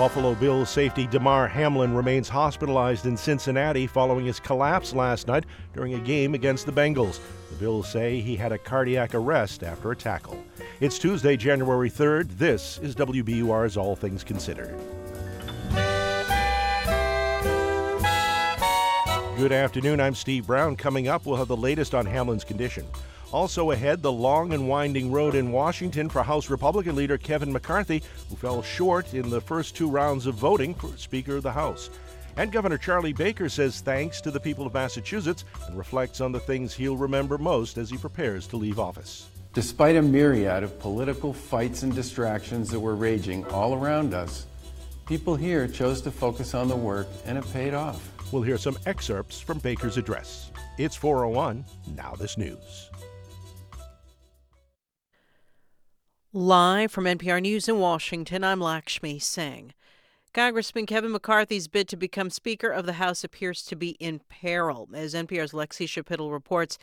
Buffalo Bills safety Damar Hamlin remains hospitalized in Cincinnati following his collapse last night during a game against the Bengals. The Bills say he had a cardiac arrest after a tackle. It's Tuesday, January 3rd. This is WBUR's All Things Considered. Good afternoon. I'm Steve Brown. Coming up, we'll have the latest on Hamlin's condition. Also ahead, the long and winding road in Washington for House Republican leader Kevin McCarthy, who fell short in the first two rounds of voting for Speaker of the House. And Governor Charlie Baker says thanks to the people of Massachusetts and reflects on the things he'll remember most as he prepares to leave office. Despite a myriad of political fights and distractions that were raging all around us, people here chose to focus on the work and it paid off. We'll hear some excerpts from Baker's address. It's 401, now this news. Live from NPR News in Washington, I'm Lakshmi Singh. Congressman Kevin McCarthy's bid to become Speaker of the House appears to be in peril. As NPR's Lexie Schapitl reports,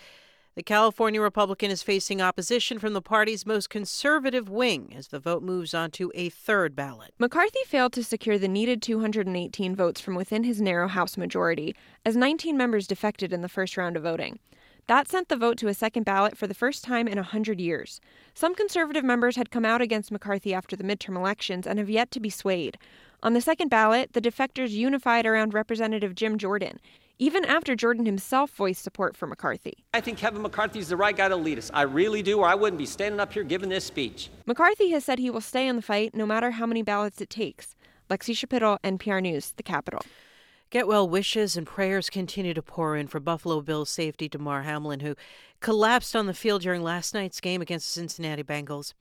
the California Republican is facing opposition from the party's most conservative wing as the vote moves on to a third ballot. McCarthy failed to secure the needed 218 votes from within his narrow House majority, as 19 members defected in the first round of voting. That sent the vote to a second ballot for the first time in a 100 years. Some conservative members had come out against McCarthy after the midterm elections and have yet to be swayed. On the second ballot, the defectors unified around Representative Jim Jordan, even after Jordan himself voiced support for McCarthy. I think Kevin McCarthy's the right guy to lead us. I really do, or I wouldn't be standing up here giving this speech. McCarthy has said he will stay in the fight no matter how many ballots it takes. Lexie Schapitl, NPR News, The Capitol. Get well wishes and prayers continue to pour in for Buffalo Bills safety Damar Hamlin, who collapsed on the field during last night's game against the Cincinnati Bengals.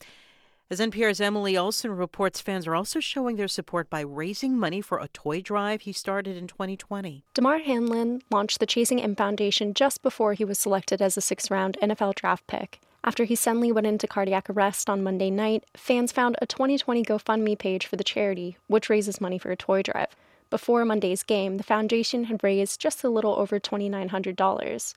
As NPR's Emily Olson reports, fans are also showing their support by raising money for a toy drive he started in 2020. Damar Hamlin launched the Chasing M Foundation just before he was selected as a sixth round NFL draft pick. After he suddenly went into cardiac arrest on Monday night, fans found a 2020 GoFundMe page for the charity, which raises money for a toy drive. Before Monday's game, the foundation had raised just a little over $2,900.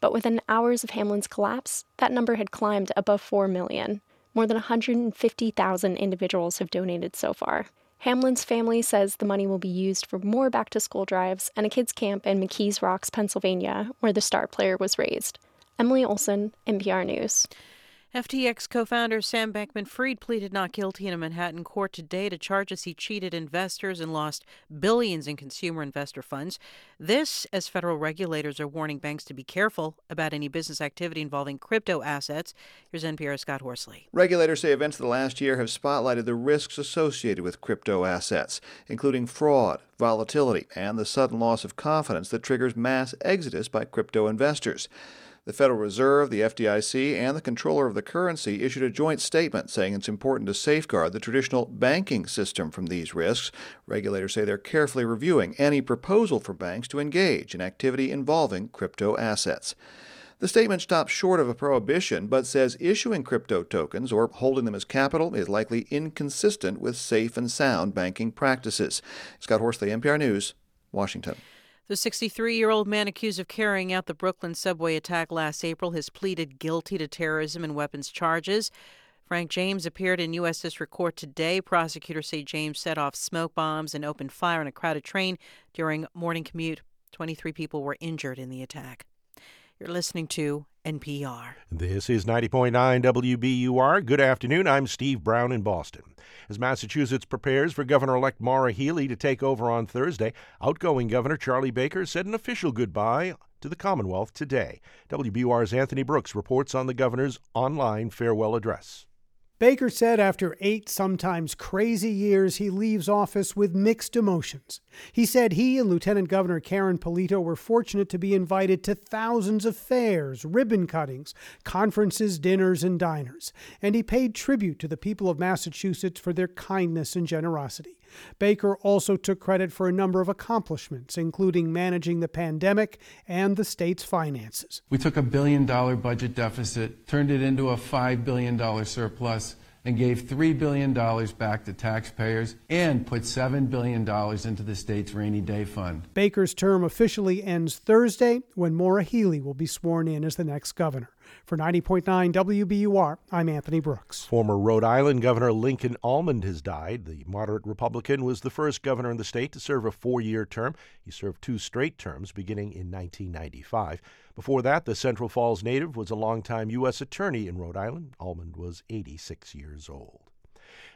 But within hours of Hamlin's collapse, that number had climbed above 4 million. More than 150,000 individuals have donated so far. Hamlin's family says the money will be used for more back to school drives and a kids' camp in McKees Rocks, Pennsylvania, where the star player was raised. Emily Olson, NPR News. FTX co founder Sam Bankman Fried pleaded not guilty in a Manhattan court today to charges he cheated investors and lost billions in consumer investor funds. This, as federal regulators are warning banks to be careful about any business activity involving crypto assets. Here's NPR's Scott Horsley. Regulators say events of the last year have spotlighted the risks associated with crypto assets, including fraud, volatility, and the sudden loss of confidence that triggers mass exodus by crypto investors. The Federal Reserve, the FDIC, and the comptroller of the currency issued a joint statement saying it's important to safeguard the traditional banking system from these risks. Regulators say they're carefully reviewing any proposal for banks to engage in activity involving crypto assets. The statement stops short of a prohibition, but says issuing crypto tokens or holding them as capital is likely inconsistent with safe and sound banking practices. Scott Horsley, NPR News, Washington. The 63 year old man accused of carrying out the Brooklyn subway attack last April has pleaded guilty to terrorism and weapons charges. Frank James appeared in U.S. District Court today. Prosecutors say James set off smoke bombs and opened fire on a crowded train during morning commute. 23 people were injured in the attack. You're listening to NPR. This is 90.9 WBUR. Good afternoon. I'm Steve Brown in Boston. As Massachusetts prepares for Governor elect Maura Healey to take over on Thursday, outgoing Governor Charlie Baker said an official goodbye to the Commonwealth today. WBUR's Anthony Brooks reports on the governor's online farewell address. Baker said after eight sometimes crazy years, he leaves office with mixed emotions. He said he and Lieutenant Governor Karyn Polito were fortunate to be invited to thousands of fairs, ribbon cuttings, conferences, dinners, and diners, and he paid tribute to the people of Massachusetts for their kindness and generosity. Baker also took credit for a number of accomplishments, including managing the pandemic and the state's finances. We took a billion dollar budget deficit, turned it into a $5 billion surplus, and gave $3 billion back to taxpayers and put $7 billion into the state's rainy day fund. Baker's term officially ends Thursday when Maura Healey will be sworn in as the next governor. For 90.9 WBUR, I'm Anthony Brooks. Former Rhode Island Governor Lincoln Almond has died. The moderate Republican was the first governor in the state to serve a four year term. He served two straight terms beginning in 1995. Before that, the Central Falls native was a longtime U.S. attorney in Rhode Island. Almond was 86 years old.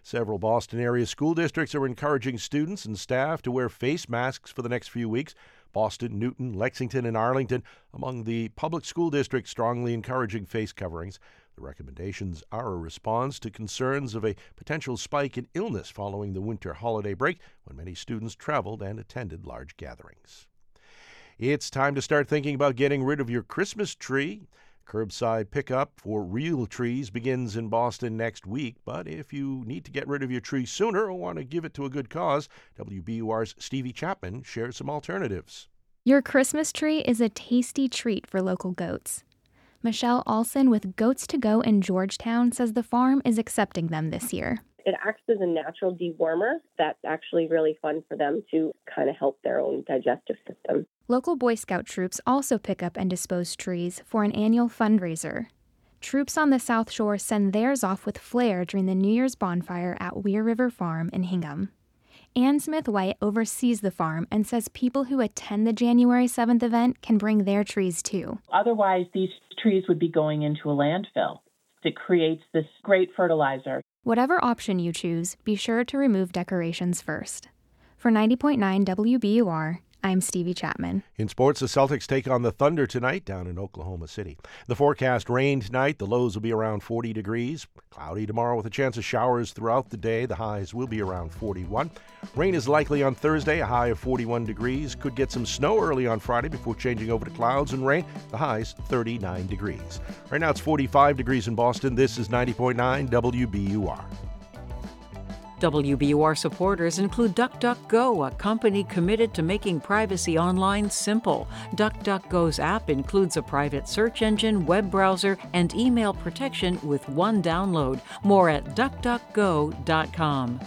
Several Boston area school districts are encouraging students and staff to wear face masks for the next few weeks. Boston, Newton, Lexington, and Arlington among the public school districts strongly encouraging face coverings. The recommendations are a response to concerns of a potential spike in illness following the winter holiday break when many students traveled and attended large gatherings. It's time to start thinking about getting rid of your Christmas tree. Curbside pickup for real trees begins in Boston next week, but if you need to get rid of your tree sooner or want to give it to a good cause, WBUR's Stevie Chapman shares some alternatives. Your Christmas tree is a tasty treat for local goats. Michelle Olson with Goats to Go in Georgetown says the farm is accepting them this year. It acts as a natural dewormer that's actually really fun for them to kind of help their own digestive system. Local Boy Scout troops also pick up and dispose trees for an annual fundraiser. Troops on the South Shore send theirs off with flair during the New Year's bonfire at Weir River Farm in Hingham. Ann Smith White oversees the farm and says people who attend the January 7th event can bring their trees too. Otherwise, these trees would be going into a landfill. It creates this great fertilizer. Whatever option you choose, be sure to remove decorations first. For 90.9 WBUR, I'm Stevie Chapman. In sports, the Celtics take on the Thunder tonight down in Oklahoma City. The forecast rain tonight. The lows will be around 40 degrees. Cloudy tomorrow with a chance of showers throughout the day. The highs will be around 41. Rain is likely on Thursday, a high of 41 degrees. Could get some snow early on Friday before changing over to clouds and rain. The highs 39 degrees. Right now it's 45 degrees in Boston. This is 90.9 WBUR. WBUR supporters include DuckDuckGo, a company committed to making privacy online simple. DuckDuckGo's app includes a private search engine, web browser, and email protection with one download. More at duckduckgo.com.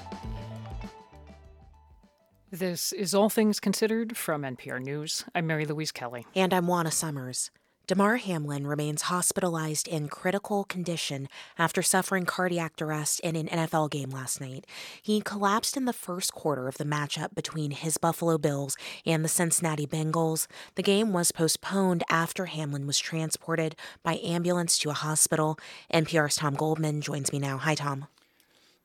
This is All Things Considered from NPR News. I'm Mary Louise Kelly. And I'm Juana Summers. Damar Hamlin remains hospitalized in critical condition after suffering cardiac arrest in an NFL game last night. He collapsed in the first quarter of the matchup between his Buffalo Bills and the Cincinnati Bengals. The game was postponed after Hamlin was transported by ambulance to a hospital. NPR's Tom Goldman joins me now. Hi, Tom.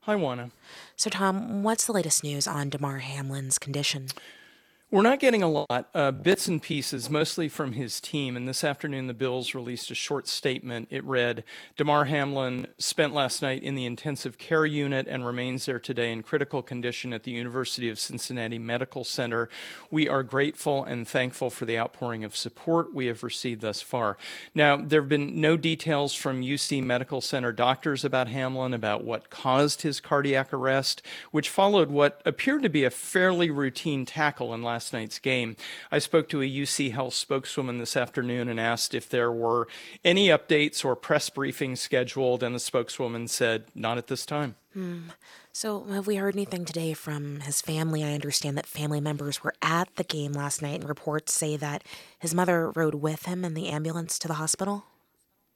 Hi, Juana. So, Tom, what's the latest news on Damar Hamlin's condition? We're not getting a lot, uh, bits and pieces, mostly from his team. And this afternoon, the Bills released a short statement. It read Damar Hamlin spent last night in the intensive care unit and remains there today in critical condition at the University of Cincinnati Medical Center. We are grateful and thankful for the outpouring of support we have received thus far. Now, there have been no details from UC Medical Center doctors about Hamlin, about what caused his cardiac arrest, which followed what appeared to be a fairly routine tackle in last last night's game. I spoke to a UC Health spokeswoman this afternoon and asked if there were any updates or press briefings scheduled, and the spokeswoman said, not at this time. Hmm. So, have we heard anything today from his family? I understand that family members were at the game last night, and reports say that his mother rode with him in the ambulance to the hospital.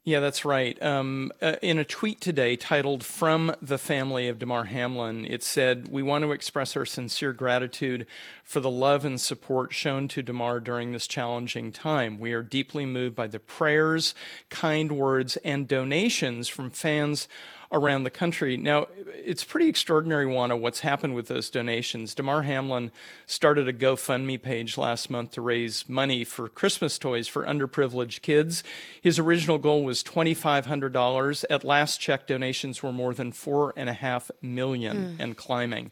Yeah, that's right. Um, uh, in a tweet today titled From the Family of Damar Hamlin, it said, We want to express our sincere gratitude for the love and support shown to Damar during this challenging time. We are deeply moved by the prayers, kind words, and donations from fans around the country. Now, it's pretty extraordinary, Juana, what's happened with those donations. Damar Hamlin started a GoFundMe page last month to raise money for Christmas toys for underprivileged kids. His original goal was $2,500. At last check, donations were more than four and a half million mm. and climbing.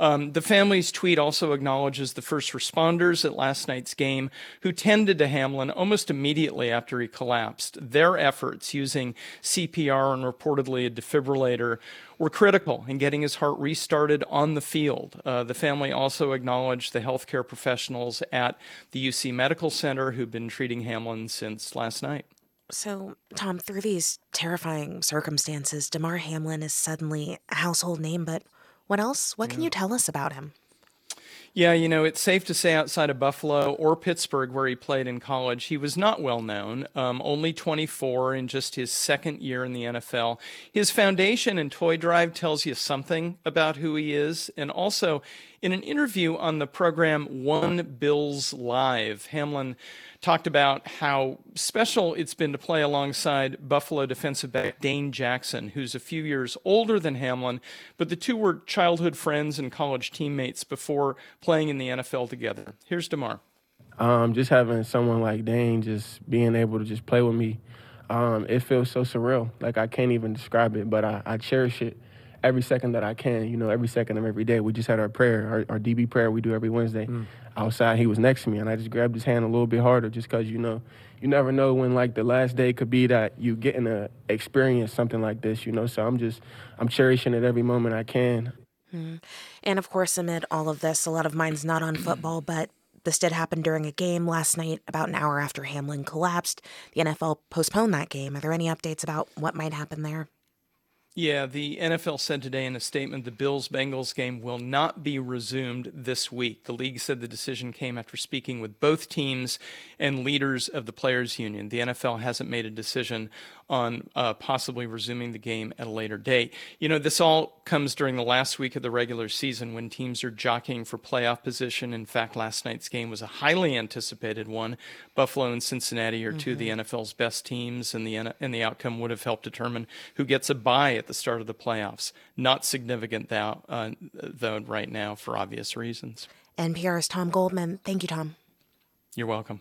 Um, the family's tweet also acknowledges the first responders at last night's game who tended to Hamlin almost immediately after he collapsed. Their efforts using CPR and reportedly a defibrillator were critical in getting his heart restarted on the field. Uh, the family also acknowledged the healthcare professionals at the UC Medical Center who've been treating Hamlin since last night. So, Tom, through these terrifying circumstances, Damar Hamlin is suddenly a household name, but what else? What can you tell us about him? Yeah, you know, it's safe to say outside of Buffalo or Pittsburgh, where he played in college, he was not well known. Um, only 24 in just his second year in the NFL. His foundation and toy drive tells you something about who he is. And also, in an interview on the program One Bills Live, Hamlin talked about how special it's been to play alongside Buffalo defensive back Dane Jackson, who's a few years older than Hamlin, but the two were childhood friends and college teammates before playing in the NFL together. Here's Damar. Um, just having someone like Dane just being able to just play with me, um, it feels so surreal. Like I can't even describe it, but I, I cherish it every second that I can, you know, every second of every day. We just had our prayer, our, our DB prayer we do every Wednesday. Mm. Outside, he was next to me, and I just grabbed his hand a little bit harder just because, you know, you never know when, like, the last day could be that you getting to experience something like this, you know? So I'm just, I'm cherishing it every moment I can. Mm. And of course, amid all of this, a lot of mine's not on football, but this did happen during a game last night, about an hour after Hamlin collapsed. The NFL postponed that game. Are there any updates about what might happen there? Yeah, the NFL said today in a statement the Bills Bengals game will not be resumed this week. The league said the decision came after speaking with both teams and leaders of the players' union. The NFL hasn't made a decision on uh, possibly resuming the game at a later date. You know, this all comes during the last week of the regular season when teams are jockeying for playoff position. In fact, last night's game was a highly anticipated one. Buffalo and Cincinnati are mm-hmm. two of the mm-hmm. NFL's best teams, and the and the outcome would have helped determine who gets a bye at the start of the playoffs. Not significant though, uh, though right now for obvious reasons. NPR's Tom Goldman. Thank you, Tom. You're welcome.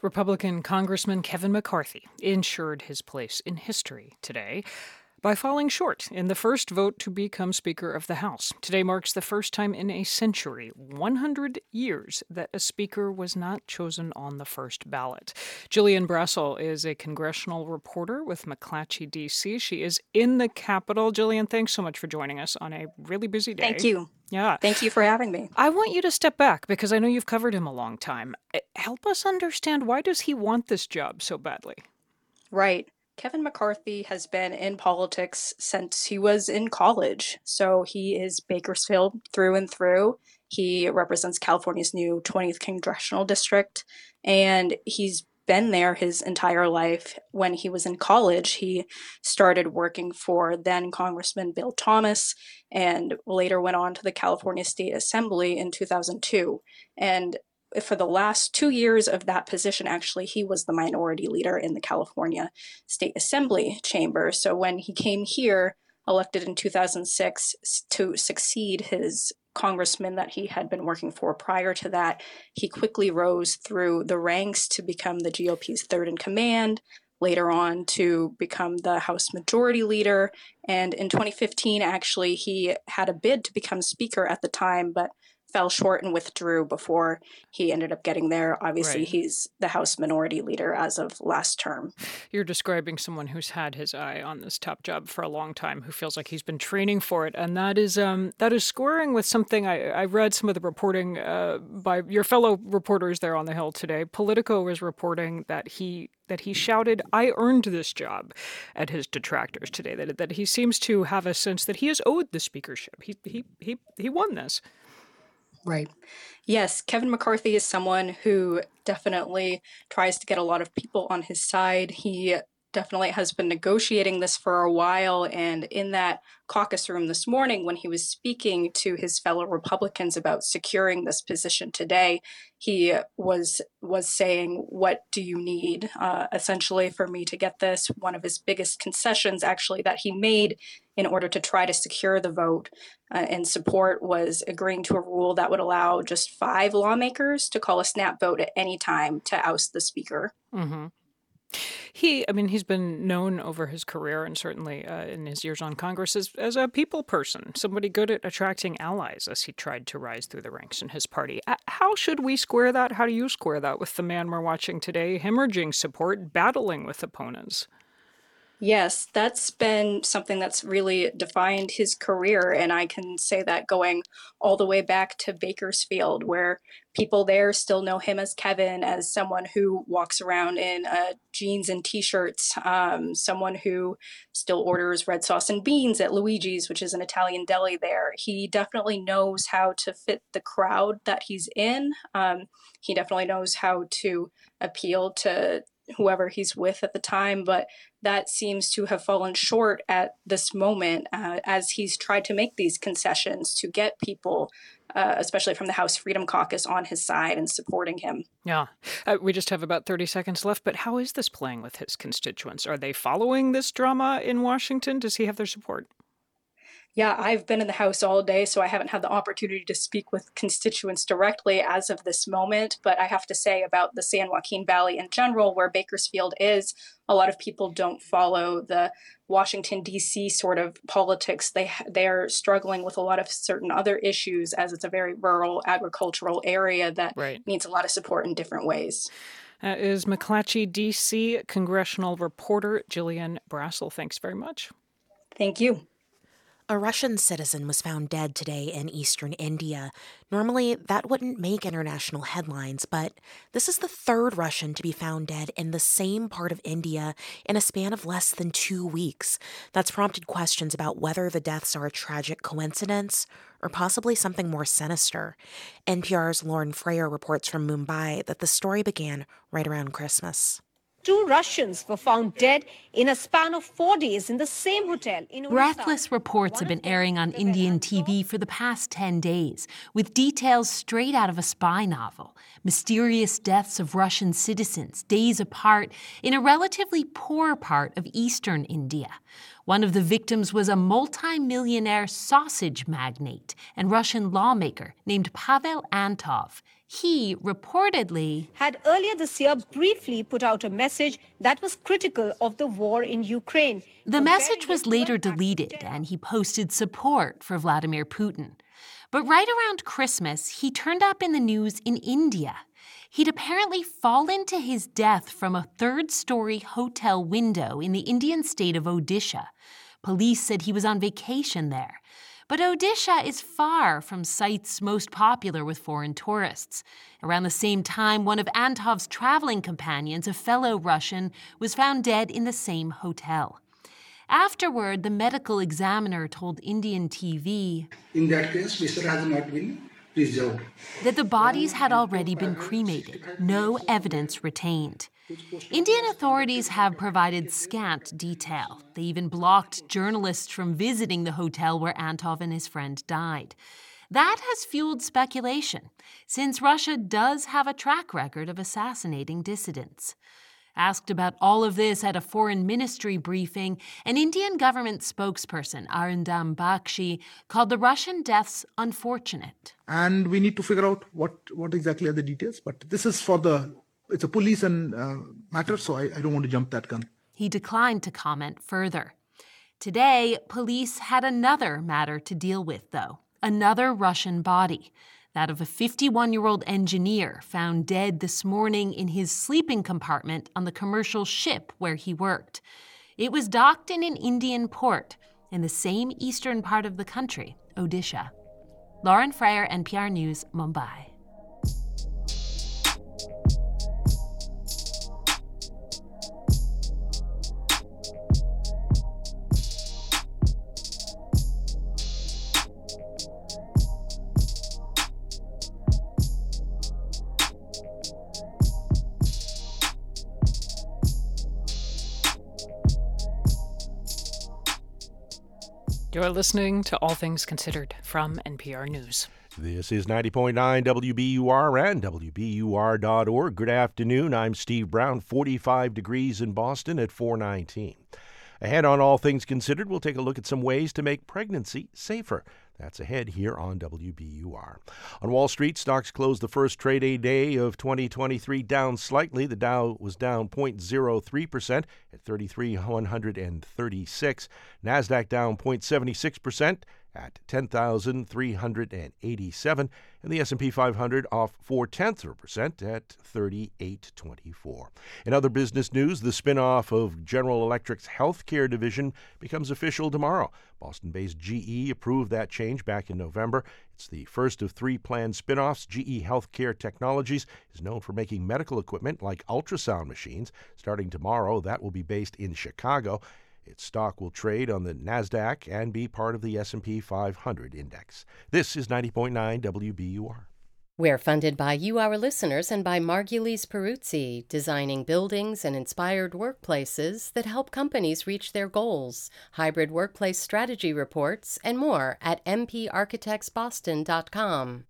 Republican Congressman Kevin McCarthy ensured his place in history today by falling short in the first vote to become Speaker of the House. Today marks the first time in a century, 100 years, that a Speaker was not chosen on the first ballot. Gillian Brassil is a congressional reporter with McClatchy, D.C. She is in the Capitol. Gillian, thanks so much for joining us on a really busy day. Thank you. Yeah. Thank you for having me. I want you to step back because I know you've covered him a long time. Eh, help us understand why does he want this job so badly? Right. Kevin McCarthy has been in politics since he was in college. So he is Bakersfield through and through. He represents California's new 20th congressional district, and he's been there his entire life. When he was in college, he started working for then Congressman Bill Thomas and later went on to the California State Assembly in 2002. And for the last two years of that position, actually, he was the minority leader in the California State Assembly chamber. So when he came here, elected in 2006 to succeed his congressman that he had been working for prior to that, he quickly rose through the ranks to become the GOP's third in command, later on to become the House Majority Leader. And in 2015, actually, he had a bid to become Speaker at the time, but fell short and withdrew before he ended up getting there. Obviously, right. he's the House Minority Leader as of last term. You're describing someone who's had his eye on this top job for a long time, who feels like he's been training for it, and that is um, that is scoring with something. I, I read some of the reporting uh, by your fellow reporters there on the Hill today. Politico was reporting that he that he shouted, I earned this job at his detractors today, that, that he seems to have a sense that he is owed the speakership. He, he, he, he won this. Right. Yes, Kevin McCarthy is someone who definitely tries to get a lot of people on his side. He definitely has been negotiating this for a while. And in that caucus room this morning, when he was speaking to his fellow Republicans about securing this position today, he was was saying, "What do you need?" Uh, essentially, for me to get this. One of his biggest concessions, actually, that he made in order to try to secure the vote uh, and support was agreeing to a rule that would allow just five lawmakers to call a snap vote at any time to oust the speaker. Mm-hmm. He, I mean, he's been known over his career and certainly uh, in his years on Congress as, as a people person, somebody good at attracting allies as he tried to rise through the ranks in his party. Uh, how should we square that? How do you square that with the man we're watching today, hemorrhaging support, battling with opponents? Yes, that's been something that's really defined his career. And I can say that going all the way back to Bakersfield, where people there still know him as Kevin, as someone who walks around in uh, jeans and t shirts, um, someone who still orders red sauce and beans at Luigi's, which is an Italian deli there. He definitely knows how to fit the crowd that he's in. Um, he definitely knows how to appeal to whoever he's with at the time, but that seems to have fallen short at this moment uh, as he's tried to make these concessions to get people, uh, especially from the House Freedom Caucus, on his side and supporting him. Yeah. Uh, we just have about 30 seconds left, but how is this playing with his constituents? Are they following this drama in Washington? Does he have their support? Yeah, I've been in the House all day, so I haven't had the opportunity to speak with constituents directly as of this moment. But I have to say about the San Joaquin Valley in general, where Bakersfield is, a lot of people don't follow the Washington D.C. sort of politics. They they are struggling with a lot of certain other issues, as it's a very rural agricultural area that right. needs a lot of support in different ways. Uh, is McClatchy D.C. congressional reporter Gillian Brassil. Thanks very much. Thank you. A Russian citizen was found dead today in eastern India. Normally, that wouldn't make international headlines, but this is the third Russian to be found dead in the same part of India in a span of less than two weeks. That's prompted questions about whether the deaths are a tragic coincidence or possibly something more sinister. NPR's Lauren Frayer reports from Mumbai that the story began right around Christmas. Two Russians were found dead in a span of four days in the same hotel in Breathless reports have been airing on Indian TV for the past 10 days, with details straight out of a spy novel. Mysterious deaths of Russian citizens, days apart, in a relatively poor part of eastern India. One of the victims was a multi-millionaire sausage magnate and Russian lawmaker named Pavel Antov. He reportedly had earlier this year briefly put out a message that was critical of the war in Ukraine. The message was later deleted, and he posted support for Vladimir Putin. But right around Christmas, he turned up in the news in India. He'd apparently fallen to his death from a third story hotel window in the Indian state of Odisha. Police said he was on vacation there. But Odisha is far from sites most popular with foreign tourists. Around the same time, one of Antov's traveling companions, a fellow Russian, was found dead in the same hotel. Afterward, the medical examiner told Indian TV In that case, Mr. has not been preserved. That the bodies had already been cremated, no evidence retained. Indian authorities have provided scant detail. They even blocked journalists from visiting the hotel where Antov and his friend died. That has fueled speculation, since Russia does have a track record of assassinating dissidents. Asked about all of this at a foreign ministry briefing, an Indian government spokesperson, Arindam Bagchi, called the Russian deaths unfortunate. And we need to figure out what, what exactly are the details. But this is for the it's a police and uh, matter, so I, I don't want to jump that gun. He declined to comment further. Today, police had another matter to deal with, though another Russian body, that of a 51 year old engineer found dead this morning in his sleeping compartment on the commercial ship where he worked. It was docked in an Indian port in the same eastern part of the country, Odisha. Lauren Frayer, NPR News, Mumbai. You're listening to All Things Considered from NPR News. This is 90.9 WBUR and WBUR.org. Good afternoon. I'm Steve Brown, 45 degrees in Boston at 419. Ahead on All Things Considered, we'll take a look at some ways to make pregnancy safer. That's ahead here on WBUR. On Wall Street, stocks closed the first trade day of 2023 down slightly. The Dow was down 0.03% at 33,136. Nasdaq down 0.76% at 10,387, and the S&P 500 off four tenths of a percent at 3824. In other business news, the spinoff of General Electric's healthcare division becomes official tomorrow. Boston-based GE approved that change back in November. It's the first of three planned spinoffs. GE Healthcare Technologies is known for making medical equipment like ultrasound machines. Starting tomorrow, that will be based in Chicago. Its stock will trade on the Nasdaq and be part of the S&P 500 index. This is 90.9 WBUR. We're funded by you, our listeners, and by Margulies Perruzzi, designing buildings and inspired workplaces that help companies reach their goals. Hybrid workplace strategy reports and more at mparchitectsboston.com.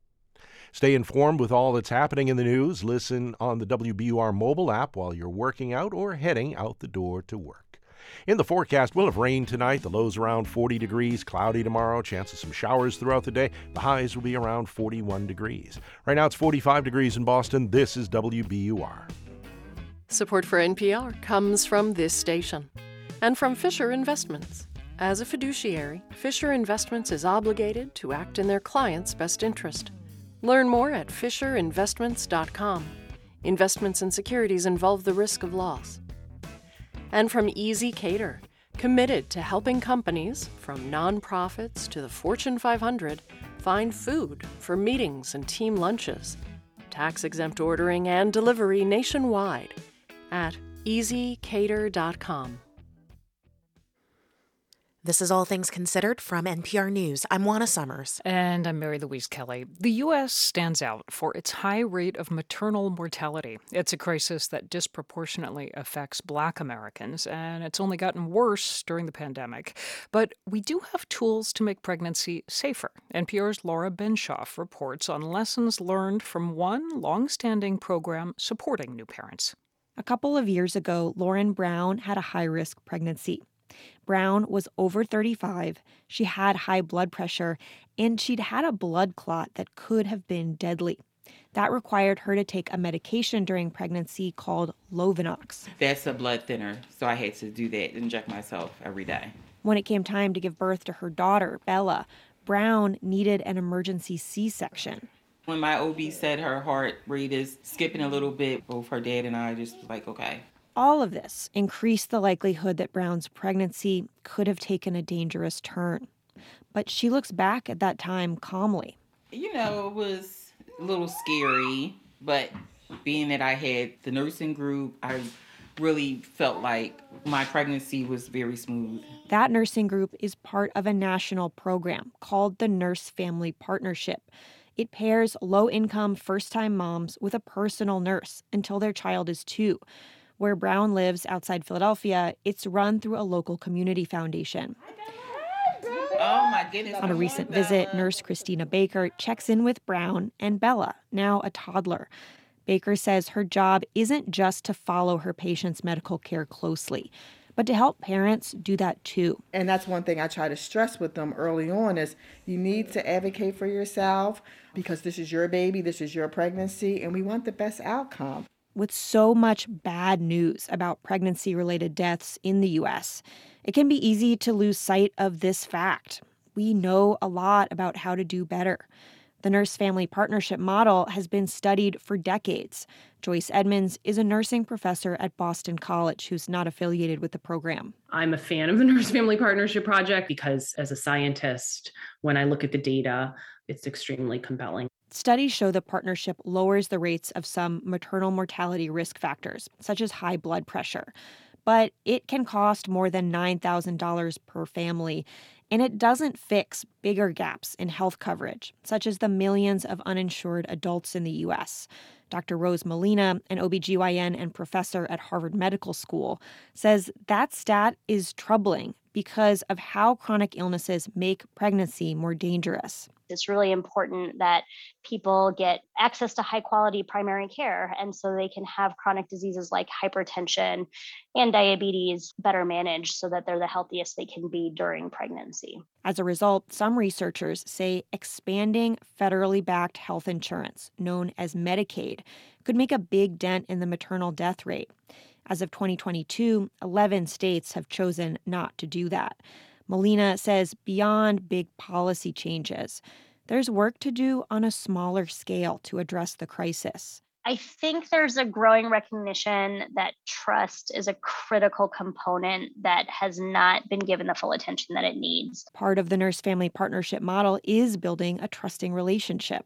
Stay informed with all that's happening in the news. Listen on the WBUR mobile app while you're working out or heading out the door to work. In the forecast, we'll have rain tonight. The lows around 40 degrees, cloudy tomorrow, chance of some showers throughout the day. The highs will be around 41 degrees. Right now it's 45 degrees in Boston. This is WBUR. Support for NPR comes from this station and from Fisher Investments. As a fiduciary, Fisher Investments is obligated to act in their client's best interest. Learn more at FisherInvestments.com. Investments in securities involve the risk of loss and from ezCater, committed to helping companies, from nonprofits to the Fortune 500, find food for meetings and team lunches. Tax exempt ordering and delivery nationwide at ezcater.com. This is All Things Considered from NPR News. I'm Juana Summers. And I'm Mary Louise Kelly. The U.S. stands out for its high rate of maternal mortality. It's a crisis that disproportionately affects black Americans, and it's only gotten worse during the pandemic. But we do have tools to make pregnancy safer. NPR's Laura Benshoff reports on lessons learned from one long-standing program supporting new parents. A couple of years ago, Lauren Brown had a high risk pregnancy. Brown was over 35, she had high blood pressure, and she'd had a blood clot that could have been deadly. That required her to take a medication during pregnancy called Lovenox. That's a blood thinner, so I had to do that, inject myself every day. When it came time to give birth to her daughter, Bella, Brown needed an emergency C section. When my OB said her heart rate is skipping a little bit, both her dad and I just like, okay, all of this increased the likelihood that Brown's pregnancy could have taken a dangerous turn. But she looks back at that time calmly. You know, it was a little scary, but being that I had the nursing group, I really felt like my pregnancy was very smooth. That nursing group is part of a national program called the Nurse Family Partnership. It pairs low income first time moms with a personal nurse until their child is two. Where Brown lives outside Philadelphia, it's run through a local community foundation. Oh my goodness. On a recent visit, nurse Christina Baker checks in with Brown and Bella, now a toddler. Baker says her job isn't just to follow her patient's medical care closely, but to help parents do that too. And that's one thing I try to stress with them early on is you need to advocate for yourself because this is your baby, this is your pregnancy, and we want the best outcome with so much bad news about pregnancy related deaths in the US, it can be easy to lose sight of this fact. We know a lot about how to do better. The nurse family partnership model has been studied for decades. Joyce Edmonds is a nursing professor at Boston College who's not affiliated with the program. I'm a fan of the Nurse Family Partnership Project because, as a scientist, when I look at the data, it's extremely compelling. Studies show the partnership lowers the rates of some maternal mortality risk factors, such as high blood pressure. But it can cost more than $9,000 per family, and it doesn't fix bigger gaps in health coverage, such as the millions of uninsured adults in the U.S. Dr. Rose Molina, an OBGYN and professor at Harvard Medical School, says that stat is troubling because of how chronic illnesses make pregnancy more dangerous. It's really important that people get access to high quality primary care and so they can have chronic diseases like hypertension and diabetes better managed so that they're the healthiest they can be during pregnancy. As a result, some researchers say expanding federally backed health insurance, known as Medicaid, could make a big dent in the maternal death rate. As of 2022, 11 states have chosen not to do that. Molina says beyond big policy changes, there's work to do on a smaller scale to address the crisis. I think there's a growing recognition that trust is a critical component that has not been given the full attention that it needs. Part of the nurse family partnership model is building a trusting relationship.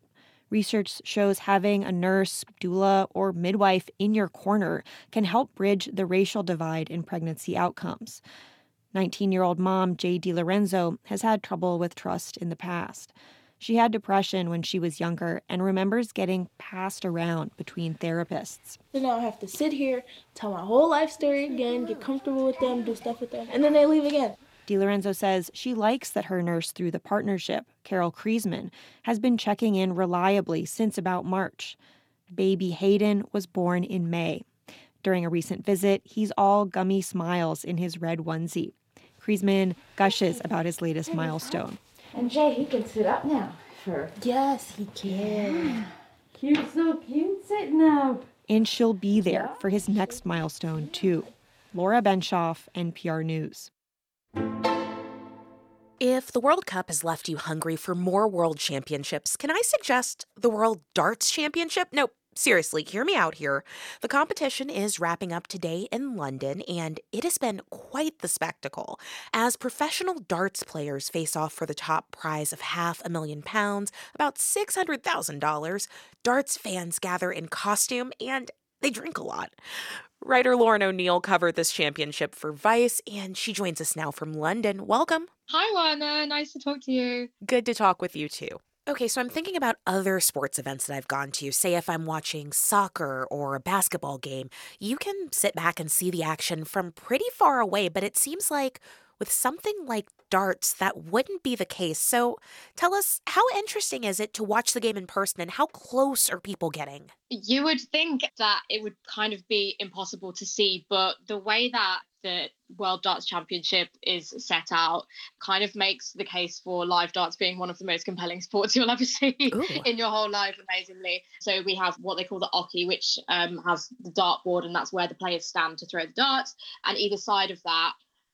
Research shows having a nurse, doula, or midwife in your corner can help bridge the racial divide in pregnancy outcomes. 19 year old mom Jay DiLorenzo has had trouble with trust in the past. She had depression when she was younger and remembers getting passed around between therapists. Then I'll have to sit here, tell my whole life story again, get comfortable with them, do stuff with them, and then they leave again. DiLorenzo says she likes that her nurse through the partnership, Carol Kriesman, has been checking in reliably since about March. Baby Hayden was born in May. During a recent visit, he's all gummy smiles in his red onesie. Kriesman gushes about his latest milestone. And Jay, he can sit up now. Sure. Yes, he can. Cute, so cute sitting up. And she'll be there for his next milestone, too. Laura Benshoff, NPR News. If the World Cup has left you hungry for more world championships, can I suggest the World Darts Championship? No, seriously, hear me out here. The competition is wrapping up today in London, and it has been quite the spectacle. As professional darts players face off for the top prize of half a million pounds, about $600,000, darts fans gather in costume and they drink a lot. Writer Lauren O'Neill covered this championship for Vice, and she joins us now from London. Welcome. Hi, Juana. Nice to talk to you. Good to talk with you too. Okay, so I'm thinking about other sports events that I've gone to. Say, if I'm watching soccer or a basketball game, you can sit back and see the action from pretty far away, but it seems like with something like darts, that wouldn't be the case. So tell us, how interesting is it to watch the game in person and how close are people getting? You would think that it would kind of be impossible to see, but the way that the World Darts Championship is set out kind of makes the case for live darts being one of the most compelling sports you'll ever see Ooh. in your whole life, amazingly. So we have what they call the oche, which um, has the dartboard, and that's where the players stand to throw the darts. And either side of that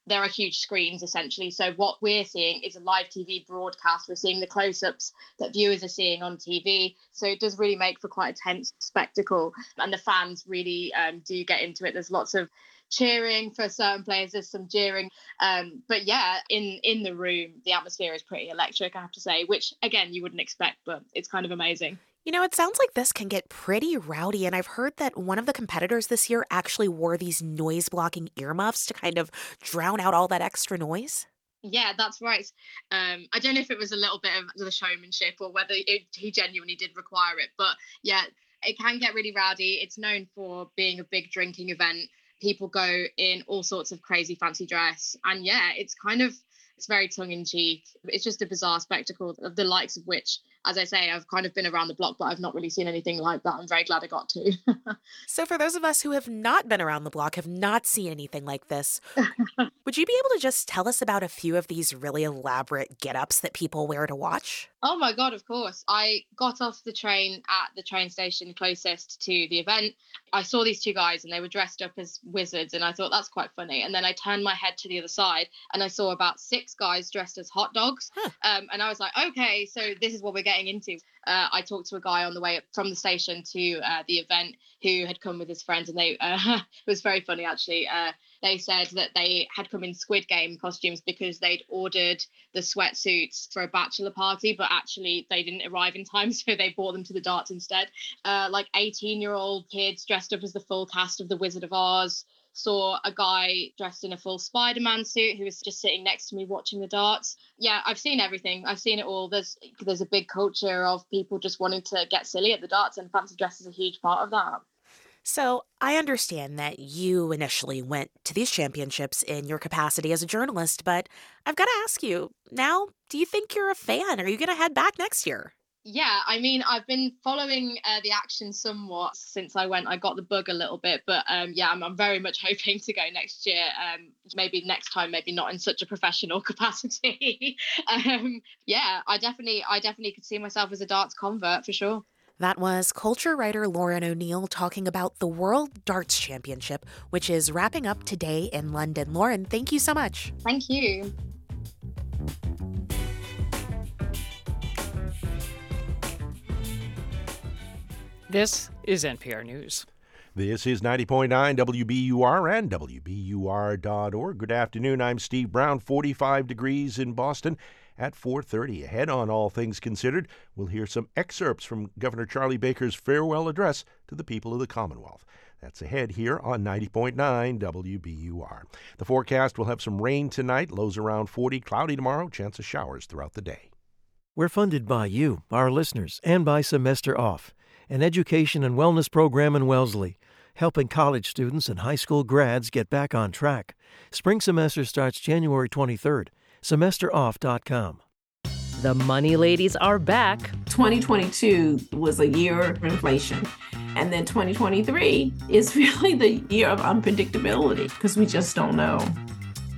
there are huge screens essentially. So what we're seeing is a live TV broadcast. We're seeing the close-ups that viewers are seeing on TV. So it does really make for quite a tense spectacle, and the fans really um, do get into it. There's lots of cheering for certain players. There's some jeering, um, but yeah, in in the room, the atmosphere is pretty electric. I have to say, which again you wouldn't expect, but it's kind of amazing. You know, it sounds like this can get pretty rowdy, and I've heard that one of the competitors this year actually wore these noise blocking earmuffs to kind of drown out all that extra noise. Yeah, that's right. Um, I don't know if it was a little bit of the showmanship or whether it, he genuinely did require it, but yeah, it can get really rowdy. It's known for being a big drinking event. People go in all sorts of crazy fancy dress, and yeah, it's kind of it's very tongue in cheek. It's just a bizarre spectacle of the likes of which as I say, I've kind of been around the block, but I've not really seen anything like that. I'm very glad I got to. so, for those of us who have not been around the block, have not seen anything like this, would you be able to just tell us about a few of these really elaborate get ups that people wear to watch? Oh my God, of course. I got off the train at the train station closest to the event. I saw these two guys and they were dressed up as wizards, and I thought that's quite funny. And then I turned my head to the other side and I saw about six guys dressed as hot dogs. Huh. Um, and I was like, okay, so this is what we're getting into. Uh, I talked to a guy on the way from the station to uh, the event who had come with his friends, and they uh, it was very funny actually. Uh, they said that they had come in Squid Game costumes because they'd ordered the sweatsuits for a bachelor party, but actually they didn't arrive in time, so they bought them to the darts instead. Uh, like 18 year old kids dressed up as the full cast of The Wizard of Oz saw a guy dressed in a full Spider-Man suit who was just sitting next to me watching the darts. Yeah, I've seen everything. I've seen it all. There's there's a big culture of people just wanting to get silly at the darts, and fancy dress is a huge part of that. So, I understand that you initially went to these championships in your capacity as a journalist, but I've got to ask you now, do you think you're a fan? Are you going to head back next year? Yeah, I mean, I've been following uh, the action somewhat since I went. I got the bug a little bit, but um, yeah, I'm, I'm, very much hoping to go next year. Um, maybe next time, maybe not in such a professional capacity. um, yeah, I definitely, I definitely could see myself as a darts convert for sure. That was culture writer Lauren O'Neill talking about the World Darts Championship, which is wrapping up today in London. Lauren, thank you so much. Thank you. This is NPR News. This is 90.9 WBUR and WBUR.org. Good afternoon. I'm Steve Brown, 45 degrees in Boston at 4:30. Ahead on All Things Considered, we'll hear some excerpts from Governor Charlie Baker's farewell address to the people of the Commonwealth. That's ahead here on 90.9 WBUR. The forecast will have some rain tonight, lows around 40, cloudy tomorrow, chance of showers throughout the day. We're funded by you, our listeners, and by Semester Off an education and wellness program in Wellesley, helping college students and high school grads get back on track. Spring semester starts January 23rd. SemesterOff.com. The money ladies are back. 2022 was a year of inflation. And then 2023 is really the year of unpredictability because we just don't know.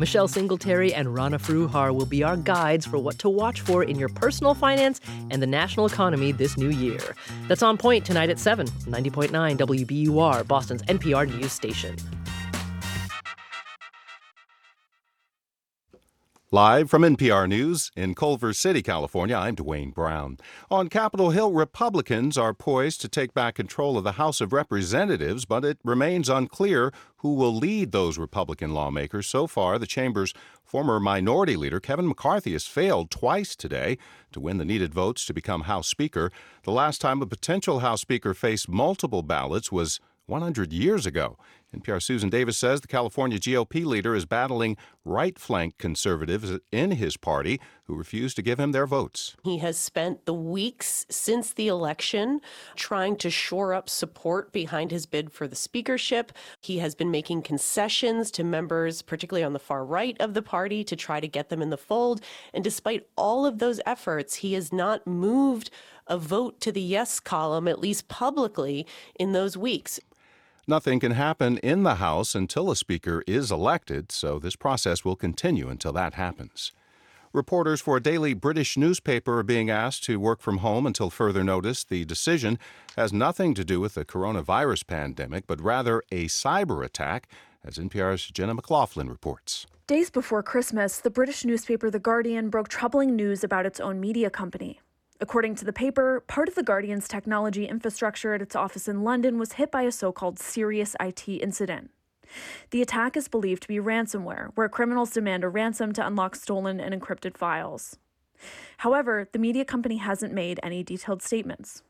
Michelle Singletary and Rana Foroohar will be our guides for what to watch for in your personal finance and the national economy this new year. That's on point tonight at 7, 90.9 WBUR, Boston's NPR news station. Live from NPR News in Culver City, California, I'm Dwane Brown. On Capitol Hill, Republicans are poised to take back control of the House of Representatives, but it remains unclear who will lead those Republican lawmakers. So far, the chamber's former minority leader, Kevin McCarthy, has failed twice today to win the needed votes to become House Speaker. The last time a potential House Speaker faced multiple ballots was 100 years ago. NPR Susan Davis says the California GOP leader is battling right flank conservatives in his party who refuse to give him their votes. He has spent the weeks since the election trying to shore up support behind his bid for the speakership. He has been making concessions to members, particularly on the far right of the party, to try to get them in the fold. And despite all of those efforts, he has not moved a vote to the yes column, at least publicly, in those weeks. Nothing can happen in the House until a Speaker is elected, so this process will continue until that happens. Reporters for a daily British newspaper are being asked to work from home until further notice. The decision has nothing to do with the coronavirus pandemic, but rather a cyber attack, as NPR's Jenna McLaughlin reports. Days before Christmas, the British newspaper The Guardian broke troubling news about its own media company. According to the paper, part of The Guardian's technology infrastructure at its office in London was hit by a so called serious IT incident. The attack is believed to be ransomware, where criminals demand a ransom to unlock stolen and encrypted files. However, the media company hasn't made any detailed statements.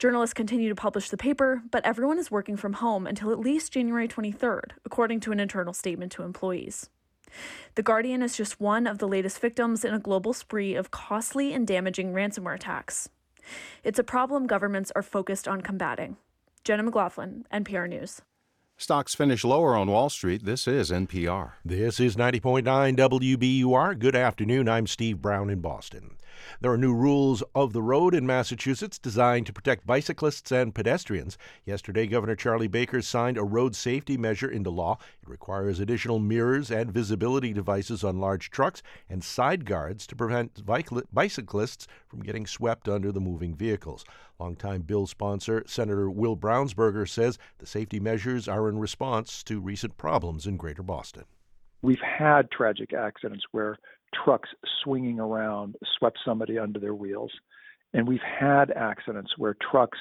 Journalists continue to publish the paper, but everyone is working from home until at least January 23rd, according to an internal statement to employees. The Guardian is just one of the latest victims in a global spree of costly and damaging ransomware attacks. It's a problem governments are focused on combating. Jenna McLaughlin, NPR News. Stocks finish lower on Wall Street. This is NPR. This is 90.9 WBUR. Good afternoon. I'm Steve Brown in Boston. There are new rules of the road in Massachusetts designed to protect bicyclists and pedestrians. Yesterday, Governor Charlie Baker signed a road safety measure into law. It requires additional mirrors and visibility devices on large trucks and side guards to prevent bicyclists from getting swept under the moving vehicles. Longtime bill sponsor Senator Will Brownsberger says the safety measures are in response to recent problems in Greater Boston. We've had tragic accidents where trucks swinging around swept somebody under their wheels. And we've had accidents where trucks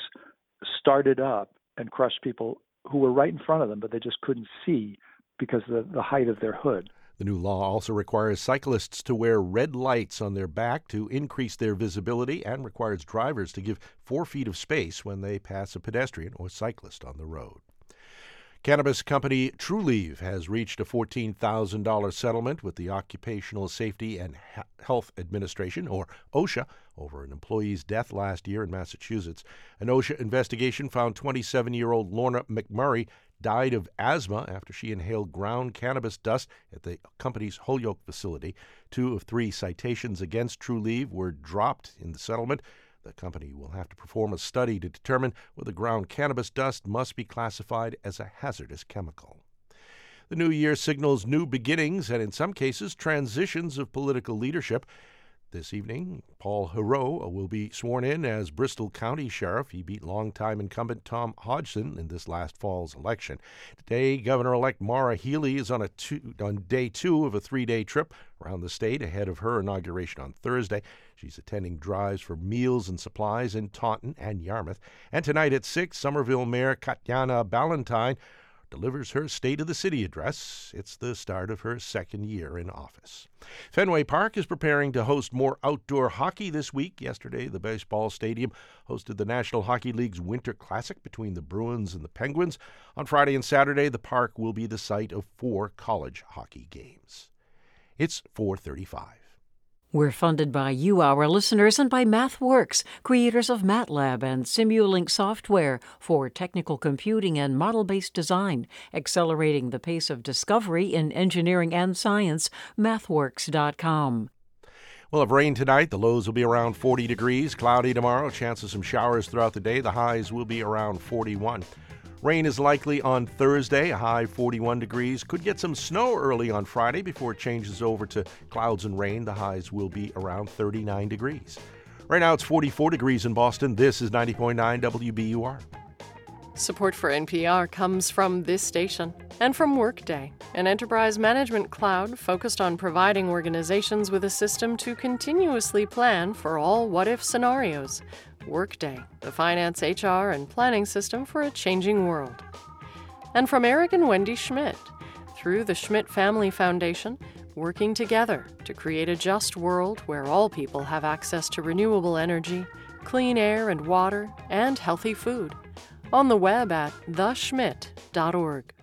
started up and crushed people who were right in front of them, but they just couldn't see because of the, the height of their hood. The new law also requires cyclists to wear red lights on their back to increase their visibility and requires drivers to give four feet of space when they pass a pedestrian or cyclist on the road. Cannabis company Trulieve has reached a $14,000 settlement with the Occupational Safety and Health Administration, or OSHA, over an employee's death last year in Massachusetts. An OSHA investigation found 27 year old Lorna McMurrey died of asthma after she inhaled ground cannabis dust at the company's Holyoke facility. Two of three citations against Trulieve were dropped in the settlement. The company will have to perform a study to determine whether ground cannabis dust must be classified as a hazardous chemical. The new year signals new beginnings and, in some cases, transitions of political leadership. This evening, Paul Heroux uh, will be sworn in as Bristol County Sheriff. He beat longtime incumbent Tom Hodgson in this last fall's election. Today, Governor-elect Maura Healey is on a two, on day two of a three-day trip around the state ahead of her inauguration on Thursday. She's attending drives for meals and supplies in Taunton and Yarmouth. And tonight at six, Somerville Mayor Katjana Ballantyne delivers her State of the City address. It's the start of her second year in office. Fenway Park is preparing to host more outdoor hockey this week. Yesterday, the baseball stadium hosted the National Hockey League's Winter Classic between the Bruins and the Penguins. On Friday and Saturday, the park will be the site of four college hockey games. It's 435. We're funded by you, our listeners, and by MathWorks, creators of MATLAB and Simulink software for technical computing and model based design, accelerating the pace of discovery in engineering and science. MathWorks.com. We'll have rain tonight. The lows will be around 40 degrees. Cloudy tomorrow. Chance of some showers throughout the day. The highs will be around 41. Rain is likely on Thursday, a high 41 degrees. Could get some snow early on Friday before it changes over to clouds and rain. The highs will be around 39 degrees. Right now it's 44 degrees in Boston. This is 90.9 WBUR. Support for NPR comes from this station and from Workday, an enterprise management cloud focused on providing organizations with a system to continuously plan for all what if scenarios. Workday, the finance, HR, and planning system for a changing world. And from Eric and Wendy Schmidt, through the Schmidt Family Foundation, working together to create a just world where all people have access to renewable energy, clean air and water, and healthy food. On the web at theschmidt.org.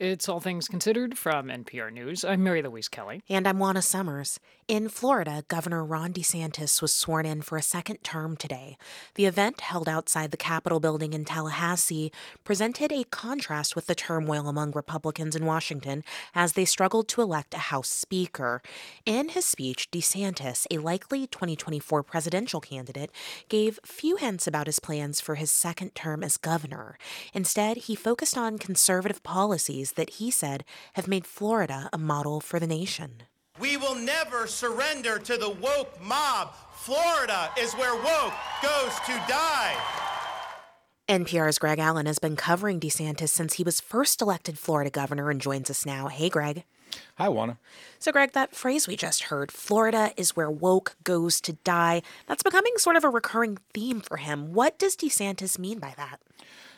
It's All Things Considered from NPR News. I'm Mary Louise Kelly. And I'm Juana Summers. In Florida, Governor Ron DeSantis was sworn in for a second term today. The event, held outside the Capitol building in Tallahassee, presented a contrast with the turmoil among Republicans in Washington as they struggled to elect a House Speaker. In his speech, DeSantis, a likely 2024 presidential candidate, gave few hints about his plans for his second term as governor. Instead, he focused on conservative policies that he said have made Florida a model for the nation. We will never surrender to the woke mob. Florida is where woke goes to die. NPR's Greg Allen has been covering DeSantis since he was first elected Florida governor and joins us now. Hey, Greg. Hi, Juana. So, Greg, that phrase we just heard, Florida is where woke goes to die, that's becoming sort of a recurring theme for him. What does DeSantis mean by that?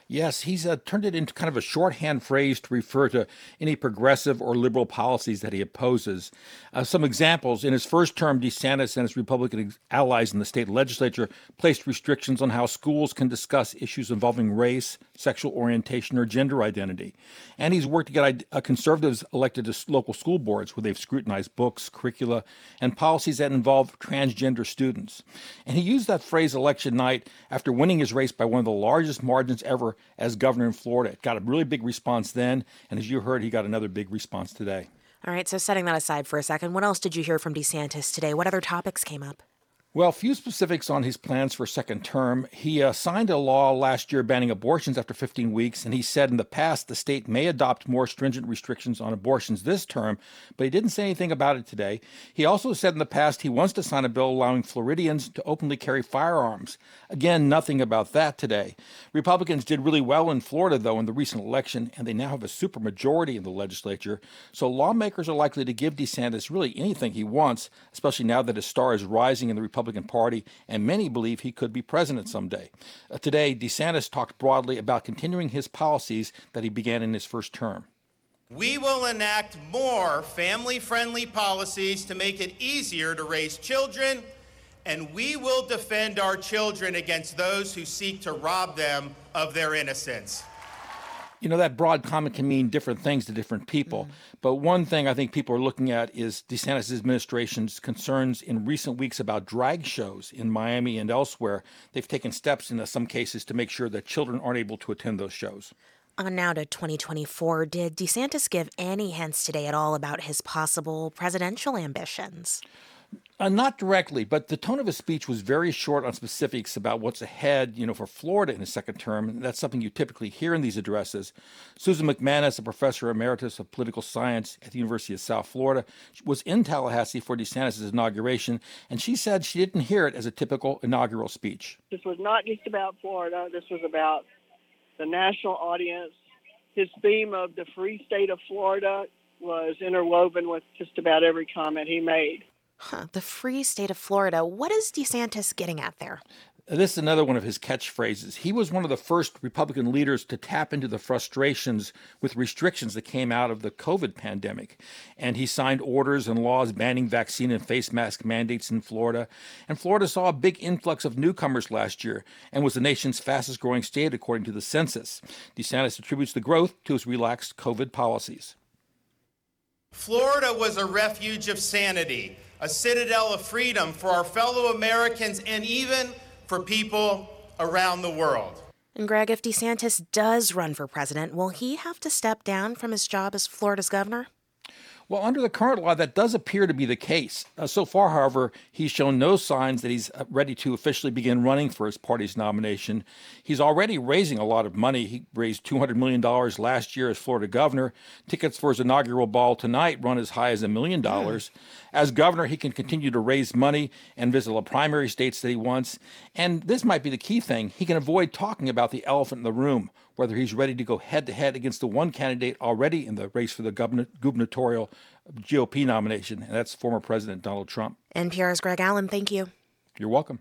Yes, he's uh, turned it into kind of a shorthand phrase to refer to any progressive or liberal policies that he opposes. Uh, some examples in his first term, DeSantis and his Republican allies in the state legislature placed restrictions on how schools can discuss issues involving race, sexual orientation, or gender identity. And he's worked to get uh, conservatives elected to local school boards where they've scrutinized books, curricula, and policies that involve transgender students. And he used that phrase election night after winning his race by one of the largest margins ever as governor in Florida. It got a really big response then, and as you heard, he got another big response today. All right, so setting that aside for a second, what else did you hear from DeSantis today? What other topics came up? Well, few specifics on his plans for a second term. He uh, signed a law last year banning abortions after 15 weeks, and he said in the past the state may adopt more stringent restrictions on abortions this term, but he didn't say anything about it today. He also said in the past he wants to sign a bill allowing Floridians to openly carry firearms. Again, nothing about that today. Republicans did really well in Florida, though, in the recent election, and they now have a supermajority in the legislature, so lawmakers are likely to give DeSantis really anything he wants, especially now that his star is rising in the Republican Republican Party, and many believe he could be president someday. Uh, today, DeSantis talked broadly about continuing his policies that he began in his first term. We will enact more family friendly policies to make it easier to raise children, and we will defend our children against those who seek to rob them of their innocence you know that broad comment can mean different things to different people. Mm-hmm. But one thing I think people are looking at is DeSantis' administration's concerns in recent weeks about drag shows in Miami and elsewhere. They've taken steps in some cases to make sure that children aren't able to attend those shows. On now to 2024, did DeSantis give any hints today at all about his possible presidential ambitions? Uh, not directly, but the tone of his speech was very short on specifics about what's ahead, you know, for Florida in his second term. That's something you typically hear in these addresses. Susan MacManus, a professor emeritus of political science at the University of South Florida, was in Tallahassee for DeSantis' inauguration, and she said she didn't hear it as a typical inaugural speech. This was not just about Florida. This was about the national audience. His theme of the free state of Florida was interwoven with just about every comment he made. Huh, the free state of Florida. What is DeSantis getting at there? Uh, this is another one of his catchphrases. He was one of the first Republican leaders to tap into the frustrations with restrictions that came out of the COVID pandemic. And he signed orders and laws banning vaccine and face mask mandates in Florida. And Florida saw a big influx of newcomers last year and was the nation's fastest growing state, according to the census. DeSantis attributes the growth to his relaxed COVID policies. Florida was a refuge of sanity a citadel of freedom for our fellow Americans and even for people around the world. And Greg, if DeSantis does run for president, will he have to step down from his job as Florida's governor? Well, under the current law, that does appear to be the case. Uh, so far, however, he's shown no signs that he's uh, ready to officially begin running for his party's nomination. He's already raising a lot of money. He raised $200 million last year as Florida governor. Tickets for his inaugural ball tonight run as high as a million dollars. As governor, he can continue to raise money and visit the primary states that he wants. And this might be the key thing he can avoid talking about the elephant in the room whether he's ready to go head to head against the one candidate already in the race for the gubernatorial GOP nomination, and that's former President Donald Trump. NPR's Greg Allen, thank you. You're welcome.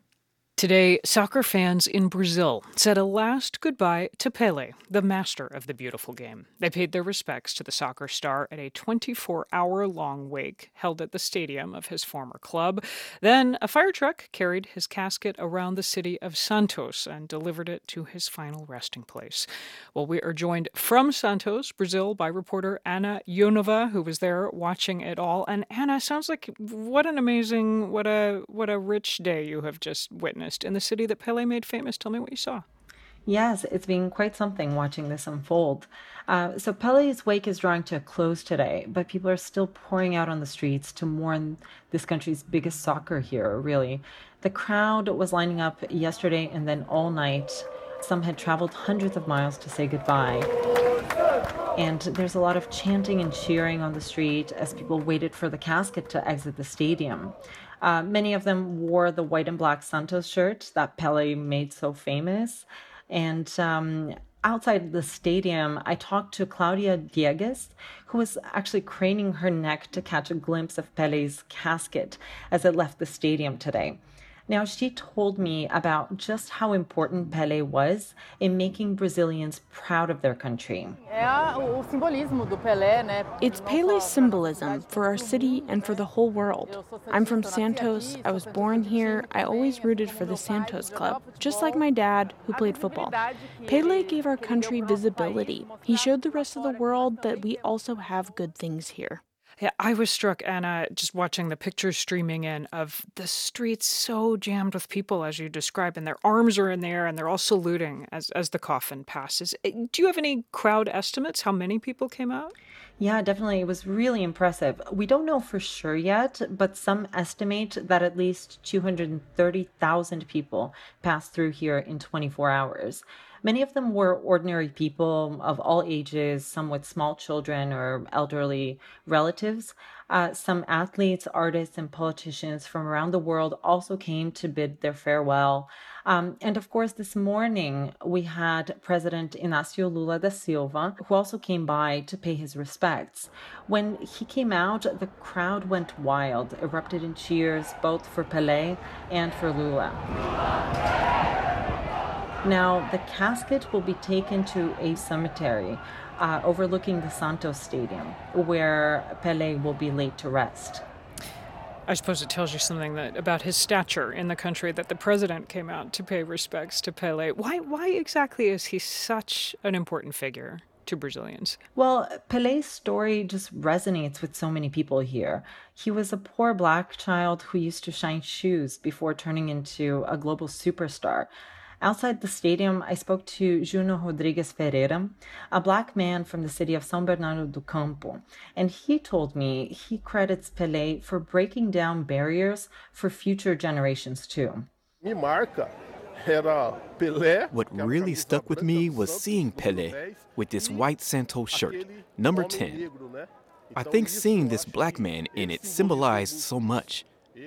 Today, soccer fans in Brazil said a last goodbye to Pele, the master of the beautiful game. They paid their respects to the soccer star at a 24 hour long wake held at the stadium of his former club. Then, a fire truck carried his casket around the city of Santos and delivered it to his final resting place. Well, we are joined from Santos, Brazil, by reporter Ana Ionova, who was there watching it all. And Anna, sounds like what an amazing, what a what a rich day you have just witnessed in the city that Pele made famous. Tell me what you saw. Yes, it's been quite something watching this unfold. Uh, so Pele's wake is drawing to a close today, but people are still pouring out on the streets to mourn this country's biggest soccer hero, really. The crowd was lining up yesterday and then all night. Some had traveled hundreds of miles to say goodbye. And there's a lot of chanting and cheering on the street as people waited for the casket to exit the stadium. Uh, many of them wore the white and black Santos shirt that Pele made so famous. And um, outside the stadium, I talked to Claudia Diegues, who was actually craning her neck to catch a glimpse of Pele's casket as it left the stadium today. Now, she told me about just how important Pele was in making Brazilians proud of their country. It's Pele's symbolism for our city and for the whole world. I'm from Santos. I was born here. I always rooted for the Santos Club, just like my dad, who played football. Pele gave our country visibility. He showed the rest of the world that we also have good things here. Yeah, I was struck, Anna, just watching the pictures streaming in of the streets so jammed with people as you describe, and their arms are in there and they're all saluting as, as the coffin passes. Eh, do you have any crowd estimates? How many people came out? Yeah, definitely. It was really impressive. We don't know for sure yet, but some estimate that at least 230,000 people passed through here in 24 hours. Many of them were ordinary people of all ages, some with small children or elderly relatives. Uh, some athletes, artists, and politicians from around the world also came to bid their farewell. Um, and of course, this morning we had President Inácio Lula da Silva, who also came by to pay his respects. When he came out, the crowd went wild, erupted in cheers both for Pelé and for Lula. Now, the casket will be taken to a cemetery uh, overlooking the Santos Stadium, where Pele will be laid to rest. I suppose it tells you something that about his stature in the country that the president came out to pay respects to Pele. Why why exactly is he such an important figure to Brazilians? Well, Pele's story just resonates with so many people here. He was a poor black child who used to shine shoes before turning into a global superstar. Outside the stadium, I spoke to Juno Rodriguez Ferreira, a black man from the city of São Bernardo do Campo, and he told me he credits Pelé for breaking down barriers for future generations too. What really stuck with me was seeing Pelé with this white Santos shirt, number 10. I think seeing this black man in it symbolized so much.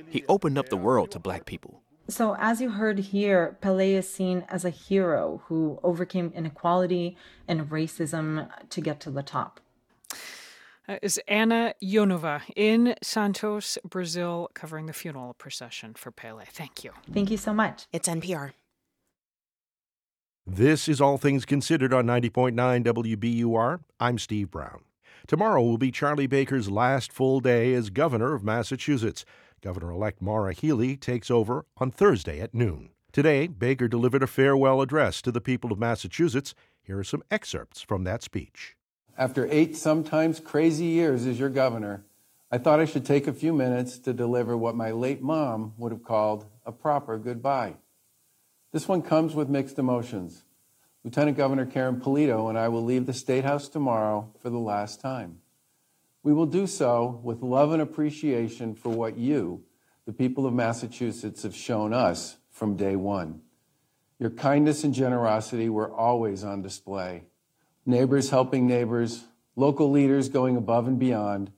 He opened up the world to black people. So, as you heard here, Pelé is seen as a hero who overcame inequality and racism to get to the top. Uh, is Ana Ionova in Santos, Brazil, covering the funeral procession for Pele. Thank you. Thank you so much. It's NPR. This is All Things Considered on 90.9 WBUR. I'm Steve Brown. Tomorrow will be Charlie Baker's last full day as governor of Massachusetts. Governor elect Maura Healey takes over on Thursday at noon. Today, Baker delivered a farewell address to the people of Massachusetts. Here are some excerpts from that speech. After eight sometimes crazy years as your governor, I thought I should take a few minutes to deliver what my late mom would have called a proper goodbye. This one comes with mixed emotions. Lieutenant Governor Karyn Polito and I will leave the State House tomorrow for the last time. We will do so with love and appreciation for what you, the people of Massachusetts, have shown us from day one. Your kindness and generosity were always on display. Neighbors helping neighbors, local leaders going above and beyond,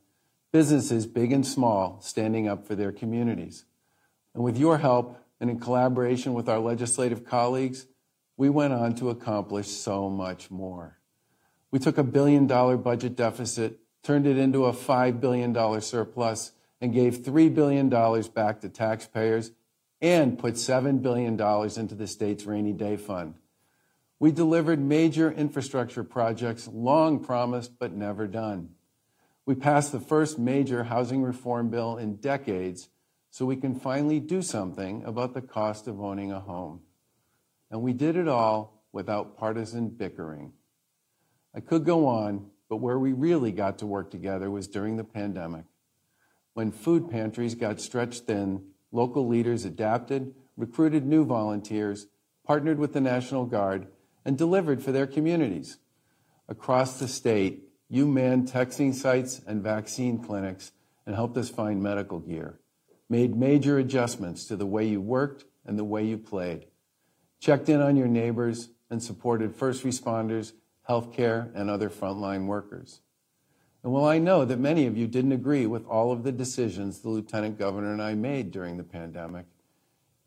businesses big and small standing up for their communities. And with your help, and in collaboration with our legislative colleagues, we went on to accomplish so much more. We took a billion dollar budget deficit, turned it into a $5 billion surplus, and gave $3 billion back to taxpayers and put $7 billion into the state's rainy day fund. We delivered major infrastructure projects long promised but never done. We passed the first major housing reform bill in decades so we can finally do something about the cost of owning a home. And we did it all without partisan bickering. I could go on, but where we really got to work together was during the pandemic. When food pantries got stretched thin, local leaders adapted, recruited new volunteers, partnered with the National Guard, and delivered for their communities. Across the state, you manned texting sites and vaccine clinics and helped us find medical gear made major adjustments to the way you worked and the way you played, checked in on your neighbors, and supported first responders, healthcare, and other frontline workers. And while I know that many of you didn't agree with all of the decisions the Lieutenant Governor and I made during the pandemic,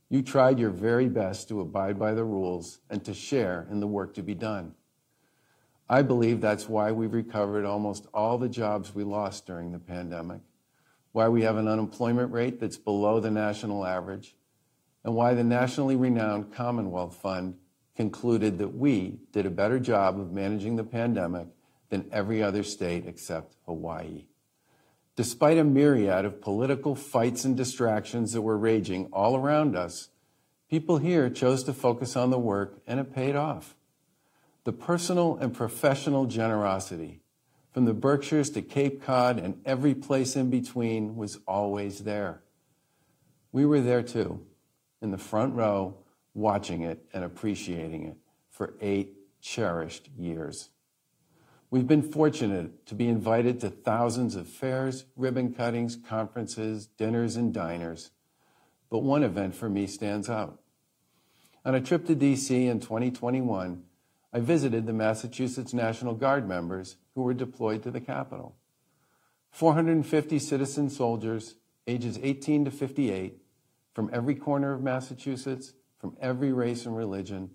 you tried your very best to abide by the rules and to share in the work to be done. I believe that's why we've recovered almost all the jobs we lost during the pandemic why we have an unemployment rate that's below the national average, and why the nationally renowned Commonwealth Fund concluded that we did a better job of managing the pandemic than every other state except Hawaii. Despite a myriad of political fights and distractions that were raging all around us, people here chose to focus on the work and it paid off. The personal and professional generosity from the Berkshires to Cape Cod and every place in between was always there. We were there too, in the front row, watching it and appreciating it for eight cherished years. We've been fortunate to be invited to thousands of fairs, ribbon cuttings, conferences, dinners, and diners. But one event for me stands out. On a trip to DC in 2021, I visited the Massachusetts National Guard members who were deployed to the Capitol. 450 citizen soldiers, ages 18 to 58, from every corner of Massachusetts, from every race and religion,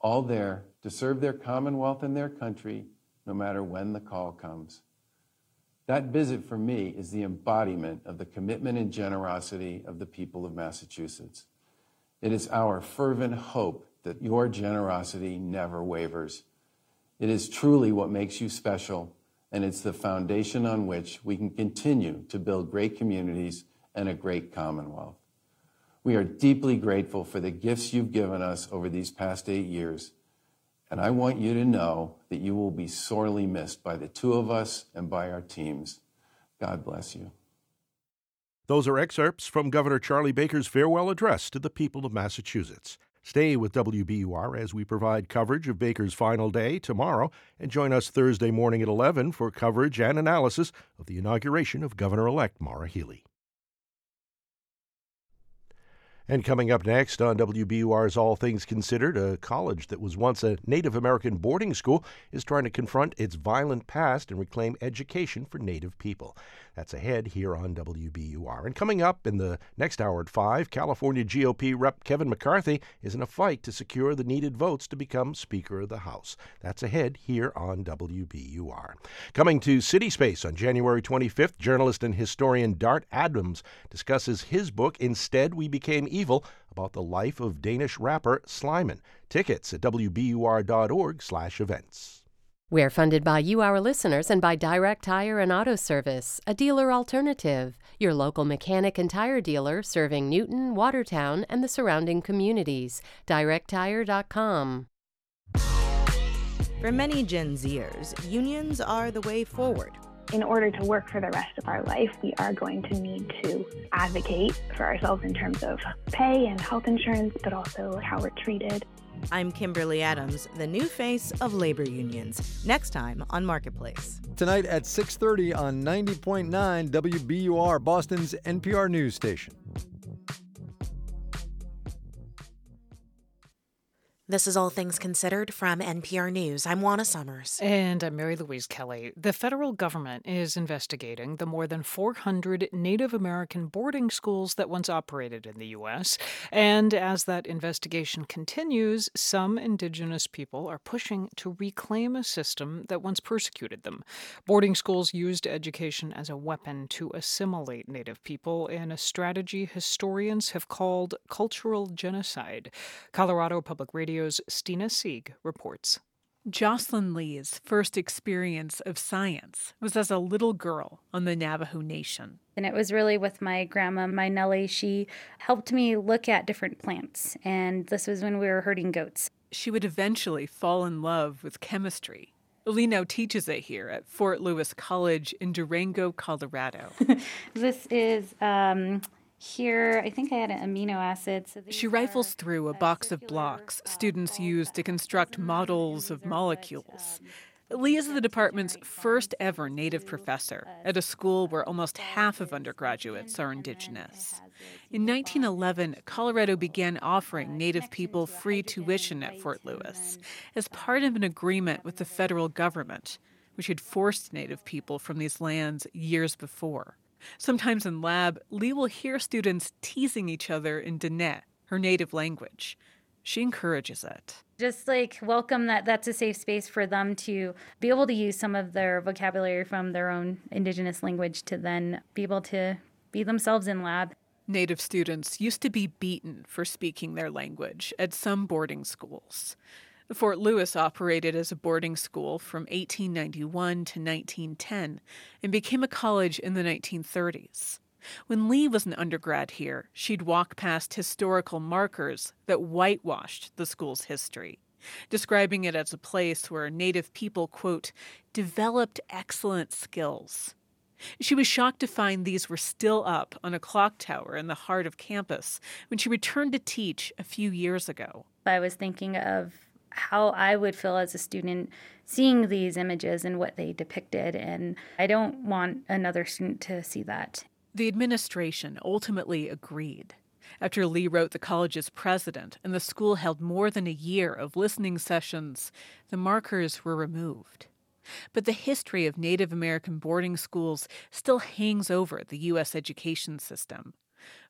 all there to serve their Commonwealth and their country, no matter when the call comes. That visit for me is the embodiment of the commitment and generosity of the people of Massachusetts. It is our fervent hope that your generosity never wavers. It is truly what makes you special, and it's the foundation on which we can continue to build great communities and a great Commonwealth. We are deeply grateful for the gifts you've given us over these past eight years, and I want you to know that you will be sorely missed by the two of us and by our teams. God bless you. Those are excerpts from Governor Charlie Baker's farewell address to the people of Massachusetts. Stay with WBUR as we provide coverage of Baker's final day tomorrow, and join us Thursday morning at 11 for coverage and analysis of the inauguration of Governor elect Maura Healey. And coming up next on WBUR's All Things Considered, a college that was once a Native American boarding school is trying to confront its violent past and reclaim education for Native people. That's ahead here on WBUR. And coming up in the next hour at 5, California GOP Rep Kevin McCarthy is in a fight to secure the needed votes to become Speaker of the House. That's ahead here on WBUR. Coming to City Space on January 25th, journalist and historian Dart Adams discusses his book, Instead We Became Evil, about the life of Danish rapper Slimane. Tickets at wbur.org slash events. We're funded by you, our listeners, and by Direct Tire and Auto Service, a dealer alternative, your local mechanic and tire dealer serving Newton, Watertown, and the surrounding communities. DirectTire.com. For many Gen Zers, unions are the way forward. In order to work for the rest of our life, we are going to need to advocate for ourselves in terms of pay and health insurance, but also how we're treated. I'm Kimberly Adams, the new face of labor unions. Next time on Marketplace. Tonight at 6:30 on 90.9 WBUR, Boston's NPR news station. This is All Things Considered from NPR News. I'm Juana Summers. And I'm Mary Louise Kelly. The federal government is investigating the more than 400 Native American boarding schools that once operated in the U.S. And as that investigation continues, some indigenous people are pushing to reclaim a system that once persecuted them. Boarding schools used education as a weapon to assimilate Native people in a strategy historians have called cultural genocide. Colorado Public Radio Stina Sieg reports. Jocelyn Lee's first experience of science was as a little girl on the Navajo Nation. And it was really with my grandma, my Nellie. She helped me look at different plants. And this was when we were herding goats. She would eventually fall in love with chemistry. Lee now teaches it here at Fort Lewis College in Durango, Colorado. this is um, here, I think I had an amino acid. So she rifles through a box of blocks students use to construct models of molecules. Lee is the department's first ever Native professor at a school where almost half of undergraduates are Indigenous. In 1911, Colorado began offering Native people free tuition at Fort Lewis as part of an agreement with the federal government, which had forced Native people from these lands years before. Sometimes in lab, Lee will hear students teasing each other in Diné, her native language. She encourages it. Just like welcome that that's a safe space for them to be able to use some of their vocabulary from their own indigenous language to then be able to be themselves in lab. Native students used to be beaten for speaking their language at some boarding schools. Fort Lewis operated as a boarding school from 1891 to 1910 and became a college in the 1930s. When Lee was an undergrad here, she'd walk past historical markers that whitewashed the school's history, describing it as a place where Native people, quote, developed excellent skills. She was shocked to find these were still up on a clock tower in the heart of campus when she returned to teach a few years ago. I was thinking of how I would feel as a student seeing these images and what they depicted. And I don't want another student to see that. The administration ultimately agreed. After Lee wrote the college's president and the school held more than a year of listening sessions, the markers were removed. But the history of Native American boarding schools still hangs over the U.S. education system.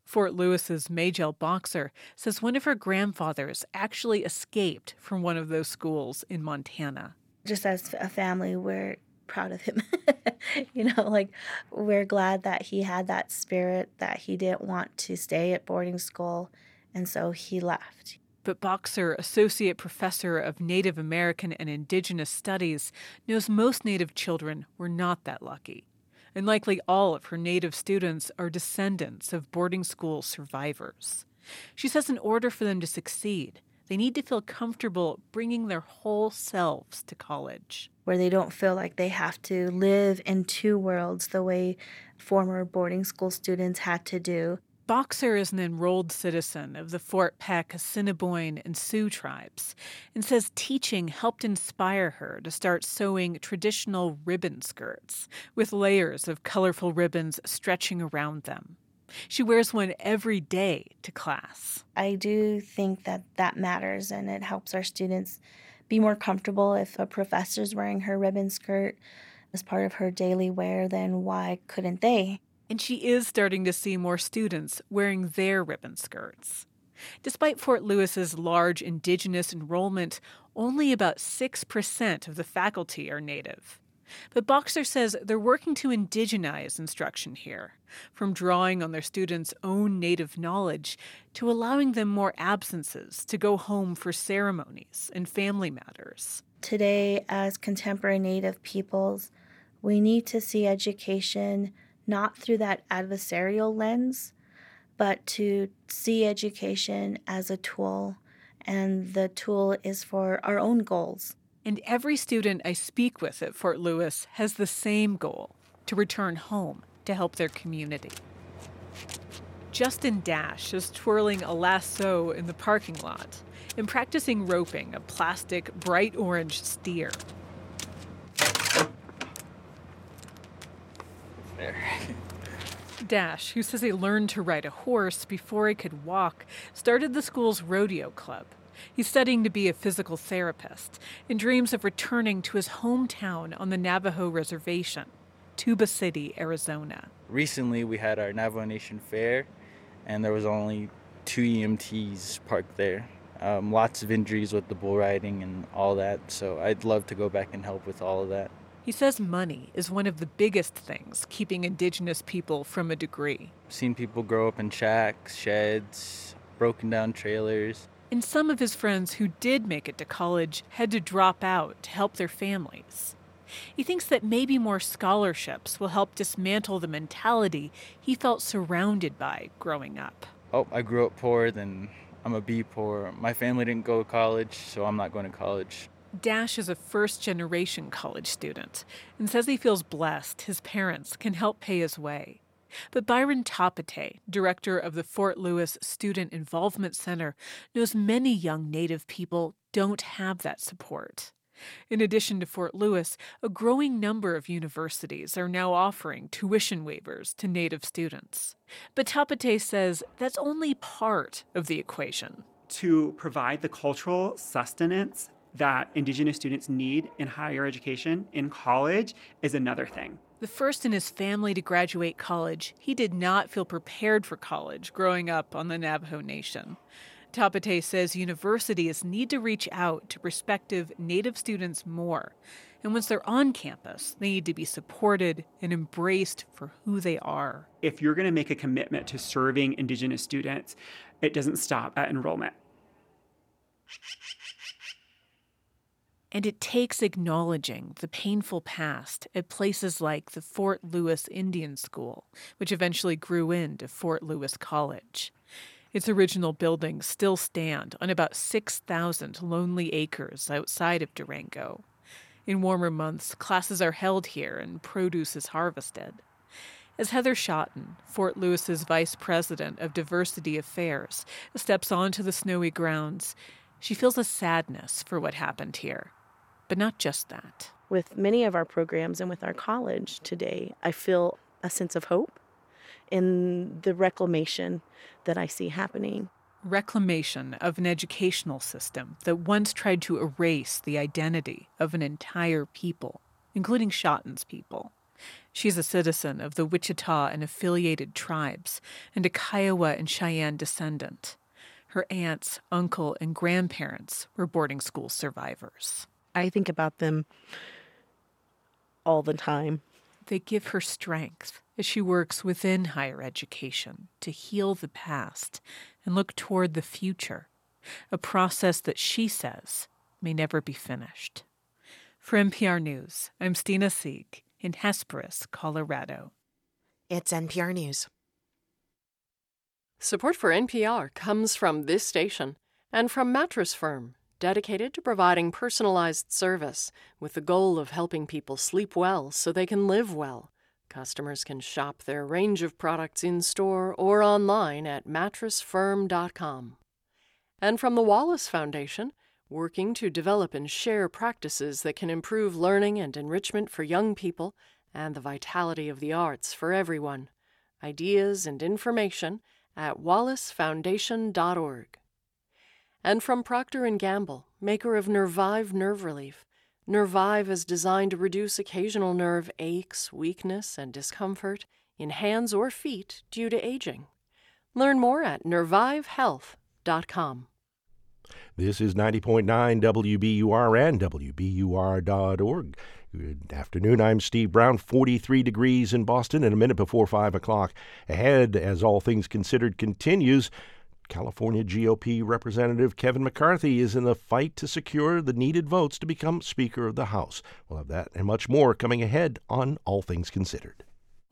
Fort Lewis's Majel Boxer says one of her grandfathers actually escaped from one of those schools in Montana. Just as a family, we're proud of him. you know, like we're glad that he had that spirit that he didn't want to stay at boarding school, and so he left. But Boxer, associate professor of Native American and Indigenous Studies, knows most Native children were not that lucky and likely all of her Native students are descendants of boarding school survivors. She says in order for them to succeed, they need to feel comfortable bringing their whole selves to college. Where they don't feel like they have to live in two worlds the way former boarding school students had to do. Boxer is an enrolled citizen of the Fort Peck, Assiniboine, and Sioux tribes and says teaching helped inspire her to start sewing traditional ribbon skirts with layers of colorful ribbons stretching around them. She wears one every day to class. I do think that that matters and it helps our students be more comfortable if a professor's wearing her ribbon skirt as part of her daily wear, then why couldn't they? And she is starting to see more students wearing their ribbon skirts. Despite Fort Lewis's large indigenous enrollment, only about 6% of the faculty are native. But Boxer says they're working to indigenize instruction here, from drawing on their students' own native knowledge to allowing them more absences to go home for ceremonies and family matters. Today, as contemporary Native peoples, we need to see education not through that adversarial lens, but to see education as a tool, and the tool is for our own goals. And every student I speak with at Fort Lewis has the same goal to return home to help their community. Justin Dash is twirling a lasso in the parking lot and practicing roping a plastic bright orange steer. There. Dash, who says he learned to ride a horse before he could walk, started the school's rodeo club. He's studying to be a physical therapist and dreams of returning to his hometown on the Navajo reservation, Tuba City, Arizona. Recently, we had our Navajo Nation Fair, and there was only two EMTs parked there. Um, lots of injuries with the bull riding and all that, so I'd love to go back and help with all of that. He says money is one of the biggest things keeping Indigenous people from a degree. I've Seen people grow up in shacks, sheds, broken down trailers. And some of his friends who did make it to college had to drop out to help their families. He thinks that maybe more scholarships will help dismantle the mentality he felt surrounded by growing up. Oh, I grew up poor, then I'm a B poor. My family didn't go to college, so I'm not going to college. Dash is a first generation college student and says he feels blessed his parents can help pay his way. But Byron Tapate, director of the Fort Lewis Student Involvement Center, knows many young Native people don't have that support. In addition to Fort Lewis, a growing number of universities are now offering tuition waivers to Native students. But Tapate says that's only part of the equation. To provide the cultural sustenance that Indigenous students need in higher education in college is another thing. The first in his family to graduate college, he did not feel prepared for college growing up on the Navajo Nation. Tapate says universities need to reach out to prospective Native students more. And once they're on campus, they need to be supported and embraced for who they are. If you're going to make a commitment to serving Indigenous students, it doesn't stop at enrollment. And it takes acknowledging the painful past at places like the Fort Lewis Indian School, which eventually grew into Fort Lewis College. Its original buildings still stand on about 6,000 lonely acres outside of Durango. In warmer months, classes are held here and produce is harvested. As Heather Shotton, Fort Lewis's vice president of diversity affairs, steps onto the snowy grounds, she feels a sadness for what happened here. But not just that. With many of our programs and with our college today, I feel a sense of hope in the reclamation that I see happening. Reclamation of an educational system that once tried to erase the identity of an entire people, including Shotton's people. She's a citizen of the Wichita and affiliated tribes and a Kiowa and Cheyenne descendant. Her aunts, uncle, and grandparents were boarding school survivors. I think about them all the time. They give her strength as she works within higher education to heal the past and look toward the future, a process that she says may never be finished. For NPR News, I'm Stina Sieg in Hesperus, Colorado. It's NPR News. Support for NPR comes from this station and from Mattress Firm, dedicated to providing personalized service with the goal of helping people sleep well so they can live well Customers can shop their range of products in store or online at mattressfirm.com. And from the Wallace Foundation, working to develop and share practices that can improve learning and enrichment for young people and the vitality of the arts for everyone. Ideas and information at wallacefoundation.org. And from Procter & Gamble, maker of Nervive Nerve Relief, Nervive is designed to reduce occasional nerve aches, weakness, and discomfort in hands or feet due to aging. Learn more at nervivehealth.com. This is 90.9 WBUR and WBUR.org. Good afternoon. I'm Steve Brown. 43 degrees in Boston and a minute before 5 o'clock. Ahead, as all things considered continues, California GOP Representative Kevin McCarthy is in the fight to secure the needed votes to become Speaker of the House. We'll have that and much more coming ahead on All Things Considered.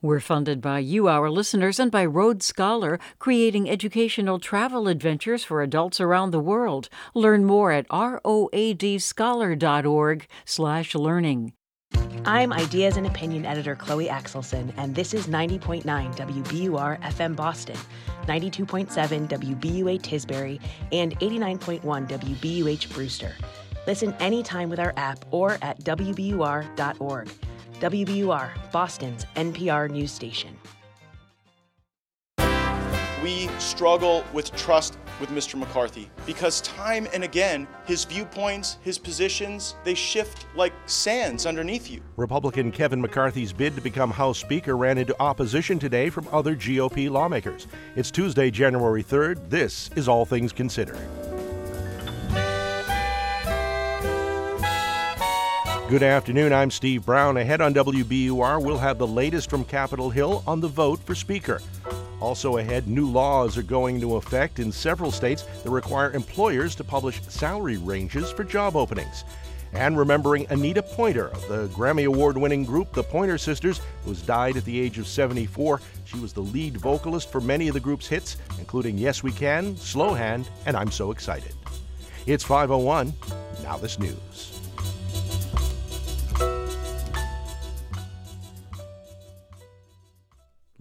We're funded by you, our listeners, and by Road Scholar, creating educational travel adventures for adults around the world. Learn more at roadscholar.org/learning. I'm Ideas and Opinion Editor Chloe Axelson, and this is 90.9 WBUR FM Boston, 92.7 WBUA Tisbury, and 89.1 WBUH Brewster. Listen anytime with our app or at WBUR.org. WBUR, Boston's NPR news station. We struggle with trust with Mr. McCarthy because time and again his viewpoints, his positions, they shift like sands underneath you. Republican Kevin McCarthy's bid to become House Speaker ran into opposition today from other GOP lawmakers. It's Tuesday, January 3rd. This is All Things Considered. Good afternoon. I'm Steve Brown. Ahead on WBUR, we'll have the latest from Capitol Hill on the vote for Speaker. Also ahead, new laws are going into effect in several states that require employers to publish salary ranges for job openings. And remembering Anita Pointer of the Grammy Award winning group The Pointer Sisters, who died at the age of 74. She was the lead vocalist for many of the group's hits, including Yes We Can, Slow Hand, and I'm So Excited. It's 501. Now this news.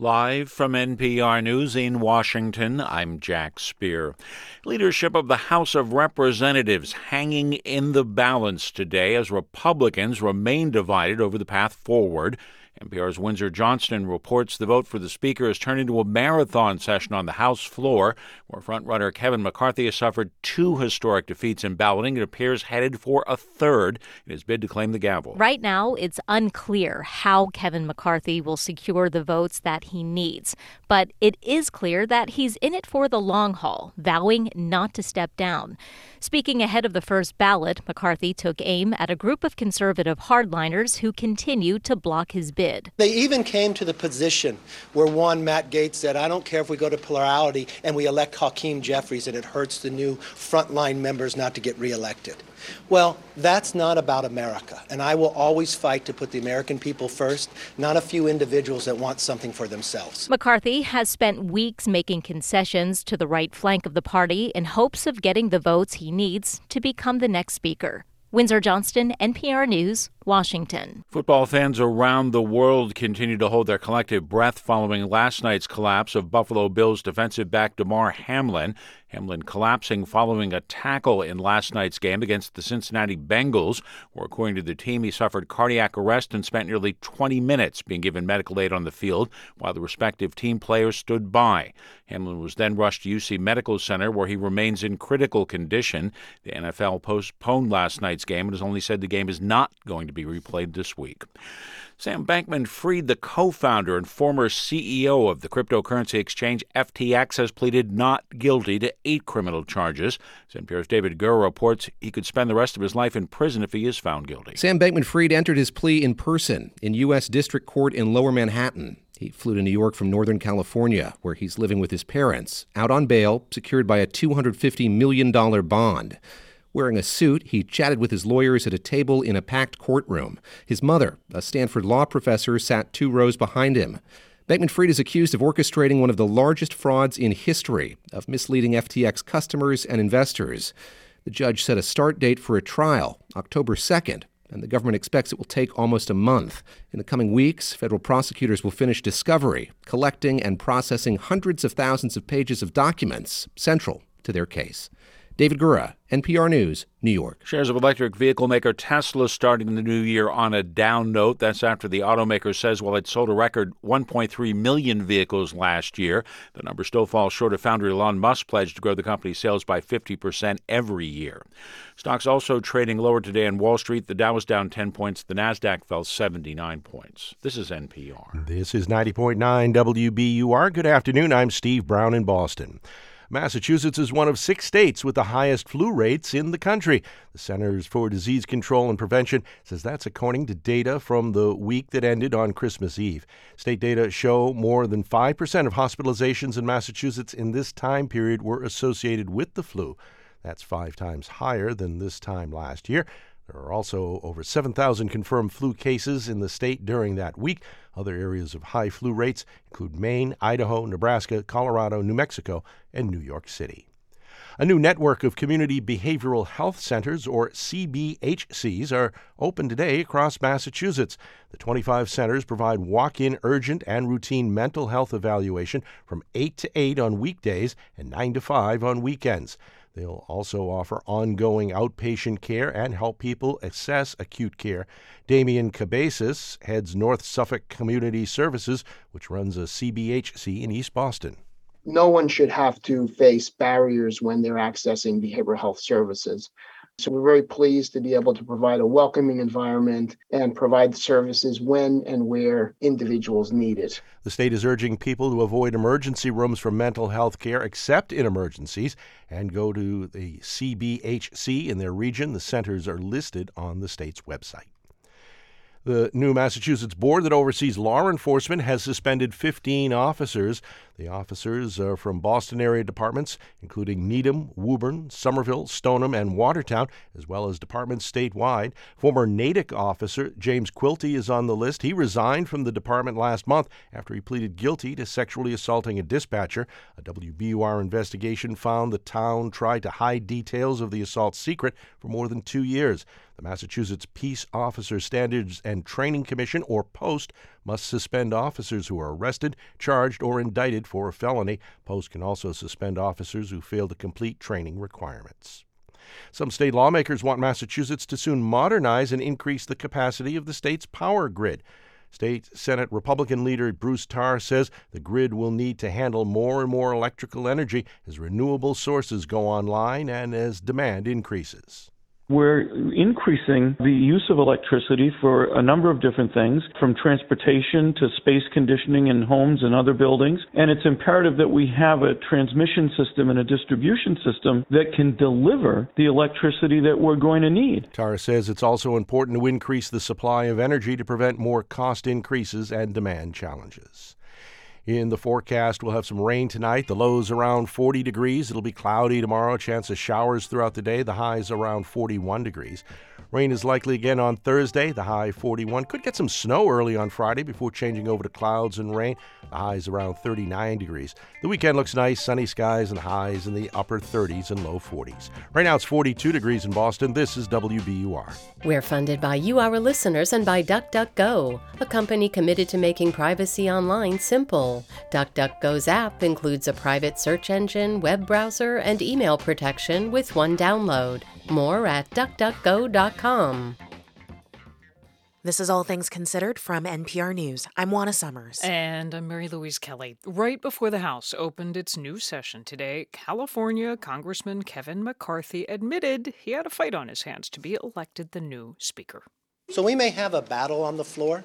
Live from NPR News in Washington, I'm Jack Speer. Leadership of the House of Representatives hanging in the balance today as Republicans remain divided over the path forward. NPR's Windsor Johnston reports the vote for the Speaker has turned into a marathon session on the House floor, where frontrunner Kevin McCarthy has suffered two historic defeats in balloting and appears headed for a third in his bid to claim the gavel. Right now, it's unclear how Kevin McCarthy will secure the votes that he needs, but it is clear that he's in it for the long haul, vowing not to step down. Speaking ahead of the first ballot, McCarthy took aim at a group of conservative hardliners who continue to block his bid. They even came to the position where one, Matt Gaetz, said, I don't care if we go to plurality and we elect Hakeem Jeffries and it hurts the new frontline members not to get reelected. Well, that's not about America. And I will always fight to put the American people first, not a few individuals that want something for themselves. McCarthy has spent weeks making concessions to the right flank of the party in hopes of getting the votes he needs to become the next speaker. Windsor Johnston, NPR News, Washington. Football fans around the world continue to hold their collective breath following last night's collapse of Buffalo Bills defensive back Damar Hamlin. Hamlin collapsing following a tackle in last night's game against the Cincinnati Bengals, where, according to the team, he suffered cardiac arrest and spent nearly 20 minutes being given medical aid on the field while the respective team players stood by. Hamlin was then rushed to UC Medical Center, where he remains in critical condition. The NFL postponed last night's game and has only said the game is not going to be replayed this week. Sam Bankman Fried, the co founder and former CEO of the cryptocurrency exchange FTX, has pleaded not guilty to eight criminal charges. NPR's David Gura reports he could spend the rest of his life in prison if he is found guilty. Sam Bankman Fried entered his plea in person in U.S. District Court in Lower Manhattan. He flew to New York from Northern California, where he's living with his parents, out on bail, secured by a $250 million bond. Wearing a suit, he chatted with his lawyers at a table in a packed courtroom. His mother, a Stanford law professor, sat two rows behind him. Bankman Fried is accused of orchestrating one of the largest frauds in history of misleading FTX customers and investors. The judge set a start date for a trial, October 2nd. and the government expects it will take almost a month. In the coming weeks, federal prosecutors will finish discovery, collecting and processing hundreds of thousands of pages of documents central to their case. David Gura, NPR News, New York. Shares of electric vehicle maker Tesla starting the new year on a down note. That's after the automaker says while it sold a record 1.3 million vehicles last year, the number still falls short of founder Elon Musk's pledge to grow the company's sales by 50% every year. Stocks also trading lower today on Wall Street. The Dow was down 10 points, the Nasdaq fell 79 points. This is NPR. This is 90.9 WBUR. Good afternoon. I'm Steve Brown in Boston. Massachusetts is one of six states with the highest flu rates in the country. The Centers for Disease Control and Prevention says that's according to data from the week that ended on Christmas Eve. State data show more than 5% of hospitalizations in Massachusetts in this time period were associated with the flu. That's five times higher than this time last year. There are also over 7,000 confirmed flu cases in the state during that week. Other areas of high flu rates include Maine, Idaho, Nebraska, Colorado, New Mexico, and New York City. A new network of community behavioral health centers, or CBHCs, are open today across Massachusetts. The 25 centers provide walk in urgent and routine mental health evaluation from 8 to 8 on weekdays and 9 to 5 on weekends. They'll also offer ongoing outpatient care and help people access acute care. Damian Cabezas heads North Suffolk Community Services, which runs a CBHC in East Boston. No one should have to face barriers when they're accessing behavioral health services. So we're very pleased to be able to provide a welcoming environment and provide services when and where individuals need it. The state is urging people to avoid emergency rooms for mental health care except in emergencies and go to the CBHC in their region. The centers are listed on the state's website. The new Massachusetts board that oversees law enforcement has suspended 15 officers. The officers are from Boston area departments, including Needham, Woburn, Somerville, Stoneham, and Watertown, as well as departments statewide. Former Natick officer James Quilty is on the list. He resigned from the department last month after he pleaded guilty to sexually assaulting a dispatcher. A WBUR investigation found the town tried to hide details of the assault secret for more than two years. The Massachusetts Peace Officer Standards and Training Commission, or POST, must suspend officers who are arrested, charged, or indicted for a felony. POST can also suspend officers who fail to complete training requirements. Some state lawmakers want Massachusetts to soon modernize and increase the capacity of the state's power grid. State Senate Republican leader Bruce Tarr says the grid will need to handle more and more electrical energy as renewable sources go online and as demand increases. We're increasing the use of electricity for a number of different things, from transportation to space conditioning in homes and other buildings. And it's imperative that we have a transmission system and a distribution system that can deliver the electricity that we're going to need. Tarr says it's also important to increase the supply of energy to prevent more cost increases and demand challenges. In the forecast, we'll have some rain tonight. The lows around 40 degrees. It'll be cloudy tomorrow. Chance of showers throughout the day. The highs around 41 degrees. Rain is likely again on Thursday, the high 41. Could get some snow early on Friday before changing over to clouds and rain. The highs around 39 degrees. The weekend looks nice, sunny skies and highs in the upper 30s and low 40s. Right now it's 42 degrees in Boston. This is WBUR. We're funded by you, our listeners, and by DuckDuckGo, a company committed to making privacy online simple. DuckDuckGo's app includes a private search engine, web browser, and email protection with one download. More at duckduckgo.com. This is All Things Considered from NPR News. I'm Juana Summers. And I'm Mary Louise Kelly. Right before the House opened its new session today, California Congressman Kevin McCarthy admitted he had a fight on his hands to be elected the new Speaker. So we may have a battle on the floor,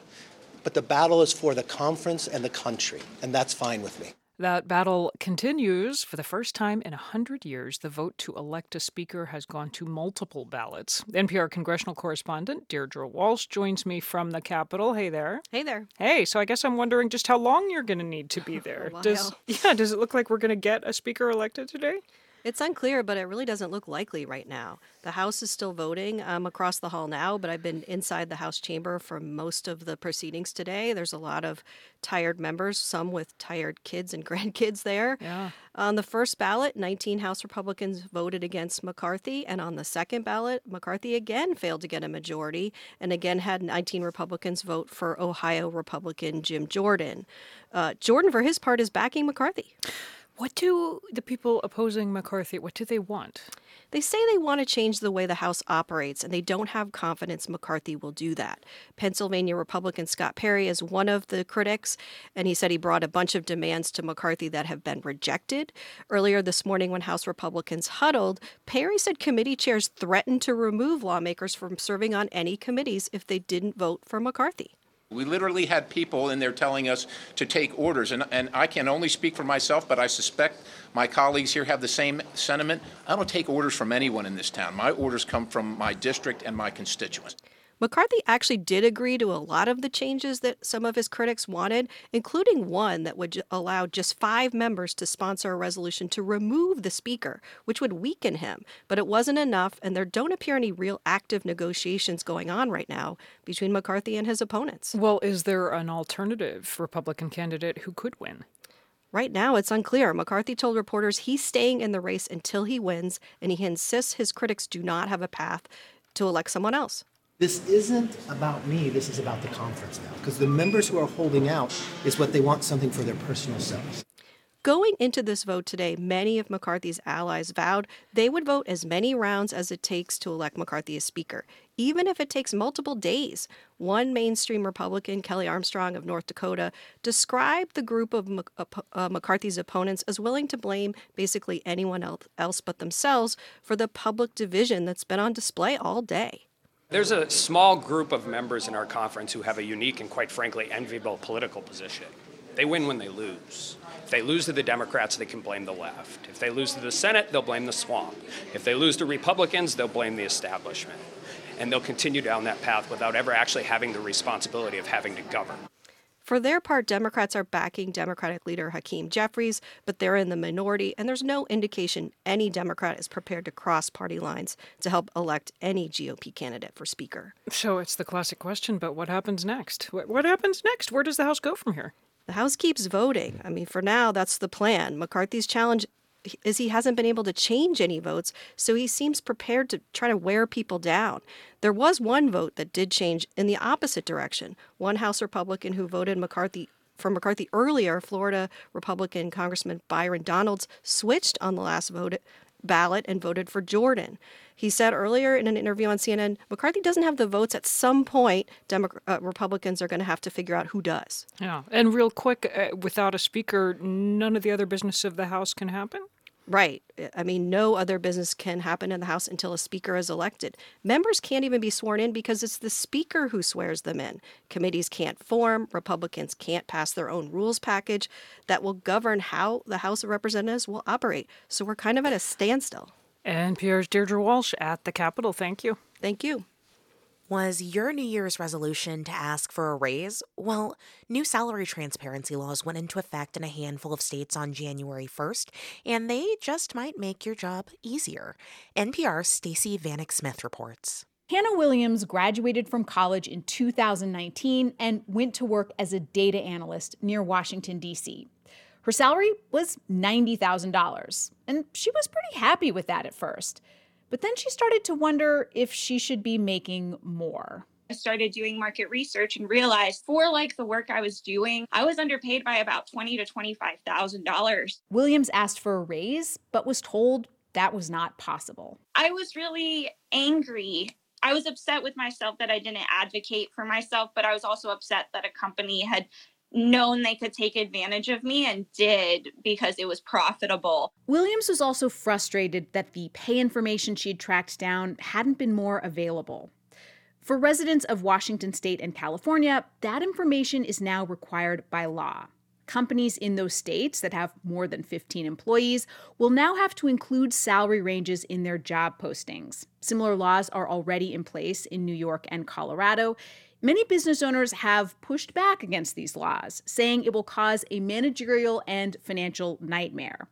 but the battle is for the conference and the country, and that's fine with me. That battle continues. For the first time in 100 years, the vote to elect a speaker has gone to multiple ballots. NPR congressional correspondent Deirdre Walsh joins me from the Capitol. Hey there. Hey there. Hey, so I guess I'm wondering just how long you're going to need to be there. does Yeah, does it look like we're going to get a speaker elected today? It's unclear, but it really doesn't look likely right now. The House is still voting. I'm across the hall now, but I've been inside the House chamber for most of the proceedings today. There's a lot of tired members, some with tired kids and grandkids there. Yeah. On the first ballot, 19 House Republicans voted against McCarthy, and on the second ballot, McCarthy again failed to get a majority and again had 19 Republicans vote for Ohio Republican Jim Jordan. Uh, Jordan, for his part, is backing McCarthy. What do the people opposing McCarthy, what do they want? They say they want to change the way the House operates, and they don't have confidence McCarthy will do that. Pennsylvania Republican Scott Perry is one of the critics, and he said he brought a bunch of demands to McCarthy that have been rejected. Earlier this morning, when House Republicans huddled, Perry said committee chairs threatened to remove lawmakers from serving on any committees if they didn't vote for McCarthy. We literally had people in there telling us to take orders, and, and I can only speak for myself, but I suspect my colleagues here have the same sentiment. I don't take orders from anyone in this town. My orders come from my district and my constituents. McCarthy actually did agree to a lot of the changes that some of his critics wanted, including one that would allow just five members to sponsor a resolution to remove the speaker, which would weaken him. But it wasn't enough, and there don't appear any real active negotiations going on right now between McCarthy and his opponents. Well, is there an alternative Republican candidate who could win? Right now, it's unclear. McCarthy told reporters he's staying in the race until he wins, and he insists his critics do not have a path to elect someone else. This isn't about me, this is about the conference now. Because the members who are holding out is what they want something for their personal selves. Going into this vote today, many of McCarthy's allies vowed they would vote as many rounds as it takes to elect McCarthy as Speaker, even if it takes multiple days. One mainstream Republican, Kelly Armstrong of North Dakota, described the group of uh, McCarthy's opponents as willing to blame basically anyone else but themselves for the public division that's been on display all day. There's a small group of members in our conference who have a unique and quite frankly enviable political position. They win when they lose. If they lose to the Democrats, they can blame the left. If they lose to the Senate, they'll blame the swamp. If they lose to Republicans, they'll blame the establishment. And they'll continue down that path without ever actually having the responsibility of having to govern. For their part, Democrats are backing Democratic leader Hakeem Jeffries, but they're in the minority, and there's no indication any Democrat is prepared to cross party lines to help elect any GOP candidate for Speaker. So it's the classic question, but what happens next? What happens next? Where does the House go from here? The House keeps voting. I mean, for now, that's the plan. McCarthy's challenge is he hasn't been able to change any votes, so he seems prepared to try to wear people down. There was one vote that did change in the opposite direction. One House Republican who voted McCarthy for McCarthy earlier, Florida Republican Congressman Byron Donalds switched on the last vote ballot and voted for Jordan. He said earlier in an interview on CNN, McCarthy doesn't have the votes. At some point, Demo- uh, Republicans are going to have to figure out who does. Yeah. And real quick, uh, without a speaker, none of the other business of the House can happen? Right. I mean, no other business can happen in the House until a speaker is elected. Members can't even be sworn in because it's the speaker who swears them in. Committees can't form. Republicans can't pass their own rules package that will govern how the House of Representatives will operate. So we're kind of at a standstill. NPR's Deirdre Walsh at the Capitol. Thank you. Thank you. Was your New Year's resolution to ask for a raise? Well, new salary transparency laws went into effect in a handful of states on January 1st, and they just might make your job easier. NPR's Stacey Vanek Smith reports. Hannah Williams graduated from college in 2019 and went to work as a data analyst near Washington, D.C. Her salary was $90,000, and she was pretty happy with that at first. But then she started to wonder if she should be making more. I started doing market research and realized for like the work I was doing, I was underpaid by about twenty to twenty-five thousand dollars. Williams asked for a raise, but was told that was not possible. I was really angry. I was upset with myself that I didn't advocate for myself, but I was also upset that a company had known they could take advantage of me and did because it was profitable. Williams was also frustrated that the pay information she'd tracked down hadn't been more available. For residents of Washington state and California, that information is now required by law. Companies in those states that have more than 15 employees will now have to include salary ranges in their job postings. Similar laws are already in place in New York and Colorado. Many business owners have pushed back against these laws, saying it will cause a managerial and financial nightmare.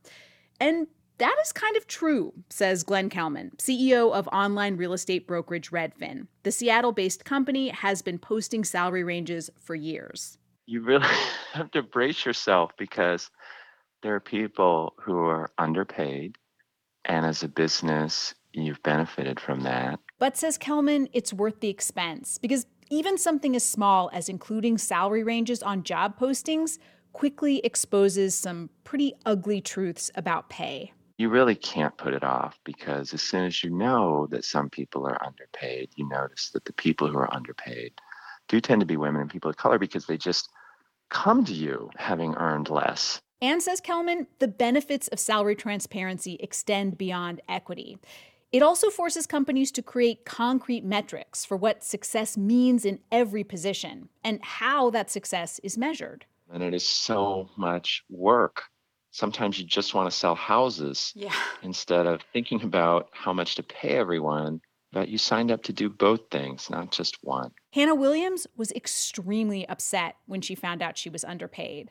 And That is kind of true, says Glenn Kelman, CEO of online real estate brokerage Redfin. The Seattle based company has been posting salary ranges for years. You really have to brace yourself because there are people who are underpaid, and as a business, you've benefited from that. But says Kelman, it's worth the expense because even something as small as including salary ranges on job postings quickly exposes some pretty ugly truths about pay you really can't put it off because as soon as you know that some people are underpaid, you notice that the people who are underpaid do tend to be women and people of color because they just come to you having earned less. And says Kelman, the benefits of salary transparency extend beyond equity. It also forces companies to create concrete metrics for what success means in every position and how that success is measured. And it is so much work sometimes you just want to sell houses yeah. instead of thinking about how much to pay everyone but you signed up to do both things not just one hannah williams was extremely upset when she found out she was underpaid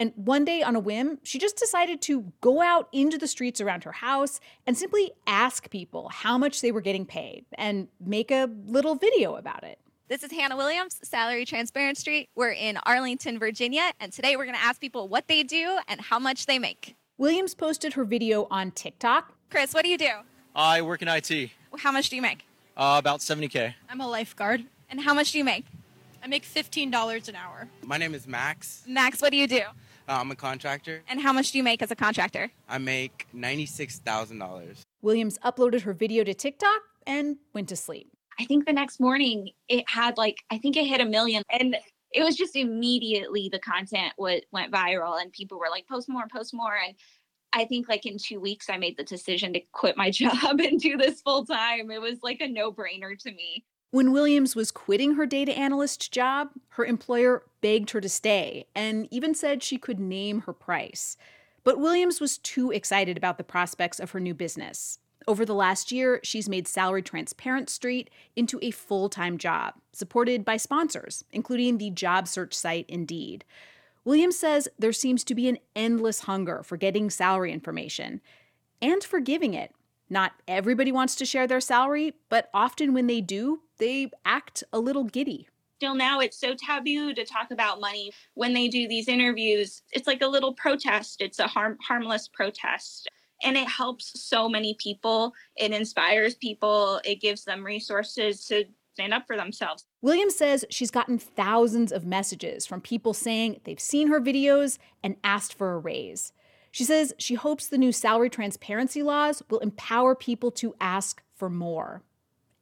and one day on a whim she just decided to go out into the streets around her house and simply ask people how much they were getting paid and make a little video about it this is Hannah Williams, Salary Transparent Street. We're in Arlington, Virginia, and today we're going to ask people what they do and how much they make. Williams posted her video on TikTok. Chris, what do you do? I work in IT. How much do you make? Uh, about 70K. I'm a lifeguard. And how much do you make? I make $15 an hour. My name is Max. Max, what do you do? Uh, I'm a contractor. And how much do you make as a contractor? I make $96,000. Williams uploaded her video to TikTok and went to sleep. I think the next morning it had like, I think it hit a million. And it was just immediately the content w- went viral and people were like, post more, post more. And I think like in two weeks, I made the decision to quit my job and do this full time. It was like a no brainer to me. When Williams was quitting her data analyst job, her employer begged her to stay and even said she could name her price. But Williams was too excited about the prospects of her new business. Over the last year, she's made Salary Transparent Street into a full time job, supported by sponsors, including the job search site Indeed. Williams says there seems to be an endless hunger for getting salary information and for giving it. Not everybody wants to share their salary, but often when they do, they act a little giddy still now it's so taboo to talk about money when they do these interviews it's like a little protest it's a harm, harmless protest and it helps so many people. It inspires people, it gives them resources to stand up for themselves. Williams says she's gotten thousands of messages from people saying they've seen her videos and asked for a raise. She says she hopes the new salary transparency laws will empower people to ask for more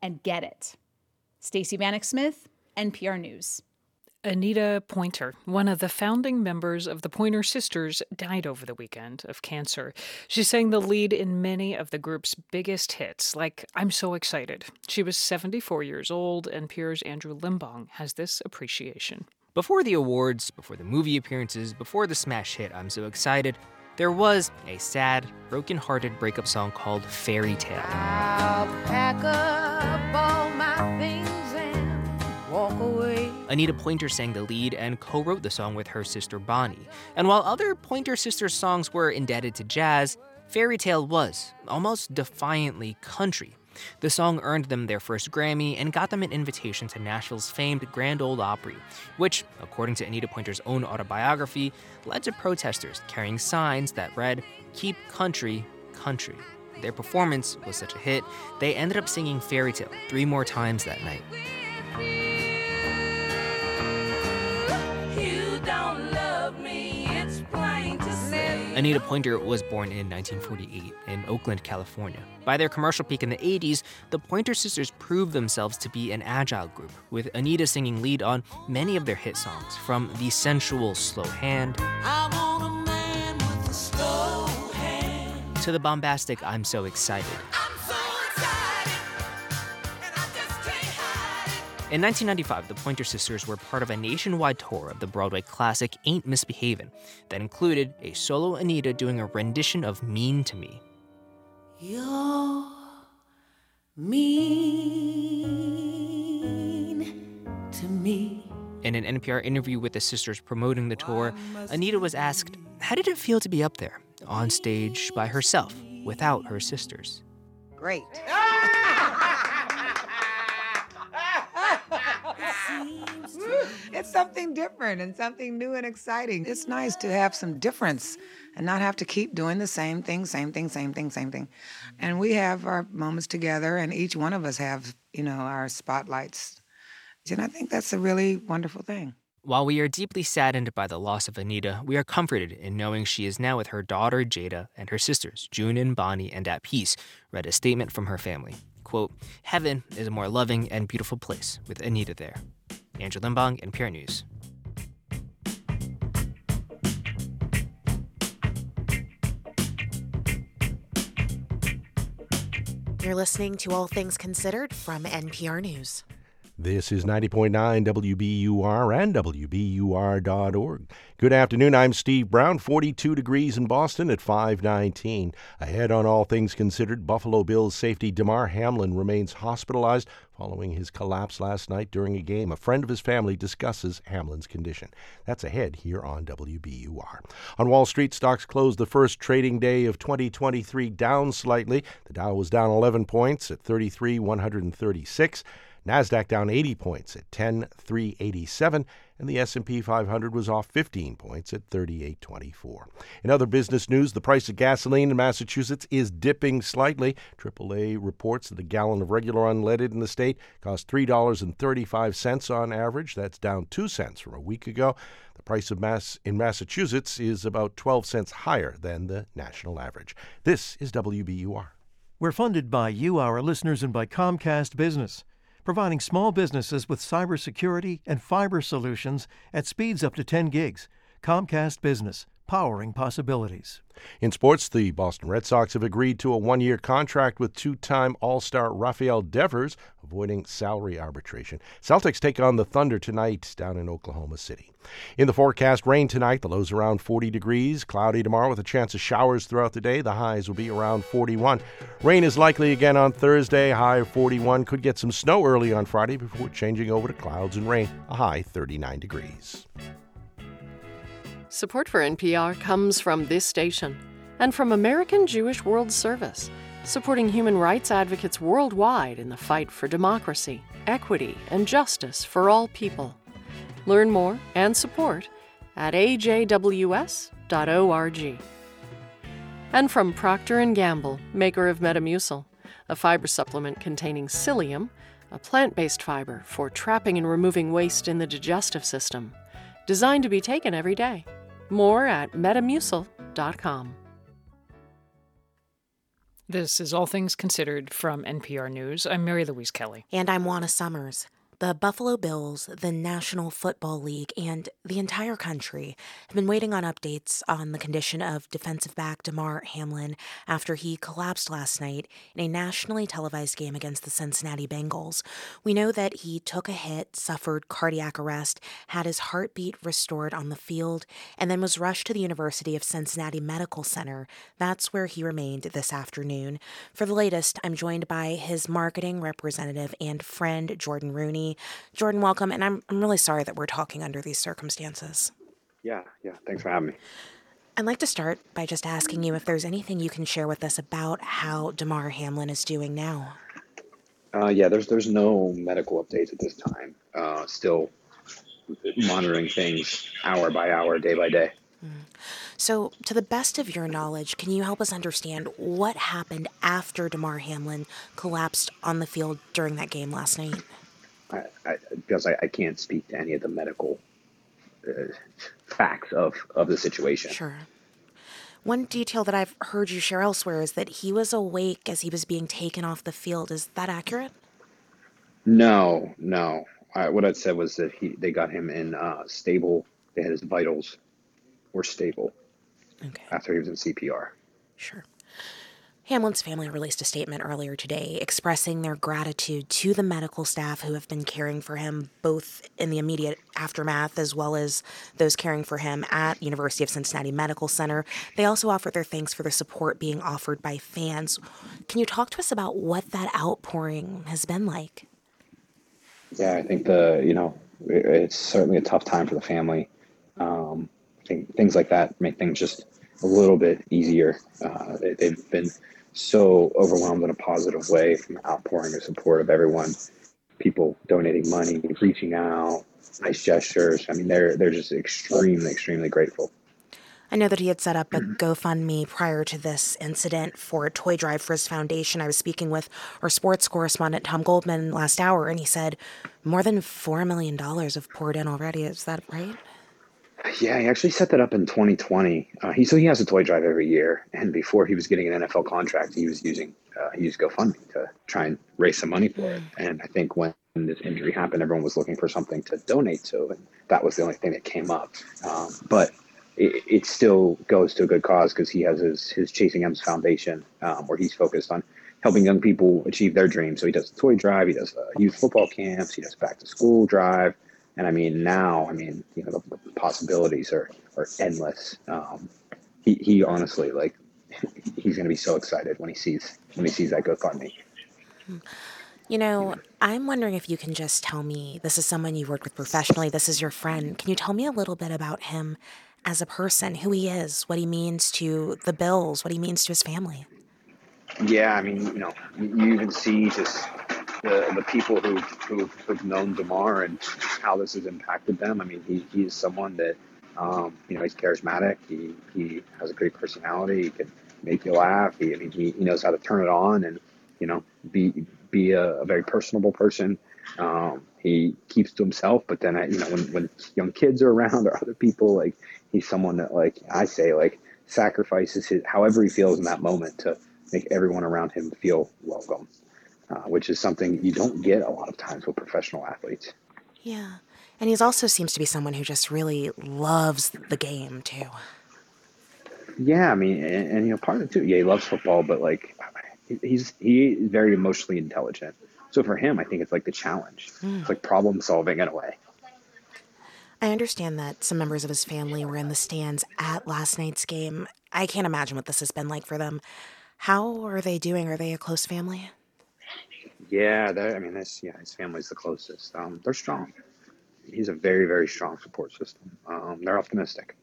and get it. Stacey Vanek Smith, NPR News. Anita Pointer, one of the founding members of the Pointer Sisters, died over the weekend of cancer. She sang the lead in many of the group's biggest hits, like I'm So Excited. She was 74 years old, and NPR's Andrew Limbong has this appreciation. Before the awards, before the movie appearances, before the smash hit I'm So Excited, there was a sad, broken-hearted breakup song called Fairy Tale. Anita Pointer sang the lead and co wrote the song with her sister Bonnie. And while other Pointer Sisters songs were indebted to jazz, Fairy Tale was, almost defiantly, country. The song earned them their first Grammy and got them an invitation to Nashville's famed Grand Ole Opry, which, according to Anita Pointer's own autobiography, led to protesters carrying signs that read, Keep Country, Country. Their performance was such a hit, they ended up singing Fairy Tale three more times that night. Anita Pointer was born in 1948 in Oakland, California. By their commercial peak in the 80s, the Pointer Sisters proved themselves to be an agile group, with Anita singing lead on many of their hit songs, from the sensual Slow Hand, slow hand. to the bombastic I'm So Excited. In 1995, the Pointer Sisters were part of a nationwide tour of the Broadway classic Ain't Misbehavin' that included a solo Anita doing a rendition of Mean to Me. You're mean to me. In an NPR interview with the sisters promoting the tour, Anita was asked, How did it feel to be up there, on stage by herself? without her sisters. Great. it's something different and something new and exciting. It's nice to have some difference and not have to keep doing the same thing, same thing, same thing, same thing. And we have our moments together, and each one of us have, you know, our spotlights. And I think that's a really wonderful thing. While we are deeply saddened by the loss of Anita, we are comforted in knowing she is now with her daughter Jada and her sisters June and Bonnie and at peace, read a statement from her family. Quote, Heaven is a more loving and beautiful place with Anita there. Andrew Limbong, NPR News. You're listening to All Things Considered from NPR News. This is 90.9 WBUR and WBUR.org. Good afternoon. I'm Steve Brown. 42 degrees in Boston at 519. Ahead on All Things Considered, Buffalo Bills safety Damar Hamlin remains hospitalized following his collapse last night during a game. A friend of his family discusses Hamlin's condition. That's ahead here on WBUR. On Wall Street, stocks closed the first trading day of 2023 down slightly. The Dow was down 11 points at 33,136. Nasdaq down 80 points at 10,387, and the S&P 500 was off 15 points at 3824. In other business news, the price of gasoline in Massachusetts is dipping slightly. AAA reports that a gallon of regular unleaded in the state costs $3.35 on average. That's down 2 cents from a week ago. The price of mass in Massachusetts is about 12 cents higher than the national average. This is WBUR. We're funded by you, our listeners, and by Comcast Business providing small businesses with cybersecurity and fiber solutions at speeds up to 10 gigs. Comcast Business, powering possibilities. In sports, the Boston Red Sox have agreed to a one year contract with two time All Star Rafael Devers, avoiding salary arbitration. Celtics take on the Thunder tonight down in Oklahoma City. In the forecast, rain tonight, the lows around 40 degrees, cloudy tomorrow with a chance of showers throughout the day. The highs will be around 41. Rain is likely again on Thursday, high of 41. Could get some snow early on Friday before changing over to clouds and rain, a high 39 degrees. Support for NPR comes from this station and from American Jewish World Service, supporting human rights advocates worldwide in the fight for democracy, equity, and justice for all people. Learn more and support at ajws.org. And from Procter & Gamble, maker of Metamucil, a fiber supplement containing psyllium, a plant-based fiber for trapping and removing waste in the digestive system, designed to be taken every day. More at metamucil.com. This is All Things Considered from NPR News. I'm Mary Louise Kelly. And I'm Juana Summers. The Buffalo Bills, the National Football League, and the entire country have been waiting on updates on the condition of defensive back Damar Hamlin after he collapsed last night in a nationally televised game against the Cincinnati Bengals. We know that he took a hit, suffered cardiac arrest, had his heartbeat restored on the field, and then was rushed to the University of Cincinnati Medical Center. That's where he remained this afternoon. For the latest, I'm joined by his marketing representative and friend, Jordan Rooney. Jordan, welcome. And I'm, I'm really sorry that we're talking under these circumstances. Yeah, yeah. Thanks for having me. I'd like to start by just asking you if there's anything you can share with us about how Damar Hamlin is doing now. Uh, yeah, there's there's no medical updates at this time. Uh, still monitoring things hour by hour, day by day. So, to the best of your knowledge, can you help us understand what happened after Damar Hamlin collapsed on the field during that game last night? I, I, because I, I can't speak to any of the medical uh, facts of, of the situation. Sure. One detail that I've heard you share elsewhere is that he was awake as he was being taken off the field. Is that accurate? No, no. I, what I said was that he they got him in uh, stable. They had his vitals were stable okay. after he was in CPR. Sure. Hamlin's family released a statement earlier today expressing their gratitude to the medical staff who have been caring for him both in the immediate aftermath as well as those caring for him at University of Cincinnati Medical Center. They also offered their thanks for the support being offered by fans. Can you talk to us about what that outpouring has been like? Yeah, I think the you know it's certainly a tough time for the family. Um, think things like that make things just a little bit easier. Uh, they, have been so overwhelmed in a positive way from outpouring of support of everyone, people donating money, reaching out, nice gestures. I mean, they're they're just extremely, extremely grateful. I know that he had set up a GoFundMe prior to this incident for a toy drive for his foundation. I was speaking with our sports correspondent, Tom Goldman, last hour, and he said more than $4 million have poured in already. Is that right? Yeah, he actually set that up in 2020. Uh, he so he has a toy drive every year, and before he was getting an NFL contract, he was using uh, he used GoFundMe to try and raise some money for it. And I think when this injury happened, everyone was looking for something to donate to, and that was the only thing that came up. Um, but it, it, still goes to a good cause because he has his his Chasing M's Foundation, um, where he's focused on helping young people achieve their dreams. So he does the toy drive, he does uh, youth football camps, he does back to school drive, and I mean now, I mean you know the, the possibilities are are endless. Um, he he honestly like he's going to be so excited when he sees when he sees that GoFundMe. You know, I'm wondering if you can just tell me this is someone you've worked with professionally. This is your friend. Can you tell me a little bit about him as a person, who he is, what he means to the Bills, what he means to his family. Yeah, I mean, you know, you even see just the the people who who have known Damar and how this has impacted them. I mean, he he's someone that um, you know he's charismatic. He he has a great personality. He can make you laugh. He I mean he, he knows how to turn it on and you know be be a, a very personable person. Um, he keeps to himself, but then I, you know when when young kids are around or other people, like he's someone that like I say like sacrifices his however he feels in that moment to make everyone around him feel welcome, uh, which is something you don't get a lot of times with professional athletes. Yeah. And he also seems to be someone who just really loves the game too. Yeah, I mean, and, and you know, part of it too. Yeah, he loves football, but like, he's he's very emotionally intelligent. So for him, I think it's like the challenge. Mm. It's like problem solving in a way. I understand that some members of his family were in the stands at last night's game. I can't imagine what this has been like for them. How are they doing? Are they a close family? Yeah, I mean, this yeah, his family's the closest. Um, they're strong. He's a very, very strong support system. Um, they're optimistic.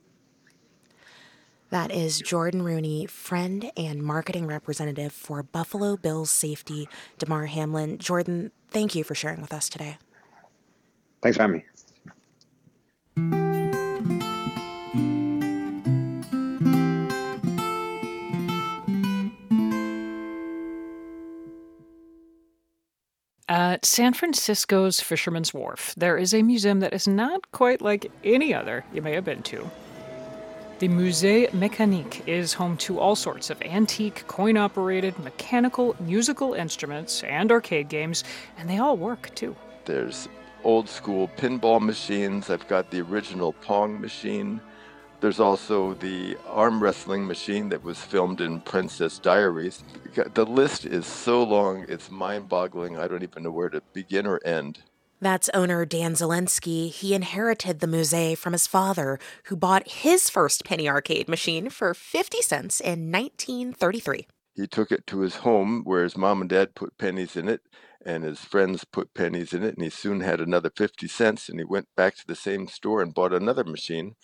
That is Jordan Rooney, friend and marketing representative for Buffalo Bills safety, Damar Hamlin. Jordan, thank you for sharing with us today. Thanks for having me. San Francisco's Fisherman's Wharf, there is a museum that is not quite like any other you may have been to. The Musée Mécanique is home to all sorts of antique, coin operated, mechanical, musical instruments, and arcade games, and they all work too. There's old school pinball machines. I've got the original Pong machine. There's also the arm wrestling machine that was filmed in Princess Diaries. The list is so long, it's mind boggling. I don't even know where to begin or end. That's owner Dan Zelinsky. He inherited the musée from his father, who bought his first penny arcade machine for 50 cents in 1933. He took it to his home where his mom and dad put pennies in it and his friends put pennies in it and he soon had another 50 cents and he went back to the same store and bought another machine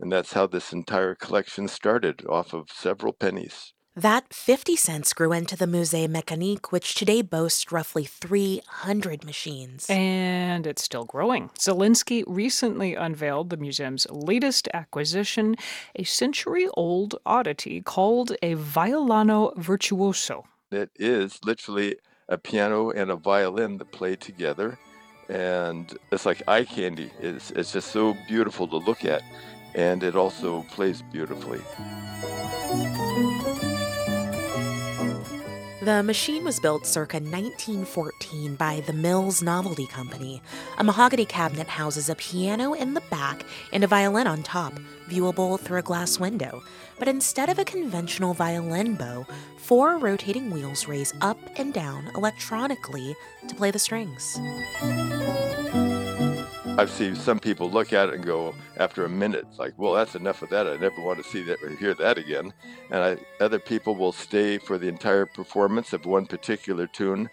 and that's how this entire collection started off of several pennies that 50 cents grew into the Musée Mécanique, which today boasts roughly 300 machines. And it's still growing. Zelinsky recently unveiled the museum's latest acquisition, a century old oddity called a Violano Virtuoso. It is literally a piano and a violin that play together. And it's like eye candy. It's, it's just so beautiful to look at. And it also plays beautifully. The machine was built circa 1914 by the Mills Novelty Company. A mahogany cabinet houses a piano in the back and a violin on top, viewable through a glass window. But instead of a conventional violin bow, four rotating wheels raise up and down electronically to play the strings. I've seen some people look at it and go after a minute, like, "Well, that's enough of that. I never want to see that or hear that again." And I, other people will stay for the entire performance of one particular tune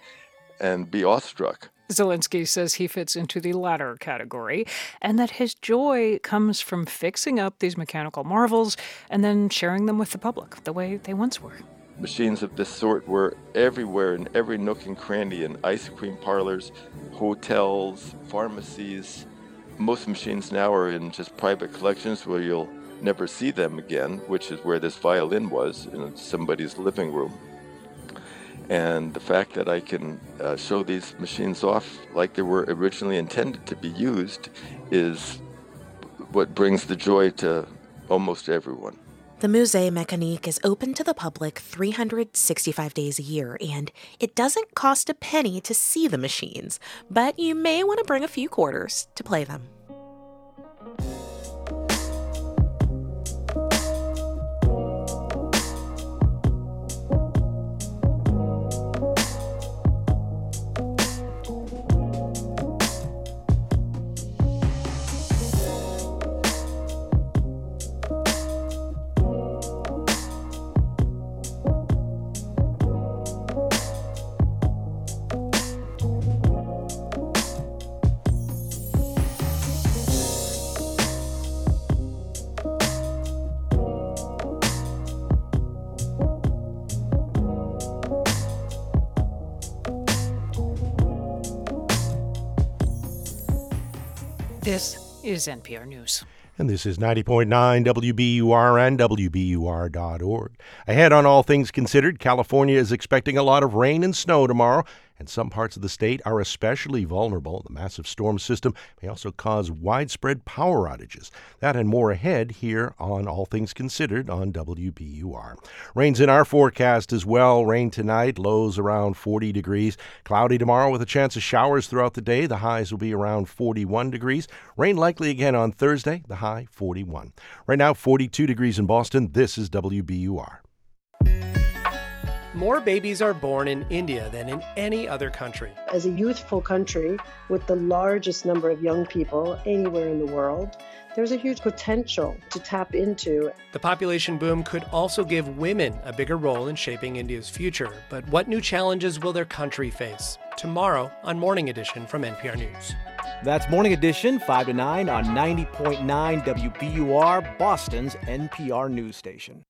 and be awestruck. Zelinsky says he fits into the latter category, and that his joy comes from fixing up these mechanical marvels and then sharing them with the public the way they once were. Machines of this sort were everywhere in every nook and cranny in ice cream parlors, hotels, pharmacies. Most machines now are in just private collections where you'll never see them again, which is where this violin was in somebody's living room. And the fact that I can uh, show these machines off like they were originally intended to be used is what brings the joy to almost everyone. The Musée Mécanique is open to the public 365 days a year, and it doesn't cost a penny to see the machines, but you may want to bring a few quarters to play them. Is NPR News. And this is 90.9 WBUR and WBUR.org. Ahead on All Things Considered, California is expecting a lot of rain and snow tomorrow, and some parts of the state are especially vulnerable. The massive storm system may also cause widespread power outages. That and more ahead here on All Things Considered on WBUR. Rain's in our forecast as well. Rain tonight, lows around 40 degrees. Cloudy tomorrow with a chance of showers throughout the day. The highs will be around 41 degrees. Rain likely again on Thursday, the high 41. Right now, 42 degrees in Boston. This is WBUR. More babies are born in India than in any other country. As a youthful country with the largest number of young people anywhere in the world, there's a huge potential to tap into. The population boom could also give women a bigger role in shaping India's future. But what new challenges will their country face? Tomorrow on Morning Edition from NPR News. That's Morning Edition, 5 to 9 on 90.9 WBUR, Boston's NPR news station.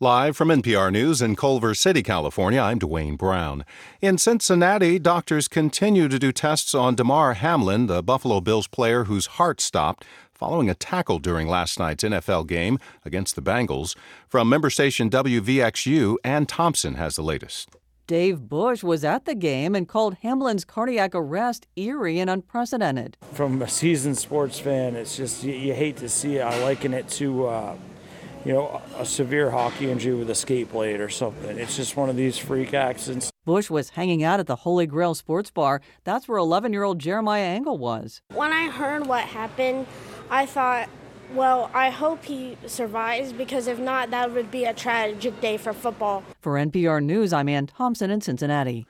Live from NPR News in Culver City, California, I'm Dwane Brown. In Cincinnati, doctors continue to do tests on Damar Hamlin, the Buffalo Bills player whose heart stopped following a tackle during last night's NFL game against the Bengals. From member station WVXU, Ann Thompson has the latest. Dave Bush was at the game and called Hamlin's cardiac arrest eerie and unprecedented. From a seasoned sports fan, it's just you, you hate to see it. I liken it to. Uh, you know, a severe hockey injury with a skate blade or something. It's just one of these freak accidents. Bush was hanging out at the Holy Grail Sports Bar. That's where 11 year old Jeremiah Engel was. When I heard what happened, I thought, well, I hope he survives because if not, that would be a tragic day for football. For NPR News, I'm Ann Thompson in Cincinnati.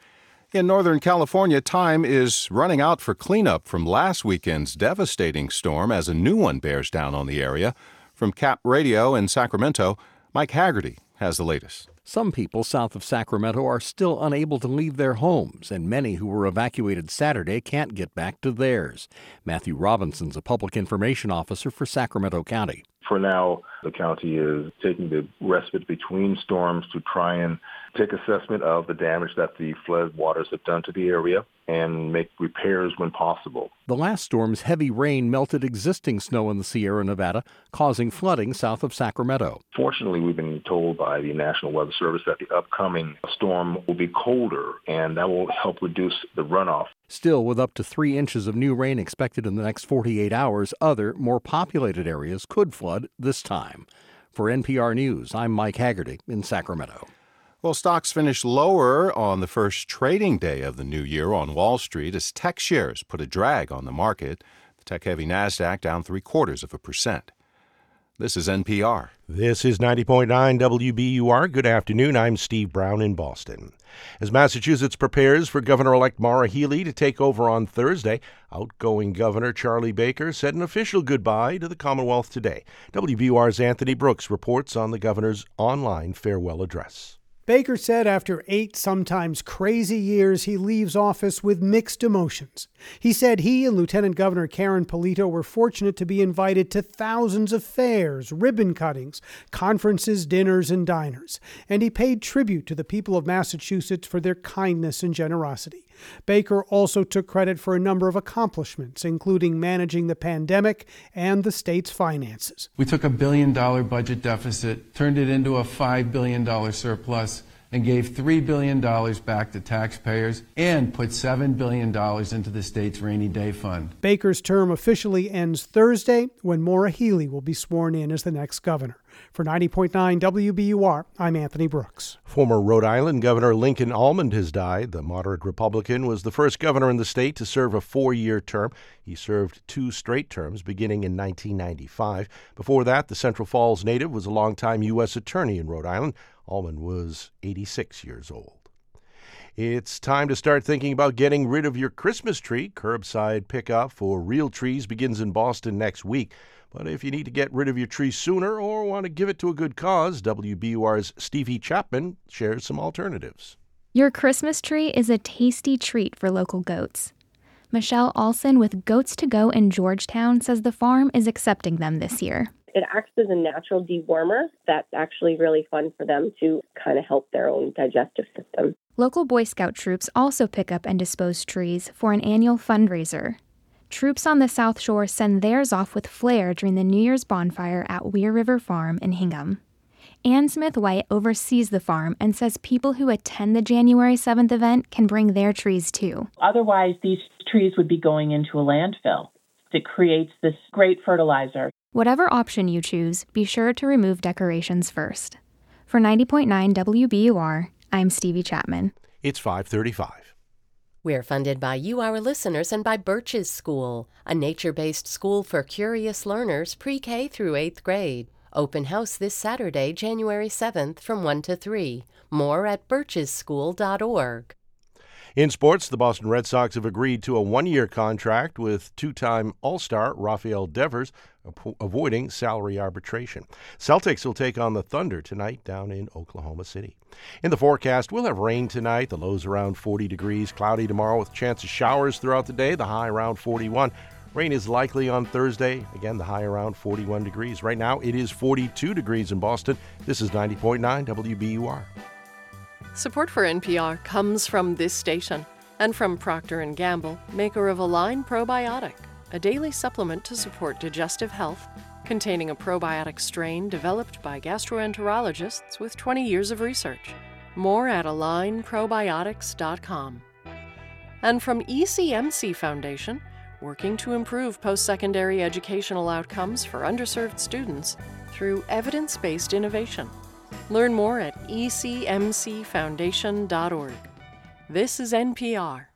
In Northern California, time is running out for cleanup from last weekend's devastating storm as a new one bears down on the area. From Cap Radio in Sacramento, Mike Haggerty has the latest. Some people south of Sacramento are still unable to leave their homes, and many who were evacuated Saturday can't get back to theirs. Matthew Robinson's a public information officer for Sacramento County. For now, the county is taking the respite between storms to try and take assessment of the damage that the flood waters have done to the area and make repairs when possible. The last storm's heavy rain melted existing snow in the Sierra Nevada, causing flooding south of Sacramento. Fortunately, we've been told by the National Weather Service that the upcoming storm will be colder and that will help reduce the runoff. Still, with up to three inches of new rain expected in the next 48 hours, other, more populated areas could flood this time. For NPR News, I'm Mike Haggerty in Sacramento. Well, stocks finished lower on the first trading day of the new year on Wall Street as tech shares put a drag on the market. The tech heavy NASDAQ down three quarters of a percent. This is NPR. This is 90.9 WBUR. Good afternoon. I'm Steve Brown in Boston. As Massachusetts prepares for Governor elect Maura Healey to take over on Thursday, outgoing Governor Charlie Baker said an official goodbye to the Commonwealth today. WBUR's Anthony Brooks reports on the governor's online farewell address. Baker said after eight sometimes crazy years, he leaves office with mixed emotions. He said he and Lieutenant Governor Karyn Polito were fortunate to be invited to thousands of fairs, ribbon cuttings, conferences, dinners, and diners, and he paid tribute to the people of Massachusetts for their kindness and generosity. Baker also took credit for a number of accomplishments, including managing the pandemic and the state's finances. We took a billion dollar budget deficit, turned it into a $5 billion surplus, and gave $3 billion back to taxpayers and put $7 billion into the state's rainy day fund. Baker's term officially ends Thursday when Maura Healey will be sworn in as the next governor. For 90.9 WBUR, I'm Anthony Brooks. Former Rhode Island Governor Lincoln Almond has died. The moderate Republican was the first governor in the state to serve a four year term. He served two straight terms beginning in 1995. Before that, the Central Falls native was a longtime U.S. attorney in Rhode Island. Almond was 86 years old. It's time to start thinking about getting rid of your Christmas tree. Curbside pickup for real trees begins in Boston next week. But if you need to get rid of your tree sooner or want to give it to a good cause, WBUR's Stevie Chapman shares some alternatives. Your Christmas tree is a tasty treat for local goats. Michelle Olson with Goats to Go in Georgetown says the farm is accepting them this year. It acts as a natural dewormer that's actually really fun for them to kind of help their own digestive system. Local Boy Scout troops also pick up and dispose trees for an annual fundraiser. Troops on the South Shore send theirs off with flair during the New Year's bonfire at Weir River Farm in Hingham. Ann Smith White oversees the farm and says people who attend the January 7th event can bring their trees too. Otherwise, these trees would be going into a landfill. It creates this great fertilizer. Whatever option you choose, be sure to remove decorations first. For 90.9 WBUR, I'm Stevie Chapman. It's 535. We're funded by you, our listeners, and by Birches School, a nature based school for curious learners pre K through 8th grade. Open house this Saturday, January 7th from 1 to 3. More at birchesschool.org. In sports, the Boston Red Sox have agreed to a one year contract with two time All Star Rafael Devers, avoiding salary arbitration. Celtics will take on the Thunder tonight down in Oklahoma City. In the forecast, we'll have rain tonight, the lows around 40 degrees, cloudy tomorrow with chance of showers throughout the day, the high around 41. Rain is likely on Thursday. Again, the high around 41 degrees. Right now, it is 42 degrees in Boston. This is 90.9 WBUR. Support for NPR comes from this station and from Procter & Gamble, maker of Align Probiotic, a daily supplement to support digestive health containing a probiotic strain developed by gastroenterologists with 20 years of research. More at alignprobiotics.com. And from ECMC Foundation, working to improve post-secondary educational outcomes for underserved students through evidence-based innovation. Learn more at ecmcfoundation.org. This is NPR.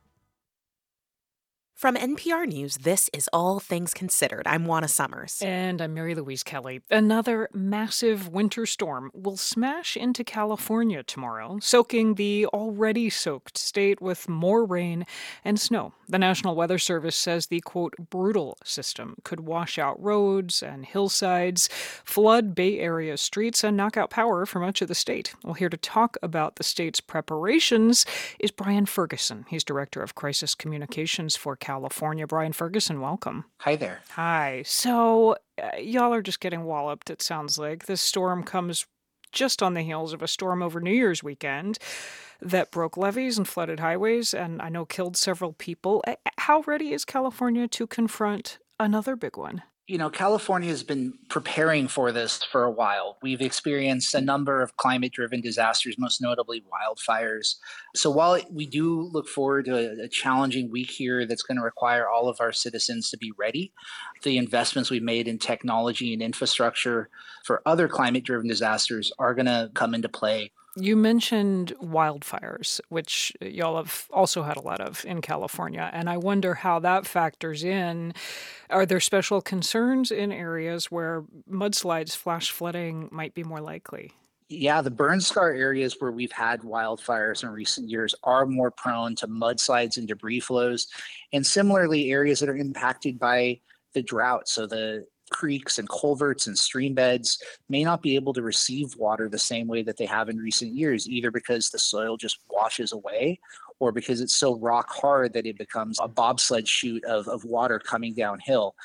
From NPR News, this is All Things Considered. I'm Juana Summers. And I'm Mary Louise Kelly. Another massive winter storm will smash into California tomorrow, soaking the already soaked state with more rain and snow. The National Weather Service says the quote, brutal system could wash out roads and hillsides, flood Bay Area streets, and knock out power for much of the state. Well, here to talk about the state's preparations is Brian Ferguson. He's Director of Crisis Communications for California. Brian Ferguson, welcome. Hi there. Hi. So, uh, y'all are just getting walloped, it sounds like. This storm comes just on the heels of a storm over New Year's weekend that broke levees and flooded highways and I know killed several people. How ready is California to confront another big one? You know, California has been preparing for this for a while. We've experienced a number of climate driven disasters, most notably wildfires. So while we do look forward to a, challenging week here that's going to require all of our citizens to be ready, the investments we've made in technology and infrastructure for other climate driven disasters are going to come into play you mentioned wildfires, which y'all have also had a lot of in California, and I wonder how that factors in. Are there special concerns in areas where mudslides, flash flooding might be more likely? Yeah, the burn scar areas where we've had wildfires in recent years are more prone to mudslides and debris flows. And similarly, areas that are impacted by the drought, so the creeks and culverts and stream beds may not be able to receive water the same way that they have in recent years, either because the soil just washes away or because it's so rock hard that it becomes a bobsled chute of, of water coming downhill.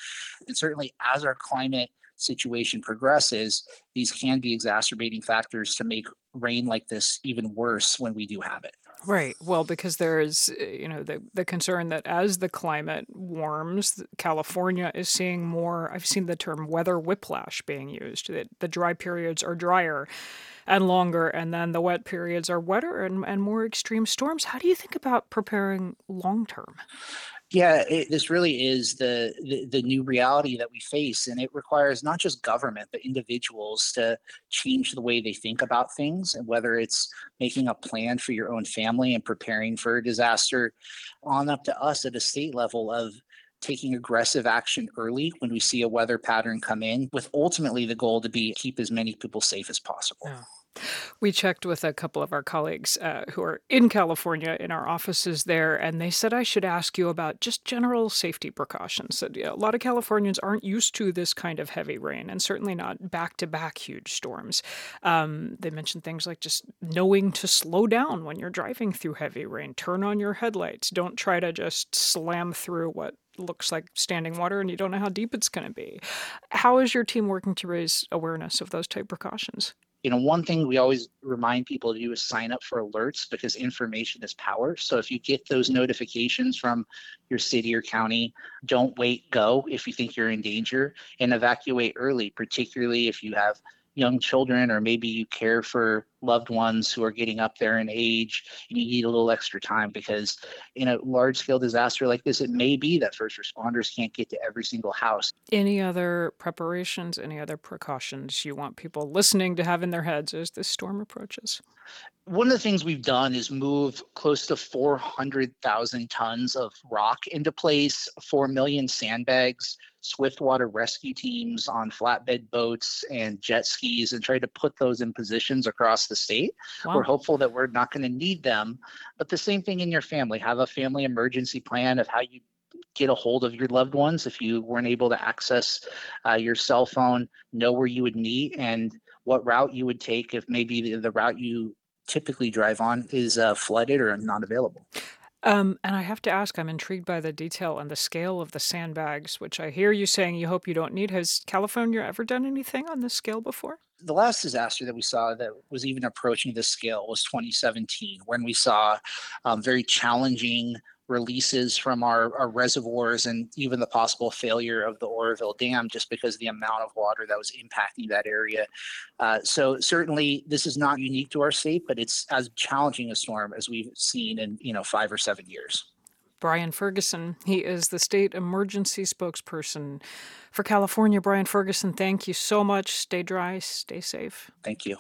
And certainly, as our climate situation progresses, these can be exacerbating factors to make rain like this even worse when we do have it. Right. Well, because there is, uh, you know, the the concern that as the climate warms, California is seeing more. I've seen the term weather whiplash being used. That the dry periods are drier and longer, and then the wet periods are wetter and, and more extreme storms. How do you think about preparing long term? Yeah, it, this really is the, the the new reality that we face, and it requires not just government but individuals to change the way they think about things, and whether it's making a plan for your own family and preparing for a disaster, on up to us at a state level of taking aggressive action early when we see a weather pattern come in, with ultimately the goal to be keep as many people safe as possible. Yeah. We checked with a couple of our colleagues uh, who are in California in our offices there, and they said I should ask you about just general safety precautions. That you know, a lot of Californians aren't used to this kind of heavy rain, and certainly not back-to-back huge storms. Um, they mentioned things like just knowing to slow down when you're driving through heavy rain. Turn on your headlights. Don't try to just slam through what looks like standing water and you don't know how deep it's going to be. How is your team working to raise awareness of those type precautions? You know, one thing we always remind people to do is sign up for alerts because information is power. So if you get those notifications from your city or county, don't wait, go if you think you're in danger and evacuate early, particularly if you have young children or maybe you care for loved ones who are getting up there in age and you need a little extra time because in a large scale disaster like this it may be that first responders can't get to every single house. Any other preparations any other precautions you want people listening to have in their heads as this storm approaches? One of the things we've done is move close to 400,000 tons of rock into place, 4 million sandbags, swiftwater rescue teams on flatbed boats and jet skis, and try to put those in positions across the state. Wow. We're hopeful that we're not going to need them. But the same thing in your family have a family emergency plan of how you get a hold of your loved ones if you weren't able to access uh, your cell phone, know where you would meet and what route you would take if maybe the, the route you typically drive on is uh, flooded or not available. Um, and I have to ask, I'm intrigued by the detail and the scale of the sandbags, which I hear you saying you hope you don't need. Has California ever done anything on this scale before? The last disaster that we saw that was even approaching this scale was 2017, when we saw um, very challenging releases from our, our, reservoirs and even the possible failure of the Oroville Dam just because of the amount of water that was impacting that area. Uh, so certainly this is not unique to our state, but it's as challenging a storm as we've seen in you know five or seven years. Brian Ferguson, he is the state emergency spokesperson for California. Brian Ferguson, thank you so much. Stay dry, stay safe. Thank you.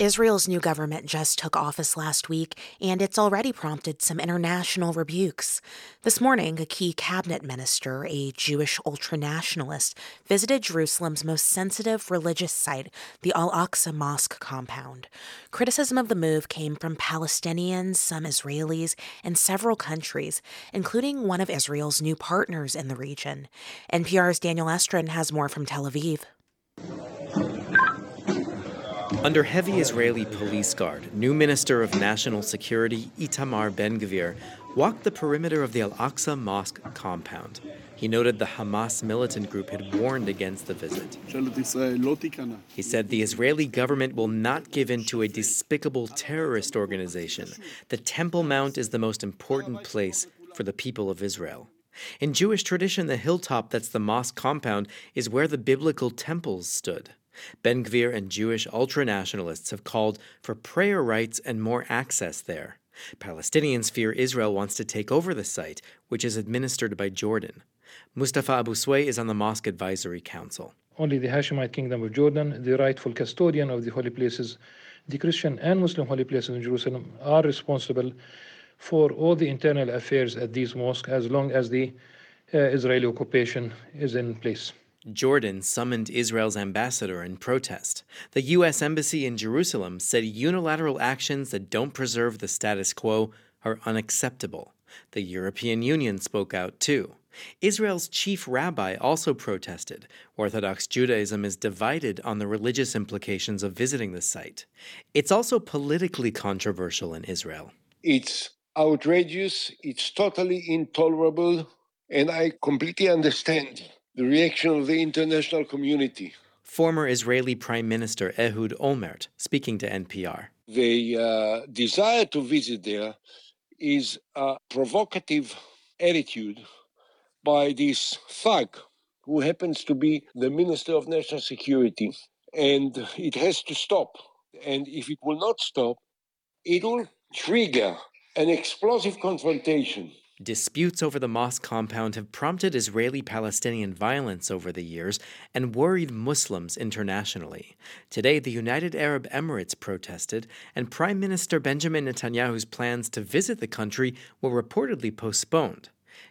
Israel's new government just took office last week, and it's already prompted some international rebukes. This morning, a key cabinet minister, a Jewish ultranationalist, visited Jerusalem's most sensitive religious site, the Al Aqsa Mosque compound. Criticism of the move came from Palestinians, some Israelis, and several countries, including one of Israel's new partners in the region. NPR's Daniel Estrin has more from Tel Aviv. Under heavy Israeli police guard, new Minister of National Security Itamar Ben Gvir walked the perimeter of the Al Aqsa Mosque compound. He noted the Hamas militant group had warned against the visit. He said the Israeli government will not give in to a despicable terrorist organization. The Temple Mount is the most important place for the people of Israel. In Jewish tradition, the hilltop that's the mosque compound is where the biblical temples stood. Ben Gvir and Jewish ultranationalists have called for prayer rights and more access there. Palestinians fear Israel wants to take over the site, which is administered by Jordan. Mustafa Abu Sway is on the Mosque Advisory Council. Only the Hashemite Kingdom of Jordan, the rightful custodian of the holy places, the Christian and Muslim holy places in Jerusalem, are responsible for all the internal affairs at these mosques as long as the uh, Israeli occupation is in place. Jordan summoned Israel's ambassador in protest. The U.S. Embassy in Jerusalem said unilateral actions that don't preserve the status quo are unacceptable. The European Union spoke out too. Israel's chief rabbi also protested. Orthodox Judaism is divided on the religious implications of visiting the site. It's also politically controversial in Israel. It's outrageous, it's totally intolerable, and I completely understand the reaction of the international community. Former Israeli Prime Minister Ehud Olmert speaking to NPR. The uh, desire to visit there is a provocative attitude by this thug who happens to be the Minister of National Security. And it has to stop. And if it will not stop, it will trigger an explosive confrontation. Disputes over the mosque compound have prompted Israeli Palestinian violence over the years and worried Muslims internationally. Today, the United Arab Emirates protested, and Prime Minister Benjamin Netanyahu's plans to visit the country were reportedly postponed.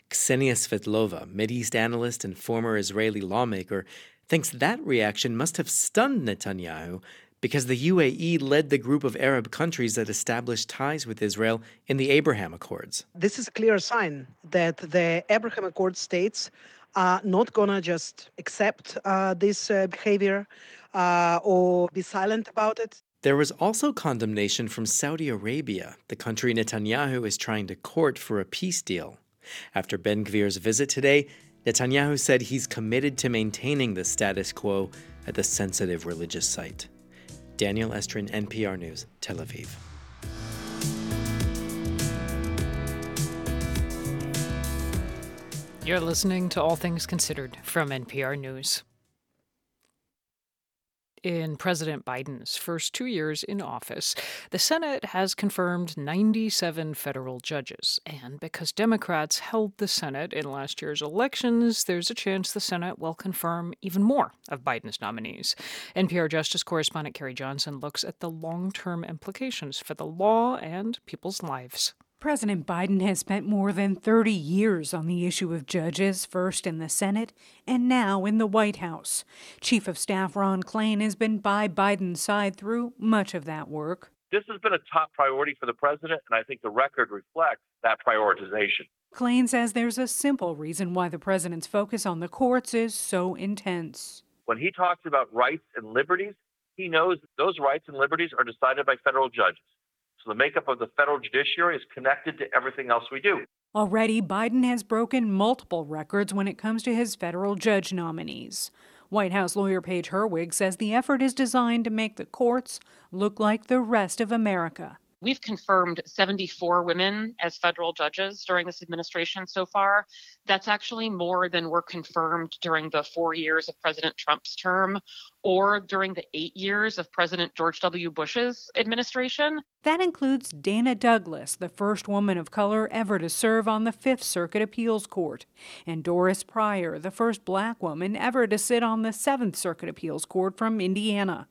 Ksenia Svetlova, Mideast analyst and former Israeli lawmaker, thinks that reaction must have stunned Netanyahu because the UAE led the group of Arab countries that established ties with Israel in the Abraham Accords. This is a clear sign that the Abraham Accord states are not going to just accept uh, this uh, behavior uh, or be silent about it. There was also condemnation from Saudi Arabia, the country Netanyahu is trying to court for a peace deal. After Ben Gvir's visit today, Netanyahu said he's committed to maintaining the status quo at the sensitive religious site. Daniel Estrin, NPR News, Tel Aviv. You're listening to All Things Considered from NPR News in President Biden's first two years in office, the Senate has confirmed 97 federal judges. And because Democrats held the Senate in last year's elections, there's a chance the Senate will confirm even more of Biden's nominees. NPR Justice correspondent Carrie Johnson looks at the long term implications for the law and people's lives. President Biden has spent more than 30 years on the issue of judges, first in the Senate and now in the White House. Chief of Staff Ron Klain has been by Biden's side through much of that work. This has been a top priority for the president, and I think the record reflects that prioritization. Klain says there's a simple reason why the president's focus on the courts is so intense. When he talks about rights and liberties, he knows those rights and liberties are decided by federal judges. The makeup of the federal judiciary is connected to everything else we do. Already, Biden has broken multiple records when it comes to his federal judge nominees. White House lawyer Paige Herwig says the effort is designed to make the courts look like the rest of America. We've confirmed 74 women as federal judges during this administration so far. That's actually more than were confirmed during the four years of President Trump's term or during the eight years of President George W. Bush's administration. That includes Dana Douglas, the first woman of color ever to serve on the Fifth Circuit Appeals Court, and Doris Pryor, the first black woman ever to sit on the Seventh Circuit Appeals Court from Indiana.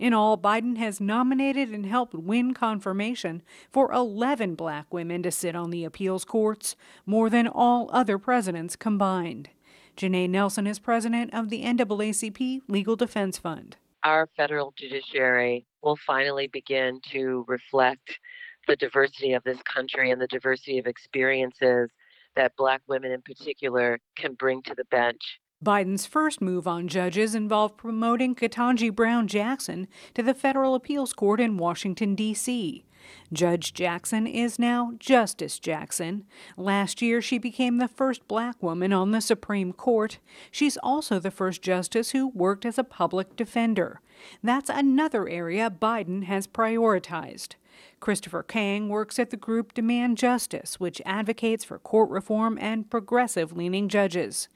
In all, Biden has nominated and helped win confirmation for 11 black women to sit on the appeals courts, more than all other presidents combined. Janai Nelson is president of the NAACP Legal Defense Fund. Our federal judiciary will finally begin to reflect the diversity of this country and the diversity of experiences that black women in particular can bring to the bench. Biden's first move on judges involved promoting Ketanji Brown Jackson to the federal appeals court in Washington, D.C. Judge Jackson is now Justice Jackson. Last year, she became the first black woman on the Supreme Court. She's also the first justice who worked as a public defender. That's another area Biden has prioritized. Christopher Kang works at the group Demand Justice, which advocates for court reform and progressive leaning judges.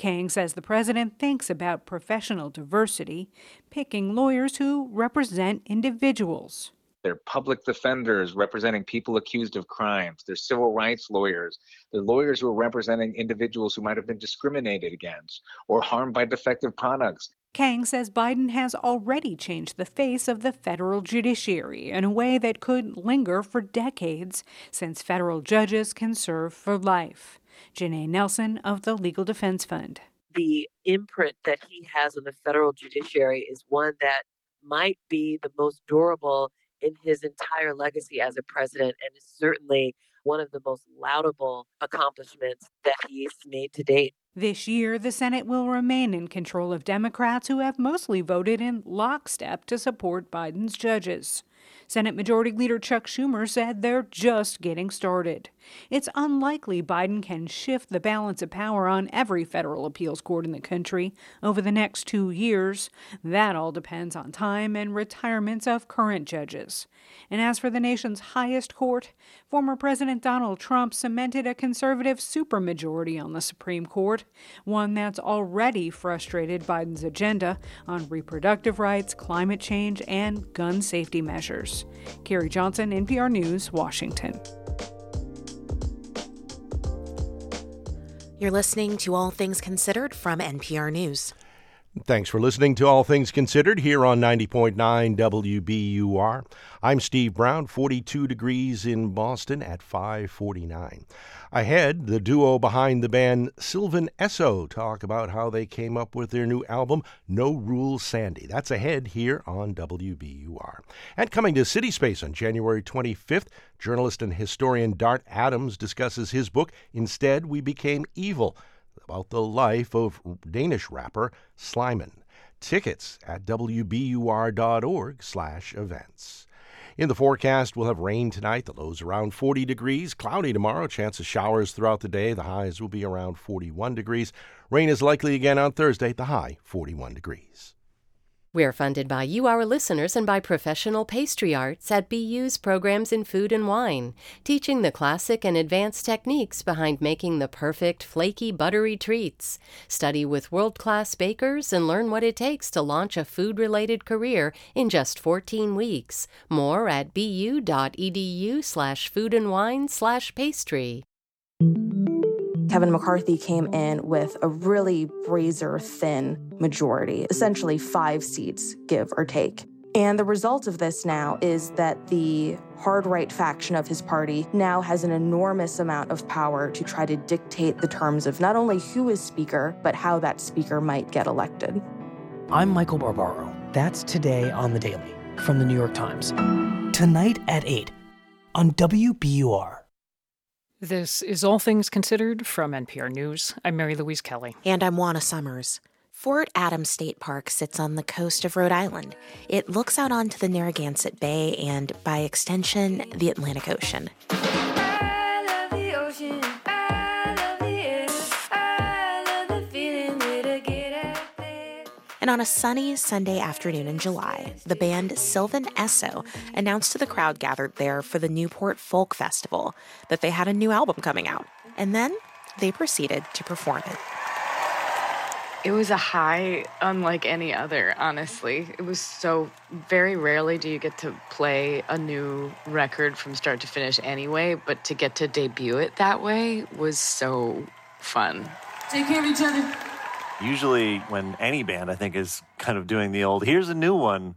Kang says the president thinks about professional diversity, picking lawyers who represent individuals. They're public defenders representing people accused of crimes. They're civil rights lawyers. They're lawyers who are representing individuals who might have been discriminated against or harmed by defective products. Kang says Biden has already changed the face of the federal judiciary in a way that could linger for decades, since federal judges can serve for life. Janai Nelson of the Legal Defense Fund. The imprint that he has on the federal judiciary is one that might be the most durable in his entire legacy as a president and is certainly one of the most laudable accomplishments that he's made to date. This year, the Senate will remain in control of Democrats who have mostly voted in lockstep to support Biden's judges. Senate Majority Leader Chuck Schumer said they're just getting started. It's unlikely Biden can shift the balance of power on every federal appeals court in the country over the next two years. That all depends on time and retirements of current judges. And as for the nation's highest court, former President Donald Trump cemented a conservative supermajority on the Supreme Court, one that's already frustrated Biden's agenda on reproductive rights, climate change, and gun safety measures. Carrie Johnson, NPR News, Washington. You're listening to All Things Considered from NPR News. Thanks for listening to All Things Considered here on 90.9 WBUR. I'm Steve Brown, 42 degrees in Boston at 549. Ahead, the duo behind the band Sylvan Esso talk about how they came up with their new album, No Rules Sandy. That's ahead here on WBUR. And coming to City Space on January 25th, journalist and historian Dart Adams discusses his book, Instead We Became Evil about the life of Danish rapper Slimane. Tickets at wbur.org/events. In the forecast, we'll have rain tonight. The lows around 40 degrees. Cloudy tomorrow. Chance of showers throughout the day. The highs will be around 41 degrees. Rain is likely again on Thursday. The high 41 degrees. We're funded by you, our listeners, and by professional pastry arts at BU's programs in food and wine, teaching the classic and advanced techniques behind making the perfect flaky, buttery treats. Study with world class bakers and learn what it takes to launch a food related career in just 14 weeks. More at bu.edu slash food and wine slash pastry. Kevin McCarthy came in with a really razor thin majority, essentially five seats, give or take. And the result of this now is that the hard right faction of his party now has an enormous amount of power to try to dictate the terms of not only who is speaker, but how that speaker might get elected. I'm Michael Barbaro. That's today on The Daily from the New York Times. Tonight at 8 on WBUR. This is All Things Considered from NPR News. I'm Mary Louise Kelly. And I'm Juana Summers. Fort Adams State Park sits on the coast of Rhode Island. It looks out onto the Narragansett Bay and, by extension, the Atlantic Ocean. And on a sunny Sunday afternoon in July, the band Sylvan Esso announced to the crowd gathered there for the Newport Folk Festival that they had a new album coming out. And then they proceeded to perform it. It was a high unlike any other, honestly. It was so very rarely do you get to play a new record from start to finish anyway, but to get to debut it that way was so fun. Take care of each other usually when any band I think is kind of doing the old here's a new one,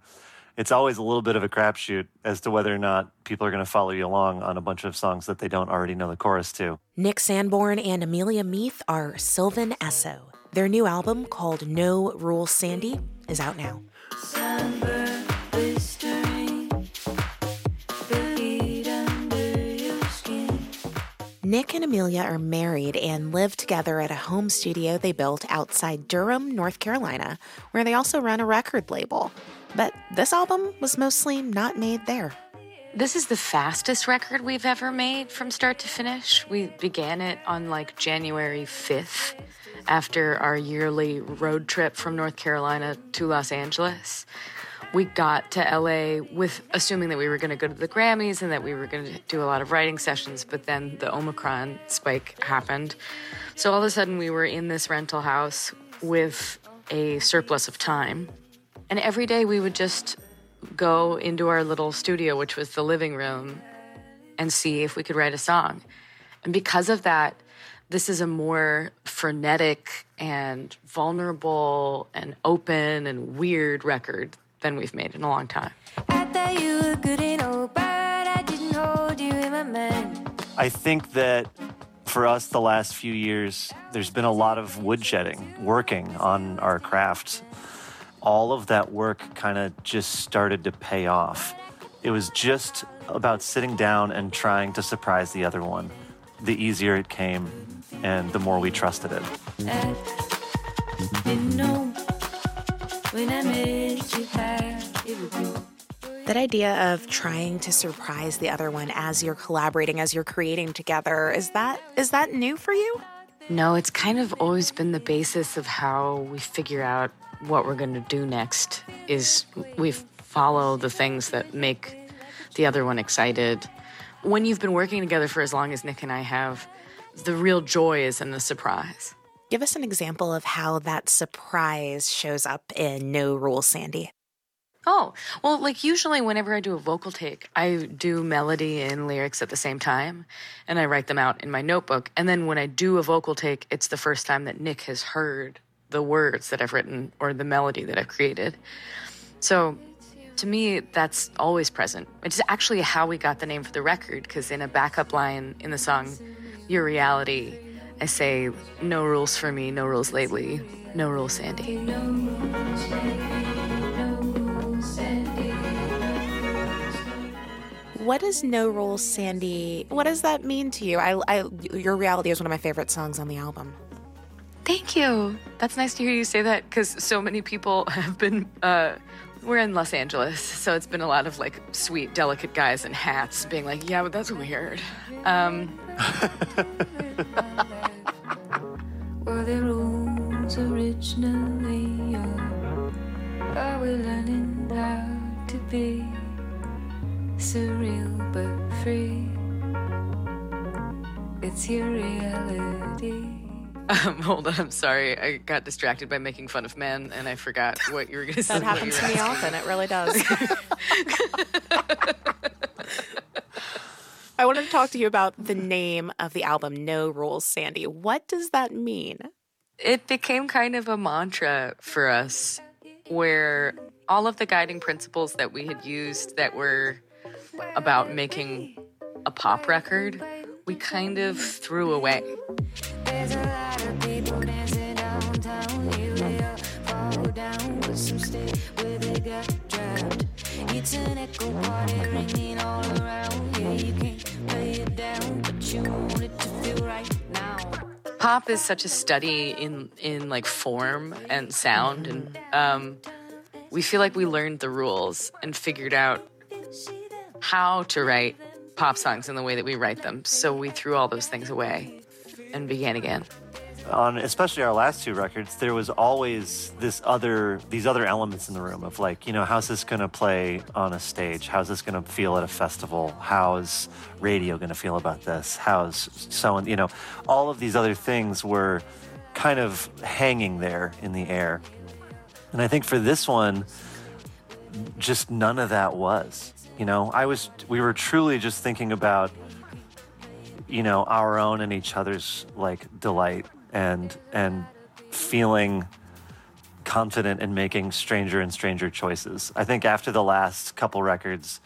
it's always a little bit of a crapshoot as to whether or not people are going to follow you along on a bunch of songs that they don't already know the chorus to. Nick Sanborn and Amelia Meath are Sylvan Esso. Their new album called No Rules Sandy is out now. Nick and Amelia are married and live together at a home studio they built outside Durham, North Carolina, where they also run a record label. But this album was mostly not made there. This is the fastest record we've ever made from start to finish. We began it on like January 5th after our yearly road trip from North Carolina to Los Angeles we got to LA with assuming that we were going to go to the Grammys and that we were going to do a lot of writing sessions, but then the Omicron spike happened. So all of a sudden, we were in this rental house with a surplus of time. And every day we would just go into our little studio, which was the living room, and see if we could write a song. And because of that, this is a more frenetic and vulnerable and open and weird record than we've made in a long time. I think that for us, the last few years, there's been a lot of woodshedding, working on our craft. All of that work kind of just started to pay off. It was just about sitting down and trying to surprise the other one. The easier it came, and the more we trusted it. That idea of trying to surprise the other one as you're collaborating, as you're creating together, is that is that new for you? No, it's kind of always been the basis of how we figure out what we're going to do next is we follow the things that make the other one excited. When you've been working together for as long as Nick and I have, the real joy is in the surprise. Give us an example of how that surprise shows up in No Rules Sandy. Oh, well, like usually whenever I do a vocal take, I do melody and lyrics at the same time and I write them out in my notebook. And then when I do a vocal take, it's the first time that Nick has heard the words that I've written or the melody that I've created. So to me, that's always present. It's actually how we got the name for the record because in a backup line in the song, Your Reality, I say, No rules for me, no rules lately, no rules, Sandy. What does No Rules Sandy? What does that mean to you? I, I, Your Reality is one of my favorite songs on the album. Thank you. That's nice to hear you say that because so many people have been. Uh, we're in Los Angeles, so it's been a lot of like sweet, delicate guys in hats being like, "Yeah, but that's weird." Um, Were the rules originally yours? Are we learning how to be surreal but free? It's your reality. um, hold on, I'm sorry. I got distracted by making fun of men, and I forgot what you were going to say. That happens to me often. It really does. I wanted to talk to you about the name of the album, No Rules Sandy. What does that mean? It became kind of a mantra for us where all of the guiding principles that we had used that were about making a pop record, we kind of threw away. There's a lot of people dancing downtown. Here they all fall down with some stick where they got drowned. It's an echo party ringing all around. Down, but you want it to feel right now. Pop is such a study in in like form and sound, and um, we feel like we learned the rules and figured out how to write pop songs in the way that we write them. So we threw all those things away and began again. On especially our last two records there was always this other these other elements in the room of like you know how's this to play on a stage? How's this to feel at a festival? How's radio to feel about this? How's so you know all of these other things were kind of hanging there in the air. And i think for this one just none of that was you know? I was we were truly just thinking about you know our own and each other's like delight and and feeling confident in making stranger and stranger choices. I think after the last couple records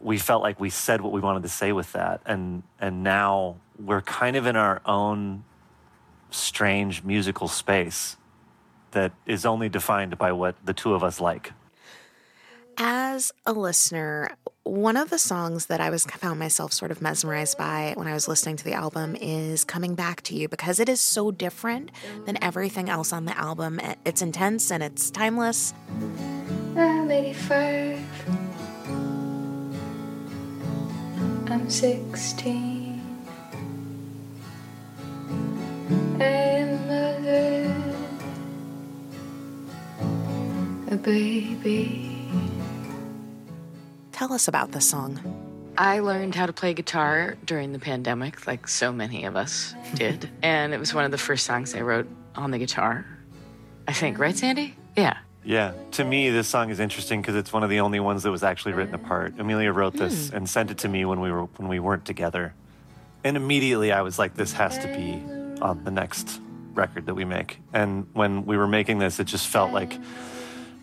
we felt like we said what we wanted to say with that. And and now we're kind of in our own strange musical space that is only defined by what the two of us like As a listener, one of the songs that I was found myself sort of mesmerized by when I was listening to the album is Coming Back to You because it is so different than everything else on the album. It's intense and it's timeless. I'm 85. I'm 16. And mother. A baby. Tell us about this song. I learned how to play guitar during the pandemic, like so many of us did. and it was one of the first songs I wrote on the guitar. I think, right, Sandy? Yeah. Yeah, to me, this song is interesting because it's one of the only ones that was actually written apart. Amelia wrote this hmm. and sent it to me when we were when we weren't together, and immediately I was like, "This has to be on the next record that we make." And when we were making this, it just felt like,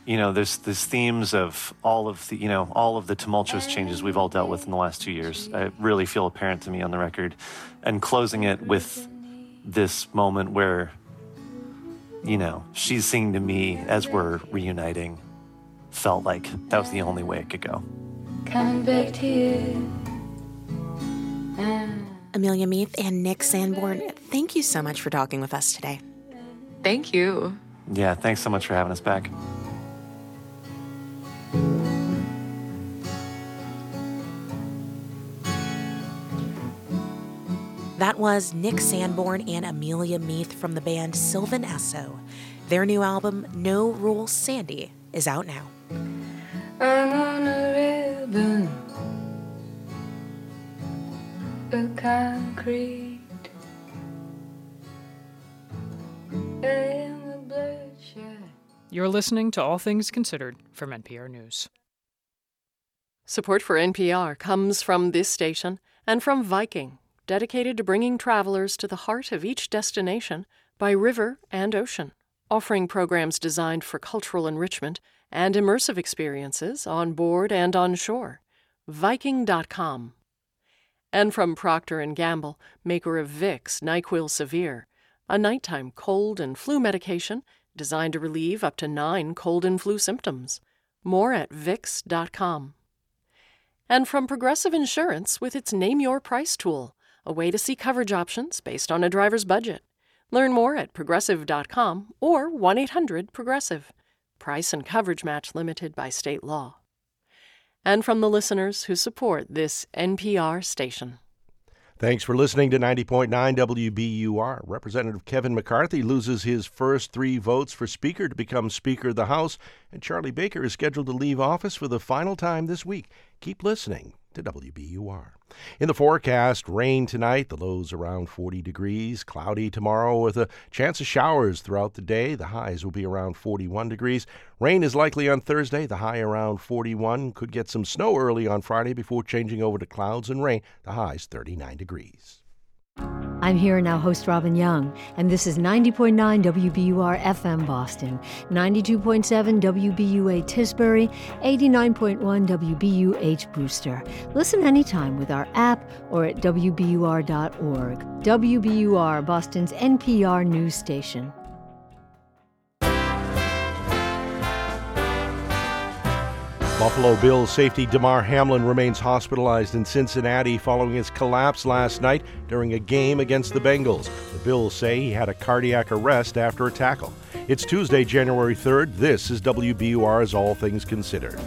you know, there's there's themes of all of the you know all of the tumultuous changes we've all dealt with in the last two years. I really feel apparent to me on the record, and closing it with this moment where you know, she's singing to me as we're reuniting felt like that was the only way it could go. coming back to you. Amelia Meath and Nick Sanborn, thank you so much for talking with us today. Thank you. Yeah, thanks so much for having us back. That was Nick Sanborn and Amelia Meath from the band Sylvan Esso. Their new album, No Rules Sandy, is out now. I'm on a ribbon of concrete. In the bloodshed. You're listening to All Things Considered from NPR News. Support for NPR comes from this station and from Viking, dedicated to bringing travelers to the heart of each destination by river and ocean, offering programs designed for cultural enrichment and immersive experiences on board and on shore. Viking.com. And from Procter & Gamble, maker of Vicks NyQuil Severe, a nighttime cold and flu medication designed to relieve up to 9 cold and flu symptoms. More at vicks.com. And from Progressive Insurance with its Name Your Price tool, a way to see coverage options based on a driver's budget. Learn more at progressive.com or 1 800 Progressive. Price and coverage match limited by state law. And from the listeners who support this NPR station. Thanks for listening to 90.9 WBUR. Representative Kevin McCarthy loses his first three votes for Speaker to become Speaker of the House, and Charlie Baker is scheduled to leave office for the final time this week. Keep listening to WBUR. In the forecast, rain tonight, the lows around 40 degrees, cloudy tomorrow with a chance of showers throughout the day. The highs will be around 41 degrees. Rain is likely on Thursday, the high around 41. Could get some snow early on Friday before changing over to clouds and rain. The highs 39 degrees. I'm here now, host Robin Young, and this is 90.9 WBUR FM Boston, 92.7 WBUA Tisbury, 89.1 WBUH Brewster. Listen anytime with our app or at WBUR.org. WBUR, Boston's NPR news station. Buffalo Bills safety Damar Hamlin remains hospitalized in Cincinnati following his collapse last night during a game against the Bengals. The Bills say he had a cardiac arrest after a tackle. It's Tuesday, January 3rd. This is WBUR's All Things Considered.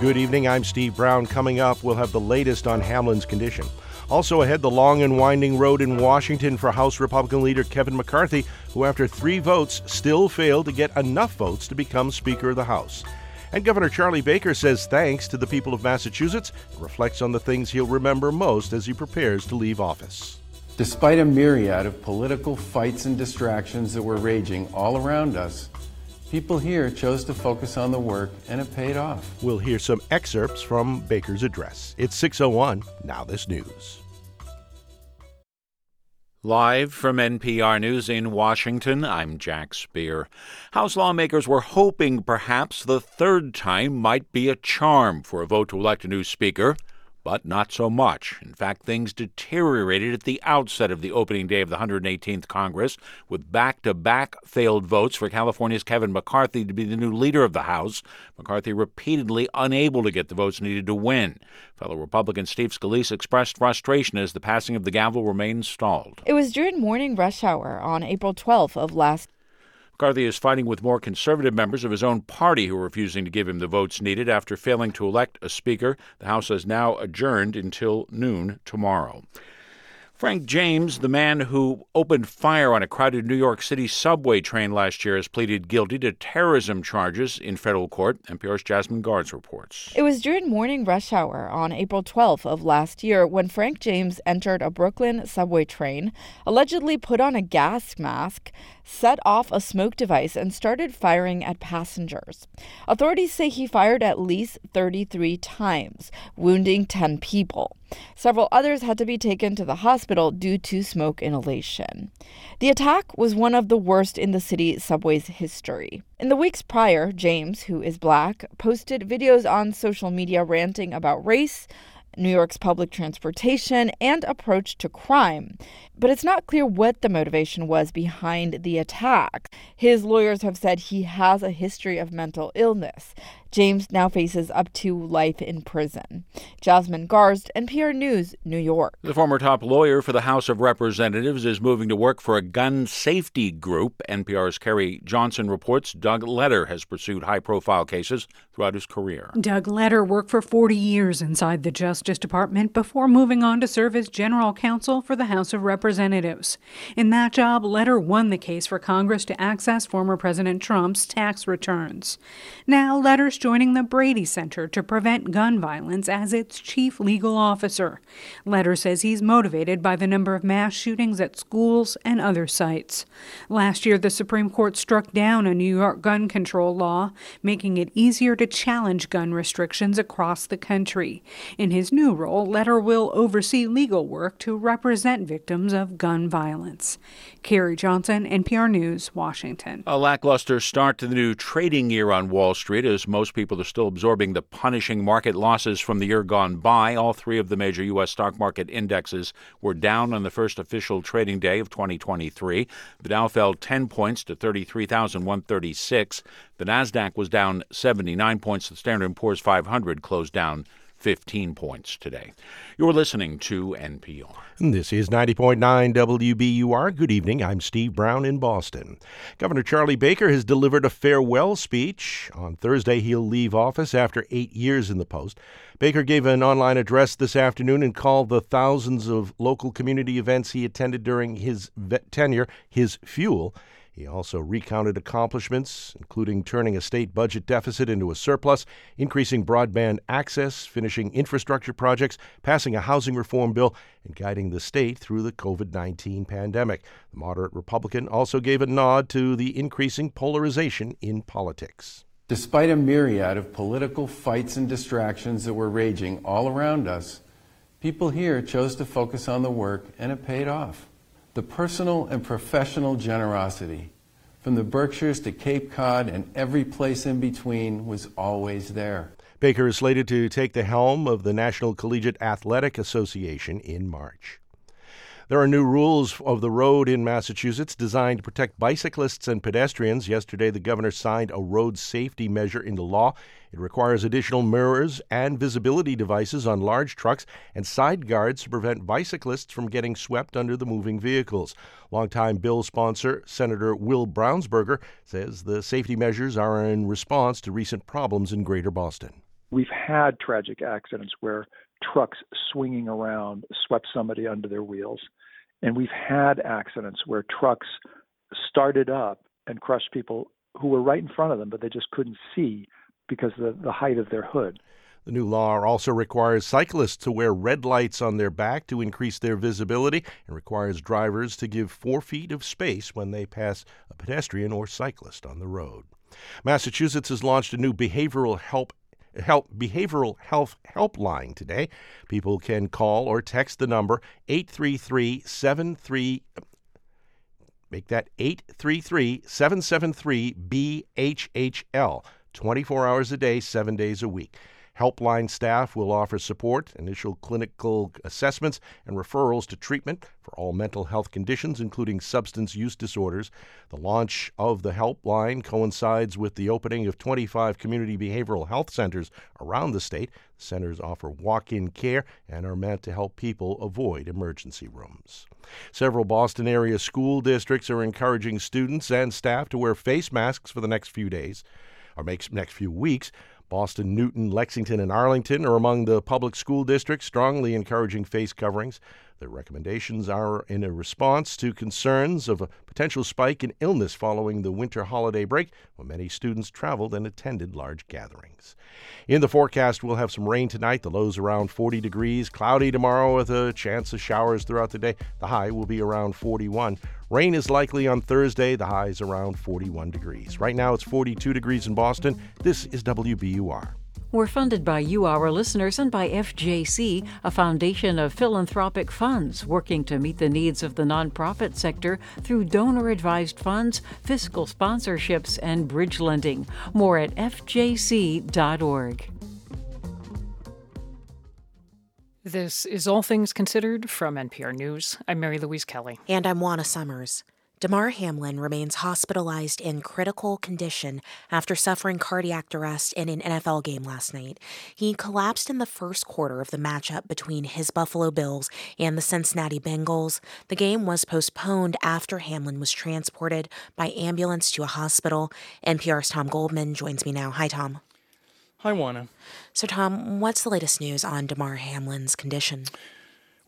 Good evening, I'm Steve Brown. Coming up, we'll have the latest on Hamlin's condition. Also ahead, the long and winding road in Washington for House Republican leader Kevin McCarthy, who, after three votes, still failed to get enough votes to become Speaker of the House. And Governor Charlie Baker says thanks to the people of Massachusetts and reflects on the things he'll remember most as he prepares to leave office. Despite a myriad of political fights and distractions that were raging all around us, people here chose to focus on the work and it paid off. We'll hear some excerpts from Baker's address. It's 601, now this news. Live from NPR News in Washington, I'm Jack Speer. House lawmakers were hoping perhaps the third time might be a charm for a vote to elect a new speaker, but not so much. In fact, things deteriorated at the outset of the opening day of the 118th Congress, with back to back failed votes for California's Kevin McCarthy to be the new leader of the House. McCarthy repeatedly unable to get the votes needed to win. Fellow Republican Steve Scalise expressed frustration as the passing of the gavel remained stalled. It was during morning rush hour on April 12th of last McCarthy is fighting with more conservative members of his own party who are refusing to give him the votes needed after failing to elect a speaker. The House has now adjourned until noon tomorrow. Frank James, the man who opened fire on a crowded New York City subway train last year, has pleaded guilty to terrorism charges in federal court. NPR's Jasmine Garsd reports. It was during morning rush hour on April 12th of last year when Frank James entered a Brooklyn subway train, allegedly put on a gas mask, set off a smoke device, and started firing at passengers. Authorities say he fired at least 33 times, wounding 10 people. Several others had to be taken to the hospital due to smoke inhalation. The attack was one of the worst in the city subway's history. In the weeks prior, James, who is black, posted videos on social media ranting about race, New York's public transportation, and approach to crime. But it's not clear what the motivation was behind the attack. His lawyers have said he has a history of mental illness. James now faces up to life in prison. Jasmine Garsd, NPR News, New York. The former top lawyer for the House of Representatives is moving to work for a gun safety group. NPR's Carrie Johnson reports Doug Letter has pursued high profile cases throughout his career. Doug Letter worked for 40 years inside the Justice Department before moving on to serve as general counsel for the House of Representatives. In that job, Letter won the case for Congress to access former President Trump's tax returns. Now, Letter's joining the Brady Center to prevent gun violence as its chief legal officer. Letter says he's motivated by the number of mass shootings at schools and other sites. Last year, the Supreme Court struck down a New York gun control law, making it easier to challenge gun restrictions across the country. In his new role, Letter will oversee legal work to represent victims of gun violence. Carrie Johnson, NPR News, Washington. A lackluster start to the new trading year on Wall Street as most people are still absorbing the punishing market losses from the year gone by. All three of the major U.S. stock market indexes were down on the first official trading day of 2023. The Dow fell 10 points to 33,136. The Nasdaq was down 79 points. The Standard & Poor's 500 closed down 15 points today. You're listening to NPR. This is 90.9 WBUR. Good evening. I'm Steve Brown in Boston. Governor Charlie Baker has delivered a farewell speech. On Thursday, he'll leave office after eight years in the post. Baker gave an online address this afternoon and called the thousands of local community events he attended during his tenure his fuel. He also recounted accomplishments, including turning a state budget deficit into a surplus, increasing broadband access, finishing infrastructure projects, passing a housing reform bill, and guiding the state through the COVID 19 pandemic. The moderate Republican also gave a nod to the increasing polarization in politics. Despite a myriad of political fights and distractions that were raging all around us, people here chose to focus on the work, and it paid off. The personal and professional generosity, from the Berkshires to Cape Cod and every place in between, was always there. Baker is slated to take the helm of the National Collegiate Athletic Association in March. There are new rules of the road in Massachusetts designed to protect bicyclists and pedestrians. Yesterday, the governor signed a road safety measure into law. It requires additional mirrors and visibility devices on large trucks and side guards to prevent bicyclists from getting swept under the moving vehicles. Longtime bill sponsor Senator Will Brownsberger says the safety measures are in response to recent problems in Greater Boston. We've had tragic accidents where trucks swinging around swept somebody under their wheels. And we've had accidents where trucks started up and crushed people who were right in front of them, but they just couldn't see because of the, the height of their hood. The new law also requires cyclists to wear red lights on their back to increase their visibility and requires drivers to give four feet of space when they pass a pedestrian or cyclist on the road. Massachusetts has launched a new behavioral help help behavioral health helpline today. People can call or text the number 833-73 make that 833-773-BHHL 24 hours a day, 7 days a week. Helpline staff will offer support, initial clinical assessments, and referrals to treatment for all mental health conditions, including substance use disorders. The launch of the helpline coincides with the opening of 25 community behavioral health centers around the state. The centers offer walk in care and are meant to help people avoid emergency rooms. Several Boston area school districts are encouraging students and staff to wear face masks for the next few days or next few weeks. Boston, Newton, Lexington, and Arlington are among the public school districts strongly encouraging face coverings. The recommendations are in a response to concerns of a potential spike in illness following the winter holiday break when many students traveled and attended large gatherings. In the forecast, we'll have some rain tonight. The low's around 40 degrees. Cloudy tomorrow with a chance of showers throughout the day. The high will be around 41. Rain is likely on Thursday. The high is around 41 degrees. Right now it's 42 degrees in Boston. This is WBUR. We're funded by you, our listeners, and by FJC, a foundation of philanthropic funds working to meet the needs of the nonprofit sector through donor advised funds, fiscal sponsorships, and bridge lending. More at fjc.org. This is All Things Considered from NPR News. I'm Mary Louise Kelly. And I'm Juana Summers. Damar Hamlin remains hospitalized in critical condition after suffering cardiac arrest in an NFL game last night. He collapsed in the first quarter of the matchup between his Buffalo Bills and the Cincinnati Bengals. The game was postponed after Hamlin was transported by ambulance to a hospital. NPR's Tom Goldman joins me now. Hi, Tom. Hi, Juana. So, Tom, what's the latest news on Damar Hamlin's condition?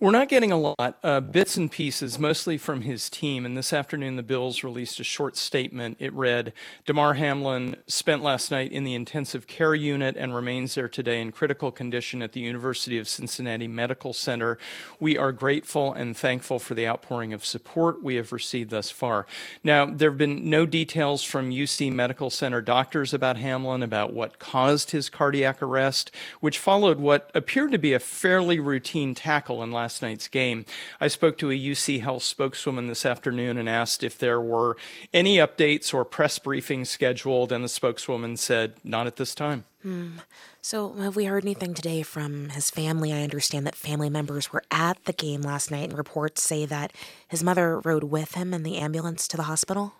We're not getting a lot, uh, bits and pieces, mostly from his team. And this afternoon, the Bills released a short statement. It read Damar Hamlin spent last night in the intensive care unit and remains there today in critical condition at the University of Cincinnati Medical Center. We are grateful and thankful for the outpouring of support we have received thus far. Now, there have been no details from UC Medical Center doctors about Hamlin, about what caused his cardiac arrest, which followed what appeared to be a fairly routine tackle in last last night's game. I spoke to a UC Health spokeswoman this afternoon and asked if there were any updates or press briefings scheduled, and the spokeswoman said, not at this time. Hmm. So, have we heard anything today from his family? I understand that family members were at the game last night, and reports say that his mother rode with him in the ambulance to the hospital.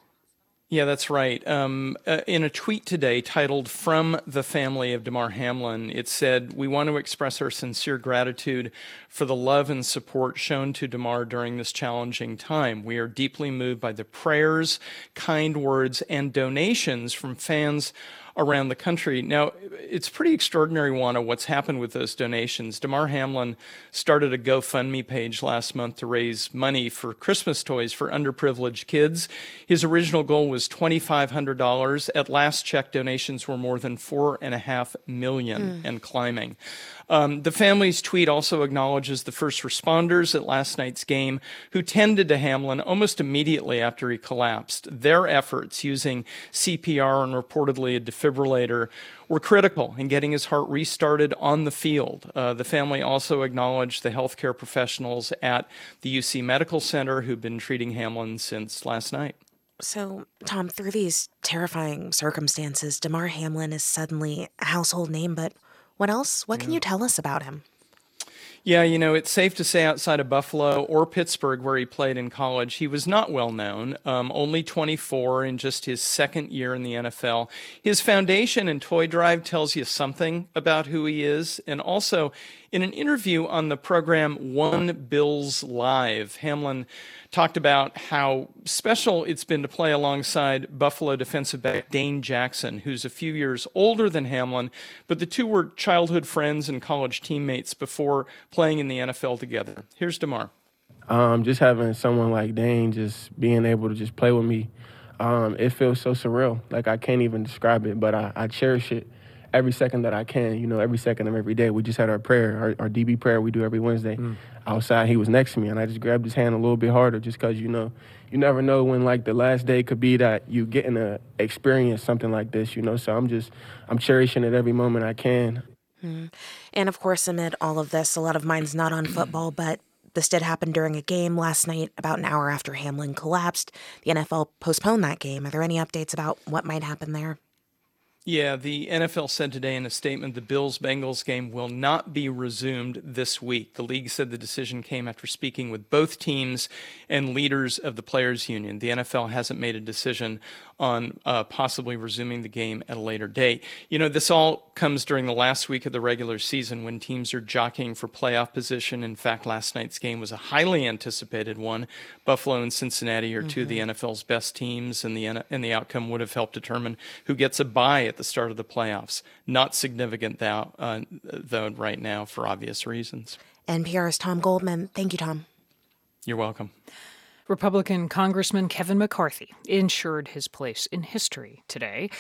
Yeah, that's right. Um, uh, in a tweet today titled From the Family of Damar Hamlin, it said, We want to express our sincere gratitude for the love and support shown to Damar during this challenging time. We are deeply moved by the prayers, kind words, and donations from fans around the country. Now, it's pretty extraordinary, Juana, what's happened with those donations. Damar Hamlin started a GoFundMe page last month to raise money for Christmas toys for underprivileged kids. His original goal was $2,500. At last check, donations were more than four and a half million mm. and climbing. Um, the family's tweet also acknowledges the first responders at last night's game who tended to Hamlin almost immediately after he collapsed. Their efforts using CPR and reportedly a defibrillator were critical in getting his heart restarted on the field. Uh, the family also acknowledged the healthcare professionals at the UC Medical Center who've been treating Hamlin since last night. So, Tom, through these terrifying circumstances, Damar Hamlin is suddenly a household name, but what else? What can you tell us about him? Yeah, you know, it's safe to say outside of Buffalo or Pittsburgh, where he played in college, he was not well known. Um, only 24 in just his second year in the NFL. His foundation and toy drive tells you something about who he is. And also, in an interview on the program One Bills Live, Hamlin talked about how special it's been to play alongside Buffalo defensive back Dane Jackson, who's a few years older than Hamlin, but the two were childhood friends and college teammates before playing in the NFL together. Here's Damar. Um, just having someone like Dane just being able to just play with me, um, it feels so surreal. Like I can't even describe it, but I, I cherish it every second that I can, you know, every second of every day. We just had our prayer, our, our DB prayer we do every Wednesday. Mm. Outside, he was next to me, and I just grabbed his hand a little bit harder just because, you know, you never know when, like, the last day could be that you getting to experience something like this, you know? So I'm just, I'm cherishing it every moment I can. Mm. And of course, amid all of this, a lot of mine's not on football, but this did happen during a game last night, about an hour after Hamlin collapsed. The NFL postponed that game. Are there any updates about what might happen there? Yeah, the NFL said today in a statement the Bills Bengals game will not be resumed this week. The league said the decision came after speaking with both teams and leaders of the Players Union. The NFL hasn't made a decision on uh, possibly resuming the game at a later date. You know, this all comes during the last week of the regular season when teams are jockeying for playoff position. In fact, last night's game was a highly anticipated one. Buffalo and Cincinnati are mm-hmm. two of the mm-hmm. NFL's best teams, and the and the outcome would have helped determine who gets a bye at the start of the playoffs. Not significant though, uh, though right now for obvious reasons. NPR's Tom Goldman. Thank you, Tom. You're welcome. Republican Congressman Kevin McCarthy ensured his place in history today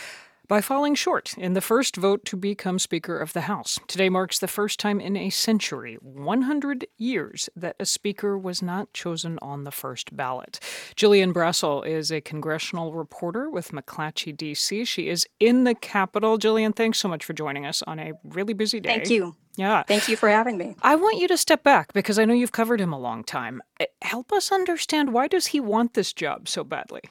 by falling short in the first vote to become Speaker of the House. Today marks the first time in a century, 100 years, that a Speaker was not chosen on the first ballot. Gillian Brassil is a congressional reporter with McClatchy, D.C. She is in the Capitol. Gillian, thanks so much for joining us on a really busy day. Thank you. Yeah. Thank you for having me. I want you to step back because I know you've covered him a long time. Eh, help us understand why does he want this job so badly?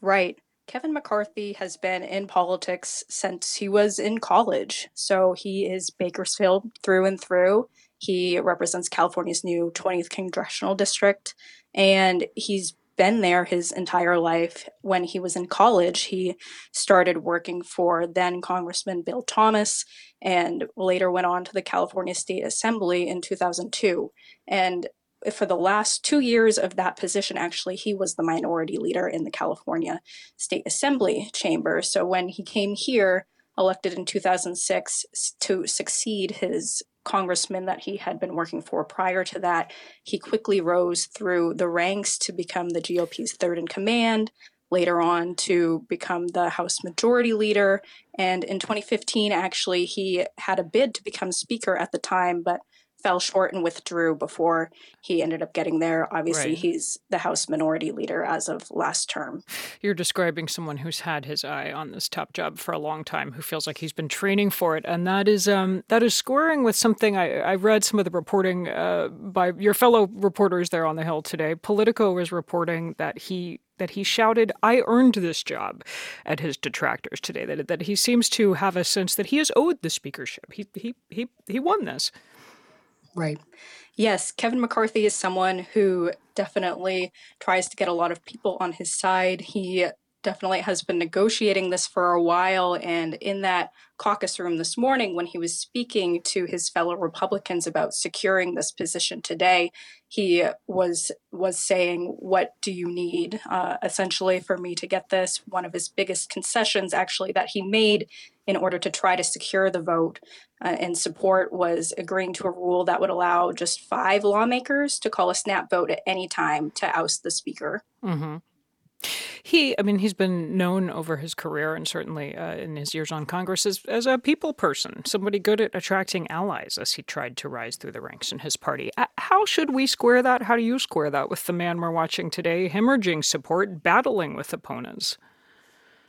Right. Kevin McCarthy has been in politics since he was in college. So he is Bakersfield through and through. He represents California's new 20th congressional district, and he's been there his entire life. When he was in college, he started working for then Congressman Bill Thomas and later went on to the California State Assembly in 2002. And for the last two years of that position, actually, he was the minority leader in the California State Assembly chamber. So when he came here, elected in 2006 to succeed his congressman that he had been working for prior to that, he quickly rose through the ranks to become the GOP's third in command, later on to become the House Majority Leader. And in 2015, actually, he had a bid to become Speaker at the time, but fell short and withdrew before he ended up getting there. Obviously, Right. he's the House Minority Leader as of last term. You're describing someone who's had his eye on this top job for a long time, who feels like he's been training for it, and that is um, that is scoring with something. I, I read some of the reporting uh, by your fellow reporters there on the Hill today. Politico was reporting that he that he shouted, "I earned this job," at his detractors today. That that he seems to have a sense that he is owed the speakership. He he he he won this. Right. Yes, Kevin McCarthy is someone who definitely tries to get a lot of people on his side. He definitely has been negotiating this for a while. And in that caucus room this morning, when he was speaking to his fellow Republicans about securing this position today, he was was saying, "What do you need?" Uh, essentially, for me to get this. One of his biggest concessions, actually, that he made in order to try to secure the vote uh, and support was agreeing to a rule that would allow just five lawmakers to call a snap vote at any time to oust the speaker. hmm He, I mean, he's been known over his career and certainly uh, in his years on Congress as, as a people person, somebody good at attracting allies as he tried to rise through the ranks in his party. Uh, How should we square that? How do you square that with the man we're watching today, hemorrhaging support, battling with opponents?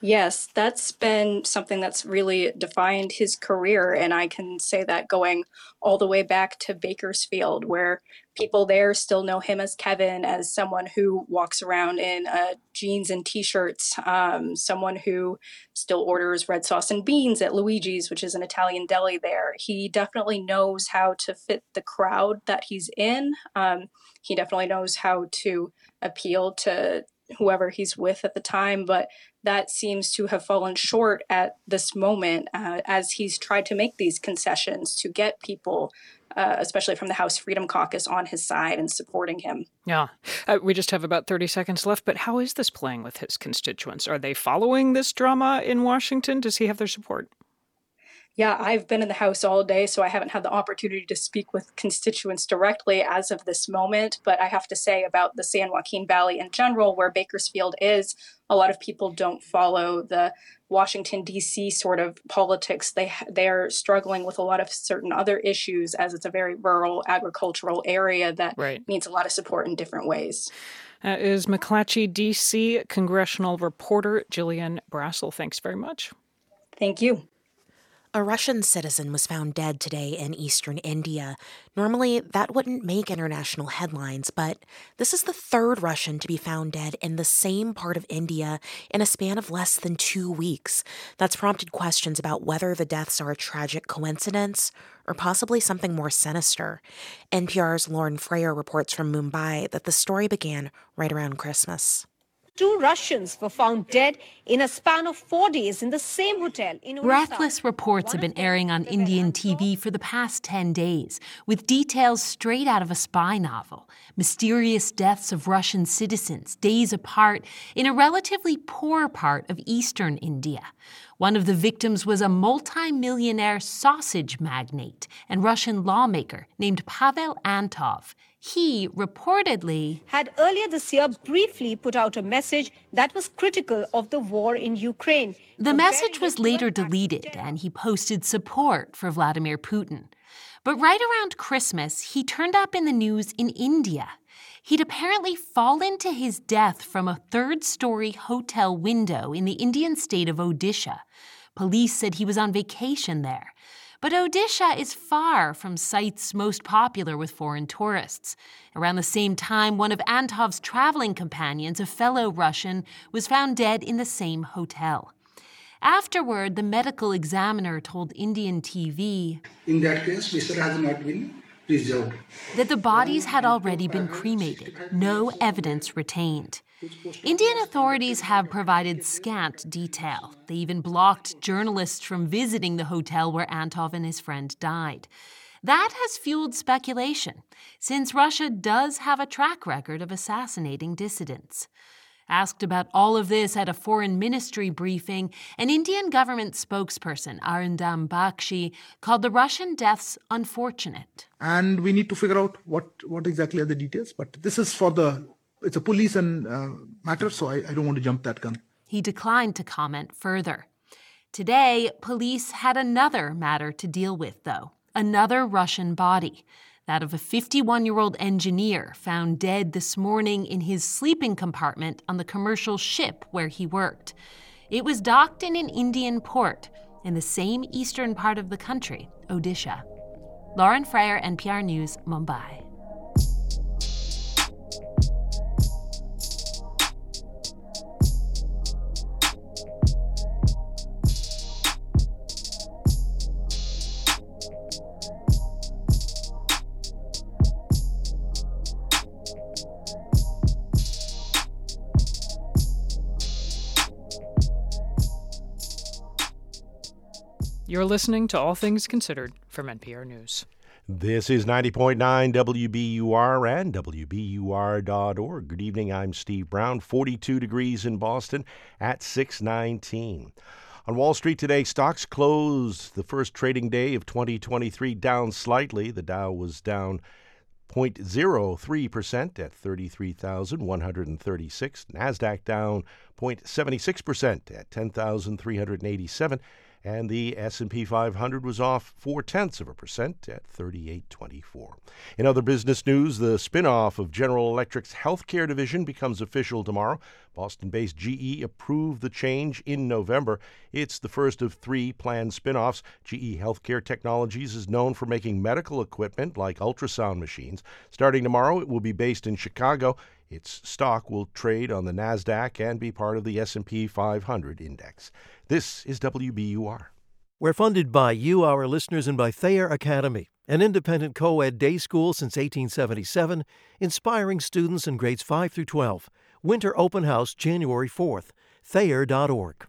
Yes, that's been something that's really defined his career. And I can say that going all the way back to Bakersfield, where people there still know him as Kevin, as someone who walks around in uh, jeans and t shirts, um, someone who still orders red sauce and beans at Luigi's, which is an Italian deli there. He definitely knows how to fit the crowd that he's in. Um, he definitely knows how to appeal to whoever he's with at the time, but that seems to have fallen short at this moment uh, as he's tried to make these concessions to get people, uh, especially from the House Freedom Caucus, on his side and supporting him. Yeah. Uh, we just have about 30 seconds left, but how is this playing with his constituents? Are they following this drama in Washington? Does he have their support? Yeah, I've been in the House all day, so I haven't had the opportunity to speak with constituents directly as of this moment. But I have to say about the San Joaquin Valley in general, where Bakersfield is, a lot of people don't follow the Washington D.C. sort of politics. They they're struggling with a lot of certain other issues, as it's a very rural agricultural area that Right. needs a lot of support in different ways. That is McClatchy, D.C. congressional reporter Gillian Brassil. Thanks very much. Thank you. A Russian citizen was found dead today in eastern India. Normally, that wouldn't make international headlines, but this is the third Russian to be found dead in the same part of India in a span of less than two weeks. That's prompted questions about whether the deaths are a tragic coincidence or possibly something more sinister. NPR's Lauren Frayer reports from Mumbai that the story began right around Christmas. Two Russians were found dead in a span of four days in the same hotel in Odisha. Breathless reports have been airing on Indian TV for the past 10 days, with details straight out of a spy novel. Mysterious deaths of Russian citizens, days apart, in a relatively poor part of eastern India. One of the victims was a multi-millionaire sausage magnate and Russian lawmaker named Pavel Antov. He reportedly had earlier this year briefly put out a message that was critical of the war in Ukraine. The message was later deleted, and he posted support for Vladimir Putin. But right around Christmas, he turned up in the news in India. He'd apparently fallen to his death from a third story hotel window in the Indian state of Odisha. Police said he was on vacation there. But Odisha is far from sites most popular with foreign tourists. Around the same time, one of Antov's traveling companions, a fellow Russian, was found dead in the same hotel. Afterward, the medical examiner told Indian TV In that case, Mr. has not been preserved. that the bodies had already been cremated, no evidence retained. Indian authorities have provided scant detail. They even blocked journalists from visiting the hotel where Antov and his friend died. That has fueled speculation, since Russia does have a track record of assassinating dissidents. Asked about all of this at a foreign ministry briefing, an Indian government spokesperson, Arindam Bagchi, called the Russian deaths unfortunate. and we need to figure out what what exactly are the details. But this is for the it's a police and uh, matter, so I, I don't want to jump that gun. He declined to comment further. Today, police had another matter to deal with, though another Russian body, that of a 51 year old engineer found dead this morning in his sleeping compartment on the commercial ship where he worked. It was docked in an Indian port in the same eastern part of the country, Odisha. Lauren Frayer, NPR News, Mumbai. You're listening to All Things Considered from NPR News. This is 90.9 WBUR and WBUR.org. Good evening. I'm Steve Brown. 42 degrees in Boston at 619. On Wall Street today, stocks closed the first trading day of 2023 down slightly. The Dow was down 0.03% at 33,136. NASDAQ down 0.76% at 10,387 and the S&P 500 was off four tenths of a percent at 38.24. In other business news, the spin-off of General Electric's healthcare division becomes official tomorrow. Boston-based GE approved the change in November. It's the first of three planned spin-offs. GE Healthcare Technologies is known for making medical equipment like ultrasound machines. Starting tomorrow, it will be based in Chicago. Its stock will trade on the Nasdaq and be part of the S&P 500 index. This is WBUR. We're funded by you, our listeners, and by Thayer Academy, an independent co ed day school since 1877, inspiring students in grades 5 through 12. Winter Open House, January 4th. Thayer.org.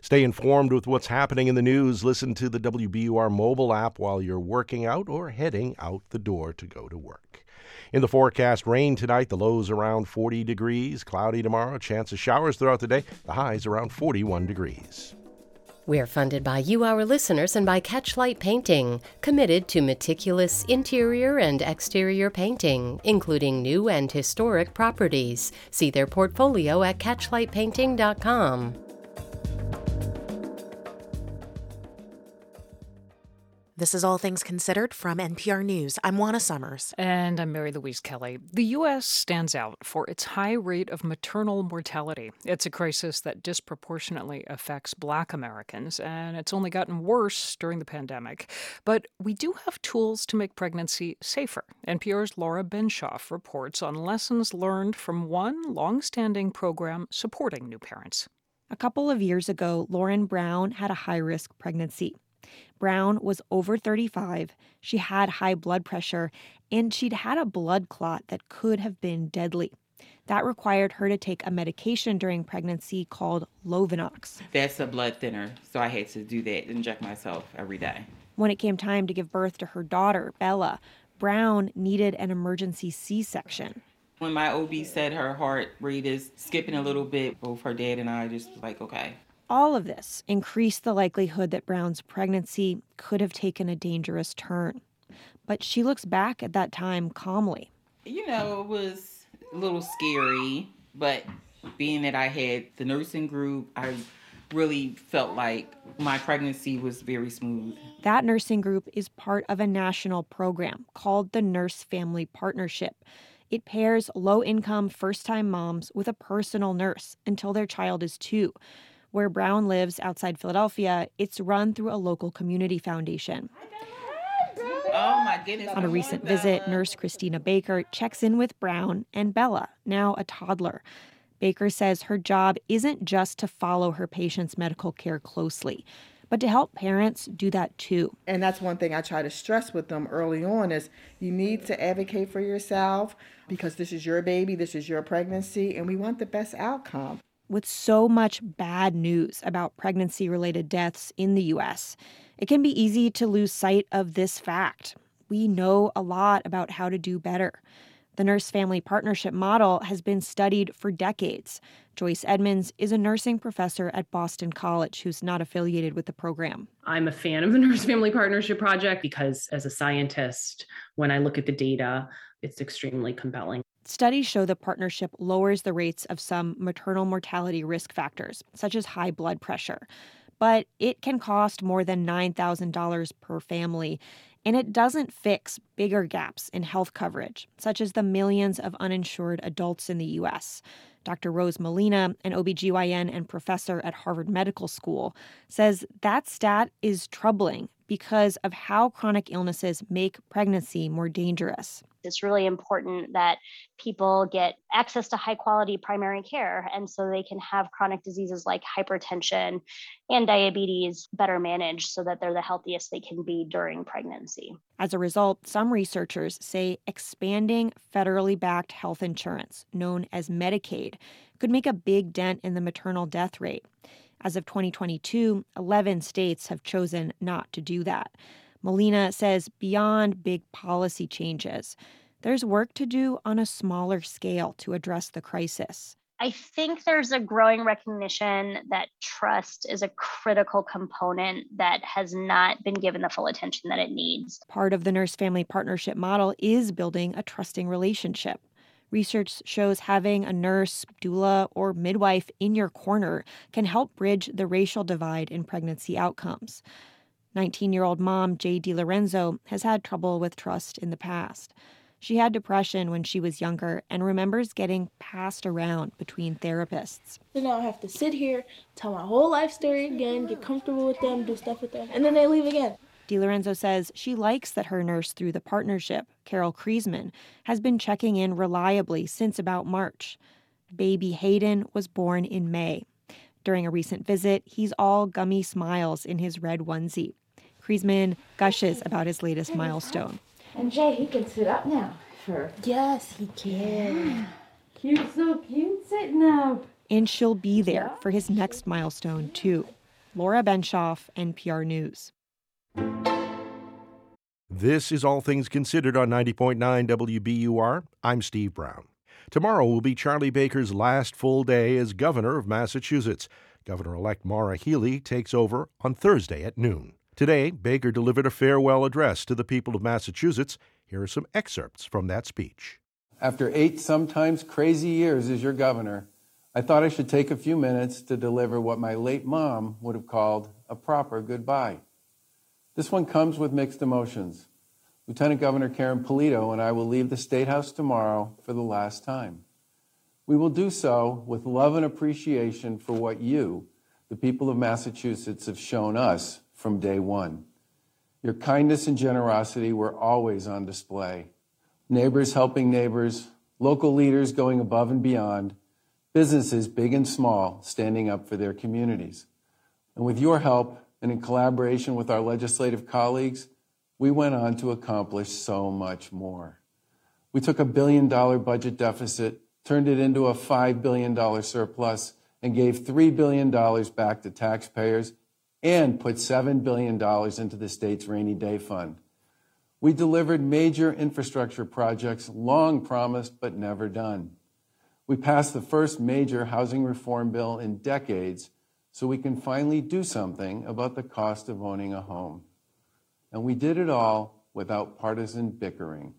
Stay informed with what's happening in the news. Listen to the WBUR mobile app while you're working out or heading out the door to go to work. In the forecast, rain tonight, the lows around 40 degrees, cloudy tomorrow, chance of showers throughout the day, the highs around 41 degrees. We're funded by you, our listeners, and by Catchlight Painting, committed to meticulous interior and exterior painting, including new and historic properties. See their portfolio at catchlightpainting.com. This is All Things Considered from NPR News. I'm Juana Summers. And I'm Mary Louise Kelly. The U.S. stands out for its high rate of maternal mortality. It's a crisis that disproportionately affects Black Americans, and it's only gotten worse during the pandemic. But we do have tools to make pregnancy safer. NPR's Laura Benshoff reports on lessons learned from one long-standing program supporting new parents. A couple of years ago, Lauren Brown had a high risk pregnancy. Brown was over 35. She had high blood pressure, and she'd had a blood clot that could have been deadly. That required her to take a medication during pregnancy called Lovenox. That's a blood thinner, so I had to do that, inject myself every day. When it came time to give birth to her daughter, Bella, Brown needed an emergency C section. When my OB said her heart rate is skipping a little bit, both her dad and I just like, okay, All of this increased the likelihood that Brown's pregnancy could have taken a dangerous turn. But she looks back at that time calmly. you know, it was a little scary, but being that I had the nursing group, I really felt like my pregnancy was very smooth. That nursing group is part of a national program called the Nurse Family Partnership. It pairs low income first time moms with a personal nurse until their child is two. Where Brown lives outside Philadelphia, it's run through a local community foundation. Oh my goodness. On a recent visit, nurse Christina Baker checks in with Brown and Bella, now a toddler. Baker says her job isn't just to follow her patient's medical care closely, but to help parents do that too. And that's one thing I try to stress with them early on is you need to advocate for yourself because this is your baby, this is your pregnancy, and we want the best outcome. With so much bad news about pregnancy related deaths in the US, it can be easy to lose sight of this fact. We know a lot about how to do better. The nurse family partnership model has been studied for decades. Joyce Edmonds is a nursing professor at Boston College who's not affiliated with the program. I'm a fan of the Nurse Family Partnership Project because, as a scientist, when I look at the data, it's extremely compelling. Studies show the partnership lowers the rates of some maternal mortality risk factors, such as high blood pressure. But it can cost more than $9,000 per family, and it doesn't fix bigger gaps in health coverage, such as the millions of uninsured adults in the U.S. Dr. Rose Molina, an OBGYN and professor at Harvard Medical School, says that stat is troubling because of how chronic illnesses make pregnancy more dangerous. It's really important that people get access to high quality primary care and so they can have chronic diseases like hypertension and diabetes better managed so that they're the healthiest they can be during pregnancy. As a result, some researchers say expanding federally backed health insurance, known as Medicaid, could make a big dent in the maternal death rate. As of 2022, 11 states have chosen not to do that. Molina says beyond big policy changes, there's work to do on a smaller scale to address the crisis. I think there's a growing recognition that trust is a critical component that has not been given the full attention that it needs. Part of the nurse family partnership model is building a trusting relationship. Research shows having a nurse, doula, or midwife in your corner can help bridge the racial divide in pregnancy outcomes. 19 year old mom Jay DiLorenzo has had trouble with trust in the past. She had depression when she was younger and remembers getting passed around between therapists. Then I'll have to sit here, tell my whole life story again, get comfortable with them, do stuff with them, and then they leave again. DiLorenzo says she likes that her nurse through the partnership, Carol Kriesman, has been checking in reliably since about March. Baby Hayden was born in May. During a recent visit, he's all gummy smiles in his red onesie. Kriesman gushes about his latest milestone. And Jay, he can sit up now. Sure. Yes, he can. Cute, so cute sitting up. And she'll be there for his next milestone, too. Laura Benshoff, NPR News. This is All Things Considered on 90.9 WBUR. I'm Steve Brown. Tomorrow will be Charlie Baker's last full day as governor of Massachusetts. Governor elect Maura Healey takes over on Thursday at noon. Today, Baker delivered a farewell address to the people of Massachusetts. Here are some excerpts from that speech. After eight sometimes crazy years as your governor, I thought I should take a few minutes to deliver what my late mom would have called a proper goodbye. This one comes with mixed emotions. Lieutenant Governor Karyn Polito and I will leave the State House tomorrow for the last time. We will do so with love and appreciation for what you, the people of Massachusetts, have shown us from day one. Your kindness and generosity were always on display. Neighbors helping neighbors, local leaders going above and beyond, businesses big and small standing up for their communities. And with your help, and in collaboration with our legislative colleagues, we went on to accomplish so much more. We took a billion dollar budget deficit, turned it into a $5 billion surplus, and gave $3 billion back to taxpayers and put $7 billion into the state's rainy day fund. We delivered major infrastructure projects long promised but never done. We passed the first major housing reform bill in decades so we can finally do something about the cost of owning a home. And we did it all without partisan bickering.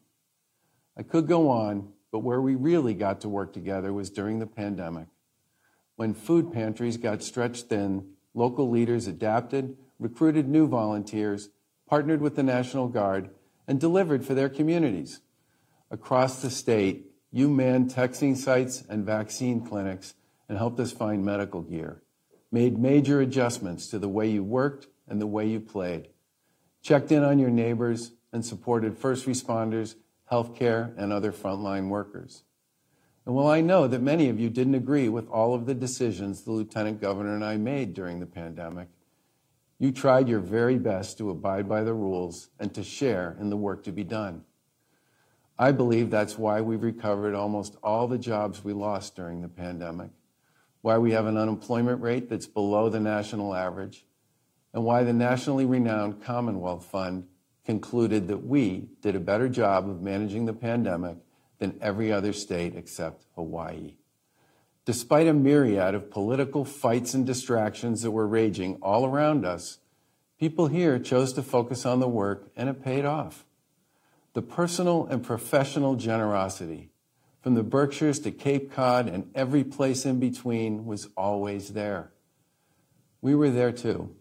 I could go on, but where we really got to work together was during the pandemic. When food pantries got stretched thin, local leaders adapted, recruited new volunteers, partnered with the National Guard, and delivered for their communities. Across the state, you manned texting sites and vaccine clinics and helped us find medical gear made major adjustments to the way you worked and the way you played, checked in on your neighbors, and supported first responders, healthcare, and other frontline workers. And while I know that many of you didn't agree with all of the decisions the lieutenant governor and I made during the pandemic, You tried your very best to abide by the rules and to share in the work to be done. I believe that's why we've recovered almost all the jobs we lost during the pandemic, why we have an unemployment rate that's below the national average, and why the nationally renowned Commonwealth Fund concluded that we did a better job of managing the pandemic than every other state except Hawaii. Despite a myriad of political fights and distractions that were raging all around us, people here chose to focus on the work and it paid off. The personal and professional generosity, from the Berkshires to Cape Cod and every place in between, was always there. We were there too,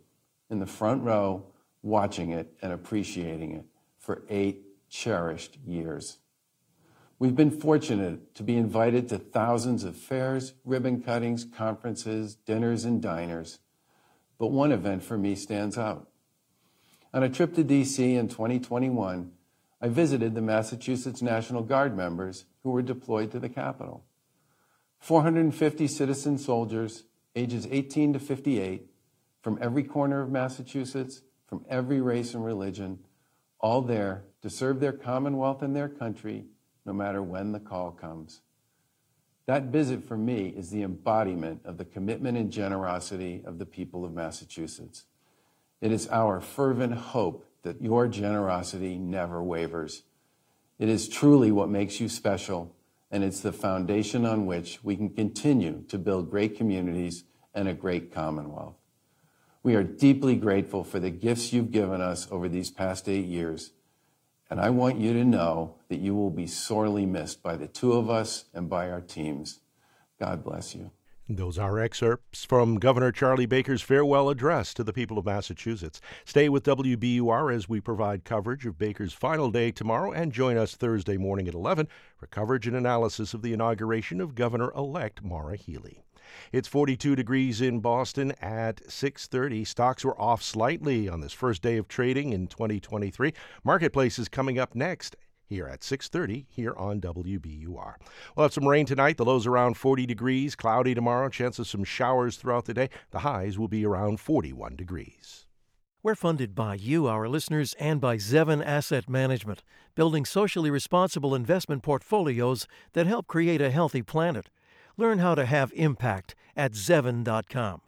in the front row, watching it and appreciating it for eight cherished years. We've been fortunate to be invited to thousands of fairs, ribbon cuttings, conferences, dinners, and diners. But one event for me stands out. On a trip to DC in 2021, I visited the Massachusetts National Guard members who were deployed to the capital. 450 citizen soldiers, ages 18 to 58, from every corner of Massachusetts, from every race and religion, all there to serve their Commonwealth and their country, no matter when the call comes. That visit for me is the embodiment of the commitment and generosity of the people of Massachusetts. It is our fervent hope that your generosity never wavers. It is truly what makes you special, and it's the foundation on which we can continue to build great communities and a great Commonwealth. We are deeply grateful for the gifts you've given us over these past eight years, and I want you to know that you will be sorely missed by the two of us and by our teams. God bless you. Those are excerpts from Governor Charlie Baker's farewell address to the people of Massachusetts. Stay with WBUR as we provide coverage of Baker's final day tomorrow and join us Thursday morning at 11 for coverage and analysis of the inauguration of Governor elect Maura Healey. It's 42 degrees in Boston at 6:30. Stocks were off slightly on this first day of trading in 2023. Marketplace is coming up next here at 6:30 here on WBUR. We'll have some rain tonight. The lows around 40 degrees. Cloudy tomorrow. Chance of some showers throughout the day. The highs will be around 41 degrees. We're funded by you, our listeners, and by Zevin Asset Management, building socially responsible investment portfolios that help create a healthy planet. Learn how to have impact at zevin.com.